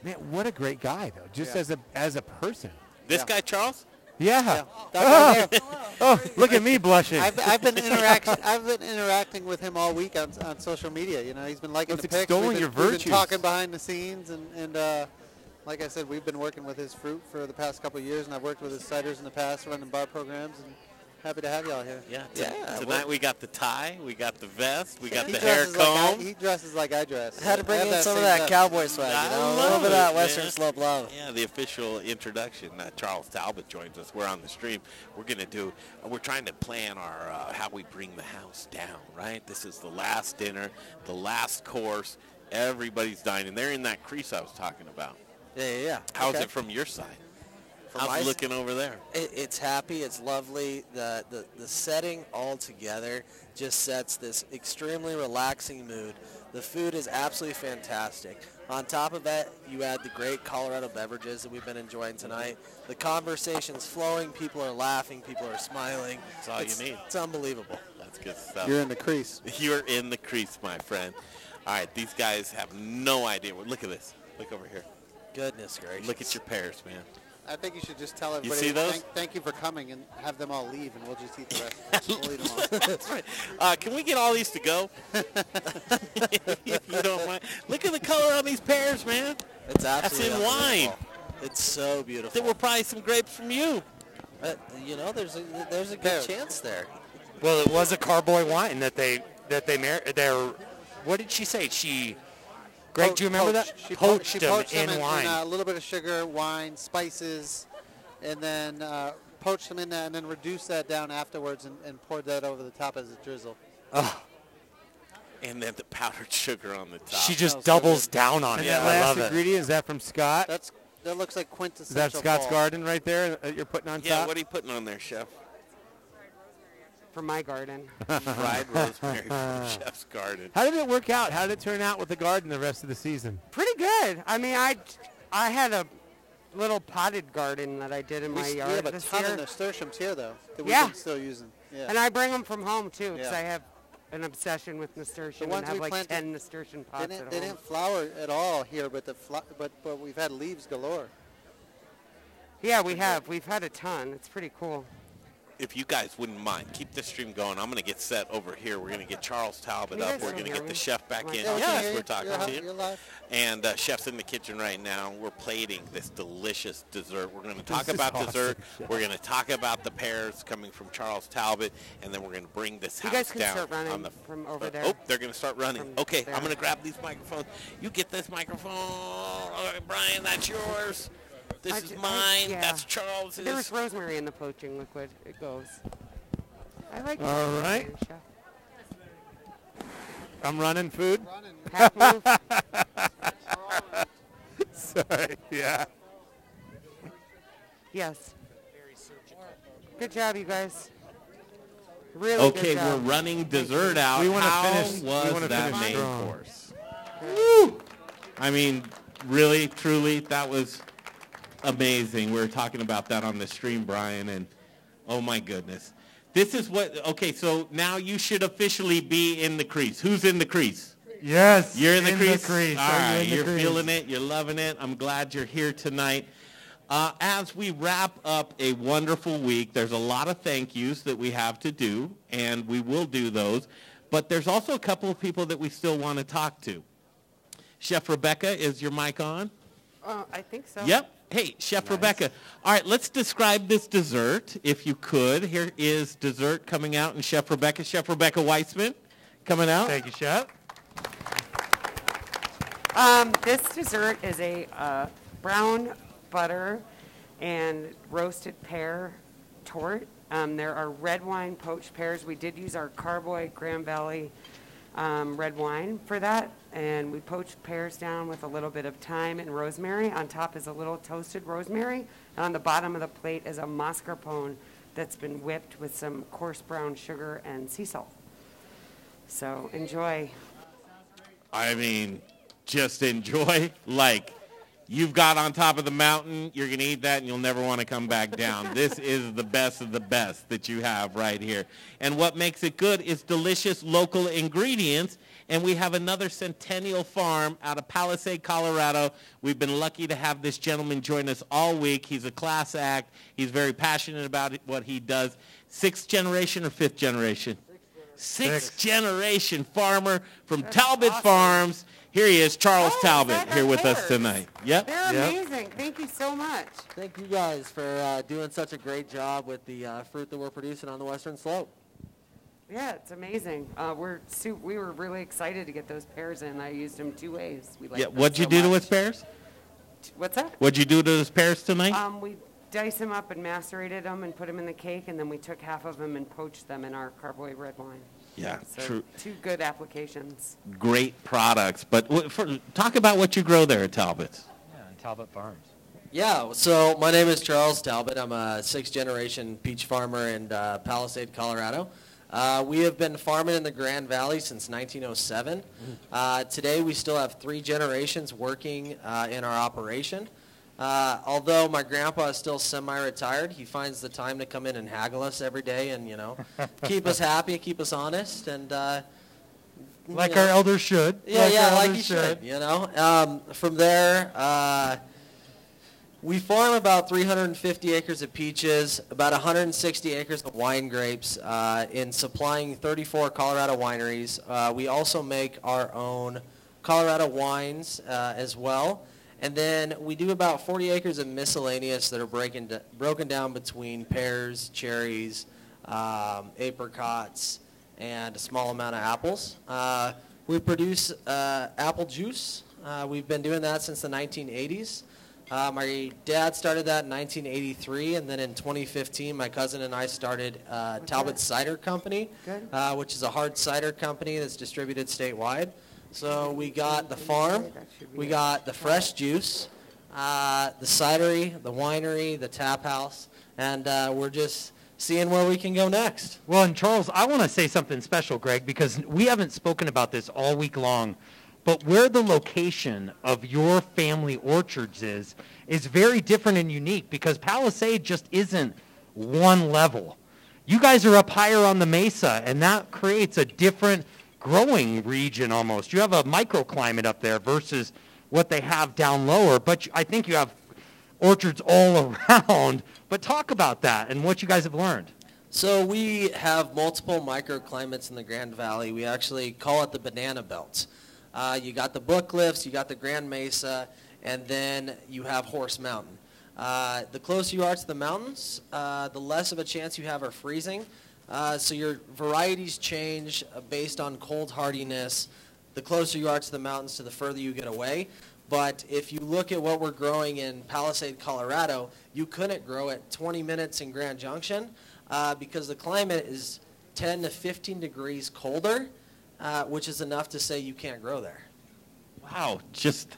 Man, what a great guy though. Just Yeah. as a as a person. This Yeah. guy, Charles? Yeah. Yeah. That oh, look at me blushing. I've, I've been interaction. I've been interacting with him all week on, on social media. You know, he's been liking It's the pics. extolling we've been, your we've been virtues. talking behind the scenes, and and uh, like I said, we've been working with his fruit for the past couple of years, and I've worked with his ciders in the past, running bar programs, and happy to have y'all here. Yeah, t- Tonight we got the tie, we got the vest, we got He the hair dresses like I- comb. he dresses like I dress. I Had to bring I in some of that vest. cowboy swag, you I know, a little love bit of that Western man. slope love. Yeah, the official introduction. Uh, Charles Talbot joins us. We're on the stream. We're gonna do. Uh, we're trying to plan our uh, how we bring the house down. Right. This is the last dinner, the last course. Everybody's dining. They're in that crease I was talking about. Yeah, yeah, yeah. How's Okay. it from your side? From How's my it s- looking over there? It, it's happy. It's lovely. The, the the setting all together just sets this extremely relaxing mood. The food is absolutely fantastic. On top of that, you add the great Colorado beverages that we've been enjoying mm-hmm. tonight. The conversation's flowing. People are laughing. People are smiling. That's all it's, you need. It's unbelievable. That's good stuff. You're in the crease. You're in the crease, my friend. All right, these guys have no idea. Look at this. Look over here. Goodness gracious. Look at your pears, man. I think you should just tell You everybody. see those? Thank, thank you for coming, and have them all leave, and we'll just eat the rest. we'll eat them all. That's right. Uh, can we get all these to go? if you don't mind. Look at the color on these pears, man. It's That's absolutely in wine. It's so beautiful. There were probably some grapes from you. Uh, you know, there's a there's a good There. chance there. Well, it was a carboy wine that they that they mar- they're. What did she say? She. Greg, Po- do you remember poached. that? She po- poached she them poached in them wine. a little bit of sugar, wine, spices, and then uh, poached them in that, and then reduced that down afterwards, and, and poured that over the top as a drizzle. Oh. And then the powdered sugar on the top. She just doubles down on And it. that I last love ingredient, is that from Scott? That's that looks like quintessential. Is that Scott's fall. Garden right there that you're putting on Yeah, top? Yeah, what are you putting on there, chef? From my garden. Fried rosemary from Chef's Garden. How did it work out? How did it turn out with the garden the rest of the season? Pretty good. I mean, I, I had a little potted garden that I did in We, my s- we yard have a this ton year. of nasturtiums here, though, that we've Yeah. been still using. Yeah. And I bring them from home too, because Yeah. I have an obsession with nasturtium The and ones have we like planted- 10 nasturtium They pots didn't, at they home. didn't flower at all here, but the flo- but but we've had leaves galore. Yeah, we have. We've had a ton. It's pretty cool. If you guys wouldn't mind, keep the stream going. I'm going to get set over here. We're going to get Charles Talbot up. We're going to get me? the chef back in. Yeah, Yes, we're talking You're, to hi- you. And uh, chef's in the kitchen right now. We're plating this delicious dessert. We're going to talk This about awesome, dessert. Chef. We're going to talk about the pears coming from Charles Talbot, and then we're going to bring this house You guys can down start running on the. from over there. Oh, they're going to start running. From Okay, there. I'm going to grab these microphones. You get this microphone. All right, Brian, that's yours. This I is ju- I- mine. yeah. That's Charles's. There was rosemary in the poaching liquid. It goes. I like All rosemary, right. Chef. I'm running food. Half move. Sorry. Yeah. Yes. Good job, you guys. Really Okay, good we're job. running dessert out. We wanna How finish- we was wanna that finish main strong. course? Woo! I mean, really, truly, that was amazing. We were talking about that on the stream, Brian, and oh my goodness. This is what, okay, so now you should officially be in the crease. Who's in the crease? Yes. You're in the in crease? The crease. All Are you in the you're crease? feeling it. You're loving it. I'm glad you're here tonight. Uh, as we wrap up a wonderful week, there's a lot of thank yous that we have to do, and we will do those. But there's also a couple of people that we still want to talk to. Chef Rebecca, is your mic on? Uh, I think so. Yep. Hey, Chef Rebecca. All right, let's describe this dessert, if you could. Here is dessert coming out and Chef Rebecca. Chef Rebecca Weitzman coming out. Thank you, Chef. Um, this dessert is a uh, brown butter and roasted pear torte. Um, there are red wine poached pears. We did use our Carboy Grand Valley um, red wine for that, and we poached pears down with a little bit of thyme and rosemary. On top is a little toasted rosemary, and on the bottom of the plate is a mascarpone that's been whipped with some coarse brown sugar and sea salt. So enjoy. I mean, just enjoy. Like, you've got on top of the mountain, you're going to eat that and you'll never want to come back down. this is the best of the best that you have right here. And what makes it good is delicious local ingredients. And we have another Centennial Farm out of Palisade, Colorado. We've been lucky to have this gentleman join us all week. He's a class act. He's very passionate about what he does. Sixth generation or fifth generation? sixth generation farmer from Talbot Farms. Here he is, Charles Talbot, here with us tonight. Yep. They're yep. amazing. Thank you so much. Thank you guys for uh, doing such a great job with the uh, fruit that we're producing on the Western Slope. Yeah, it's amazing. Uh, we're su- we were really excited to get those pears in. I used them two ways. We like Yeah. What'd you so do to much. his pears? What's that? What'd you do to his pears tonight? Um, we diced them up and macerated them and put them in the cake, and then we took half of them and poached them in our carboy red wine. Yeah, So true. two good applications. Great products. But for, talk about what you grow there at Talbot's. Yeah, on Talbot Farms. Yeah, so my name is Charles Talbot. I'm a sixth generation peach farmer in uh, Palisade, Colorado. Uh, we have been farming in the Grand Valley since 1907. Uh, today we still have three generations working uh, in our operation. Uh, although my grandpa is still semi-retired, he finds the time to come in and haggle us every day and, you know, keep us happy, keep us honest, and uh, Like know. our elders should. Yeah, Like yeah, like elders you should. You know, um, from there, uh, we farm about 350 acres of peaches, about 160 acres of wine grapes, uh, in supplying 34 Colorado wineries. Uh, we also make our own Colorado wines uh, as well. And then we do about 40 acres of miscellaneous that are breaking d- broken down between pears, cherries, um, apricots, and a small amount of apples. Uh, we produce uh, apple juice. Uh, we've been doing that since the 1980s. Uh, my dad started that in 1983, and then in 2015, my cousin and I started uh, Talbot Cider Company, uh, which is a hard cider company that's distributed statewide. So we got the farm, we got the fresh juice, uh, the cidery, the winery, the tap house, and uh, we're just seeing where we can go next. Well, and Charles, I want to say something special, Greg, because we haven't spoken about this all week long, but where the location of your family orchards is, is very different and unique because Palisade just isn't one level. You guys are up higher on the mesa, and that creates a different growing region almost. You have a microclimate up there versus what they have down lower, but I think you have orchards all around. But talk about that and what you guys have learned. So we have multiple microclimates in the Grand Valley. We actually call it the banana belt. Uh, you got the Book Cliffs, you got the Grand Mesa, and then you have Horse Mountain. Uh, the closer you are to the mountains, uh, the less of a chance you have of freezing. Uh, so your varieties change uh, based on cold hardiness. The closer you are to the mountains, to the further you get away. But if you look at what we're growing in Palisade, Colorado, you couldn't grow it 20 minutes in Grand Junction uh, because the climate is 10 to 15 degrees colder, uh, which is enough to say you can't grow there. Wow, just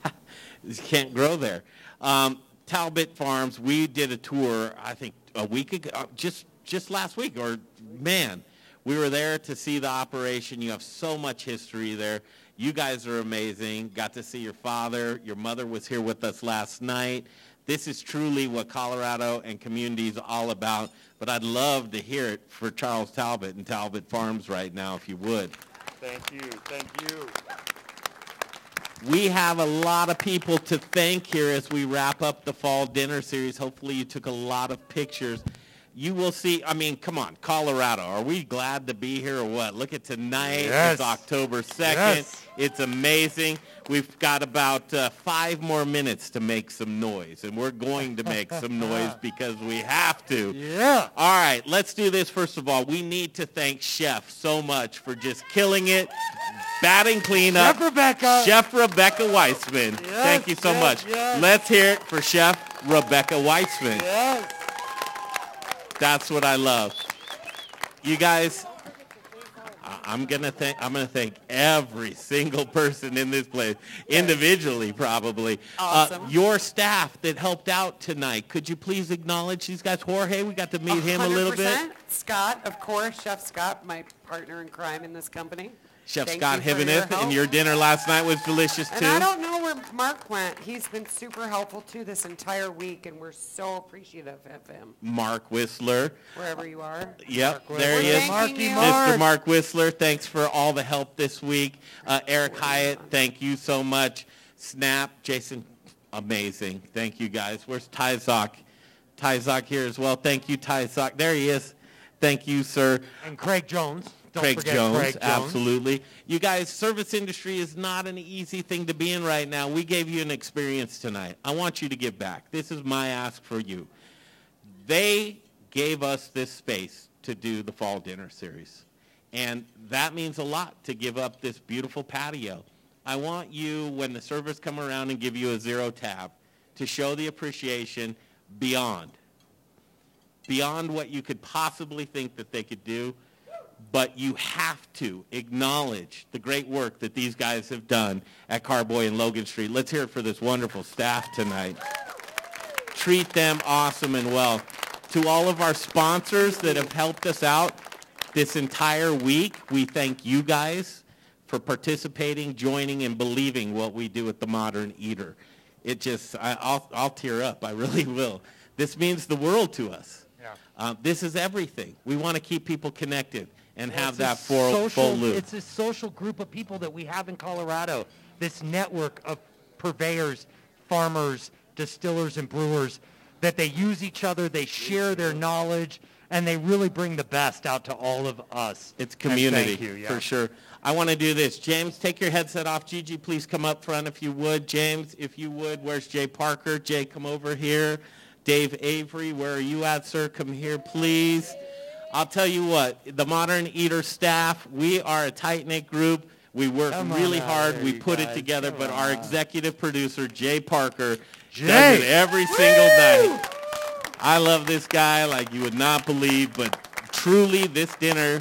you can't grow there. Um, Talbot Farms, we did a tour, I think, a week ago, uh, just just last week, or man, we were there to see the operation. You have so much history there. You guys are amazing. Got to see your father. Your mother was here with us last night. This is truly what Colorado and community is all about. But I'd love to hear it for Charles Talbot and Talbot Farms right now, if you would. Thank you. Thank you. We have a lot of people to thank here as we wrap up the fall dinner series. Hopefully you took a lot of pictures. You will see, I mean, come on, Colorado. Are we glad to be here or what? Look at tonight. Yes. It's October 2nd. Yes. It's amazing. We've got about uh, five more minutes to make some noise, and we're going to make some noise because we have to. Yeah. All right, let's do this first of all. We need to thank Chef so much for just killing it, batting cleanup. Chef Rebecca. Chef Rebecca Weitzman. Thank you so yes, much. yes. Let's hear it for Chef Rebecca Weitzman. Yes. That's what I love. You guys, I'm gonna thank I'm gonna thank every single person in this place individually, probably. Awesome. Uh, your staff that helped out tonight. Could you please acknowledge these guys? Jorge, we got to meet him a little bit. 100%. Scott, of course, Chef Scott, my partner in crime in this company. Chef Thank Scott you for your and your dinner last night was delicious too. And too. I don't know where Mark went. He's been super helpful too this entire week, and we're so appreciative of him, Mark Whistler. wherever you are. Yep, there he is. Thanking you. Mr. Mark Whistler, thanks for all the help this week. Uh, Eric Hyatt, thank you so much. Snap, Jason, amazing. Thank you guys. Where's Ty Zock? Ty Zock here as well. Thank you, Ty Zock. There he is. Thank you, sir. And Craig Jones. Don't Craig Jones, Craig Jones. absolutely. You guys, service industry is not an easy thing to be in right now. We gave you an experience tonight. I want you to give back. This is my ask for you. They gave us this space to do the fall dinner series. And that means a lot to give up this beautiful patio. I want you, when the servers come around and give you a zero tab, to show the appreciation beyond beyond what you could possibly think that they could do, but you have to acknowledge the great work that these guys have done at Carboy and Logan Street. Let's hear it for this wonderful staff tonight. Treat them awesome and well. To all of our sponsors that have helped us out this entire week, we thank you guys for participating, joining, and believing what we do at the Modern Eater. It just, I, I'll, I'll tear up. I really will. This means the world to us. Yeah. Uh, this is everything. We want to keep people connected and have that full, social, full loop. It's a social group of people that we have in Colorado. This network of purveyors, farmers, distillers, and brewers that they use each other, they share their knowledge, and they really bring the best out to all of us. It's community you, yeah. for sure. I want to do this. James, take your headset off. Gigi, please come up front if you would. James, if you would. Where's Jay Parker? Jay, come over here. Dave Avery, where are you at, sir? Come here, please. I'll tell you what, the Modern Eater staff, we are a tight-knit group. We work Come really hard. We put it together, Come but our executive producer, Jay Parker, Jay! does it every single night. I love this guy like you would not believe, but truly this dinner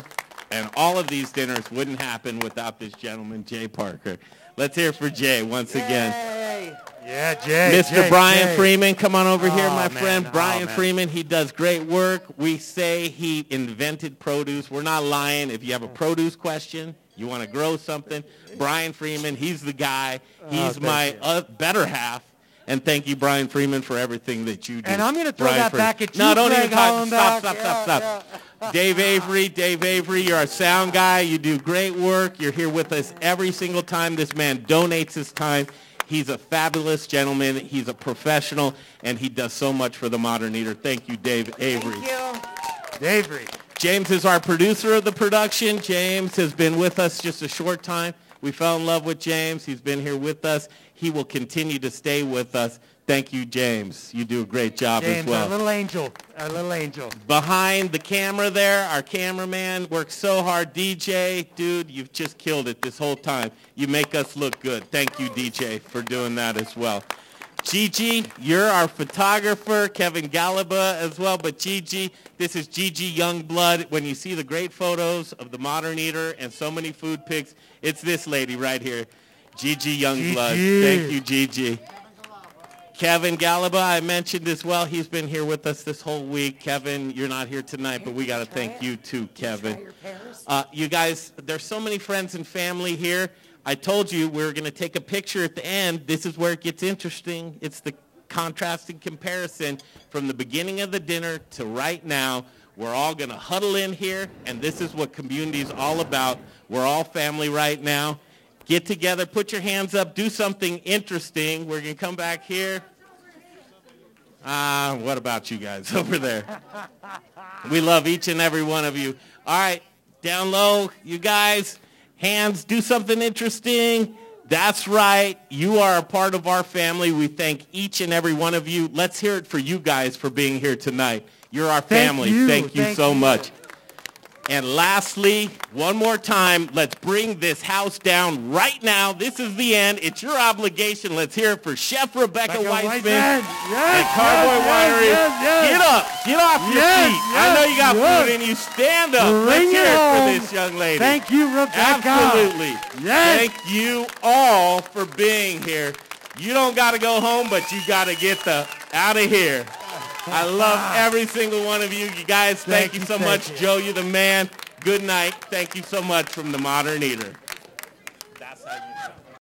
and all of these dinners wouldn't happen without this gentleman, Jay Parker. Let's hear it for Jay once again. Yeah, Jay. Mr. Jay, Brian Jay. Freeman, come on over here, Oh, my man. friend. Oh, Brian man. Freeman, he does great work. We say he invented produce. We're not lying. If you have a produce question, you want to grow something, Brian Freeman, he's the guy. Oh, He's thank my uh, better half. And thank you, Brian Freeman, for everything that you do. And I'm gonna throw Brian that Freeman. back at No, you, don't even Greg talk. Stop, stop, stop, stop. Dave Avery, Dave Avery, you're our sound guy. You do great work. You're here with us every single time this man donates his time. He's a fabulous gentleman. He's a professional, and he does so much for the Modern Eater. Thank you, Dave Avery. Thank you. Avery. James is our producer of the production. James has been with us just a short time. We fell in love with James. He's been here with us. He will continue to stay with us. Thank you, James. You do a great job James, as well our little angel. Our little angel. behind the camera there, our cameraman works so hard. DJ, dude, you've just killed it this whole time. You make us look good. Thank you, DJ, for doing that as well. Gigi, you're our photographer. Kevin Galaba as well. But Gigi, this is Gigi Youngblood. When you see the great photos of the Modern Eater and so many food pics, it's this lady right here, Gigi Youngblood. Gigi. Thank you, Gigi. Kevin Galaba, I mentioned as well. He's been here with us this whole week. Kevin, you're not here tonight, but we got to thank you too, Kevin. Uh, you guys, there's so many friends and family here. I told you we were going to take a picture at the end. This is where it gets interesting. It's the contrasting comparison from the beginning of the dinner to right now. We're all going to huddle in here, and this is what community is all about. We're all family right now. Get together, put your hands up, do something interesting. We're going to come back here. Ah, what about you guys over there? We love each and every one of you. All right, down low, you guys, hands, do something interesting. That's right. You are a part of our family. We thank each and every one of you. Let's hear it for you guys for being here tonight. You're our Thank family. you. Thank you Thank so you. much. And lastly, one more time, let's bring this house down right now. This is the end. It's your obligation. Let's hear it for Chef Rebecca, Rebecca Weitzman. Yes, and Carboy yes, Winery. yes, yes. Get up. Get off your feet. I know you got food in you. Stand up. Bring let's hear it home. for this young lady. Thank you, Rebecca. Absolutely. Yes. Thank you all for being here. You don't got to go home, but you got to get the out of here. I love ah. every single one of you. You guys, thank, Thank you so thank much. you. Joe, you're the man. Good night. Thank you so much from the Modern Eater. That's how you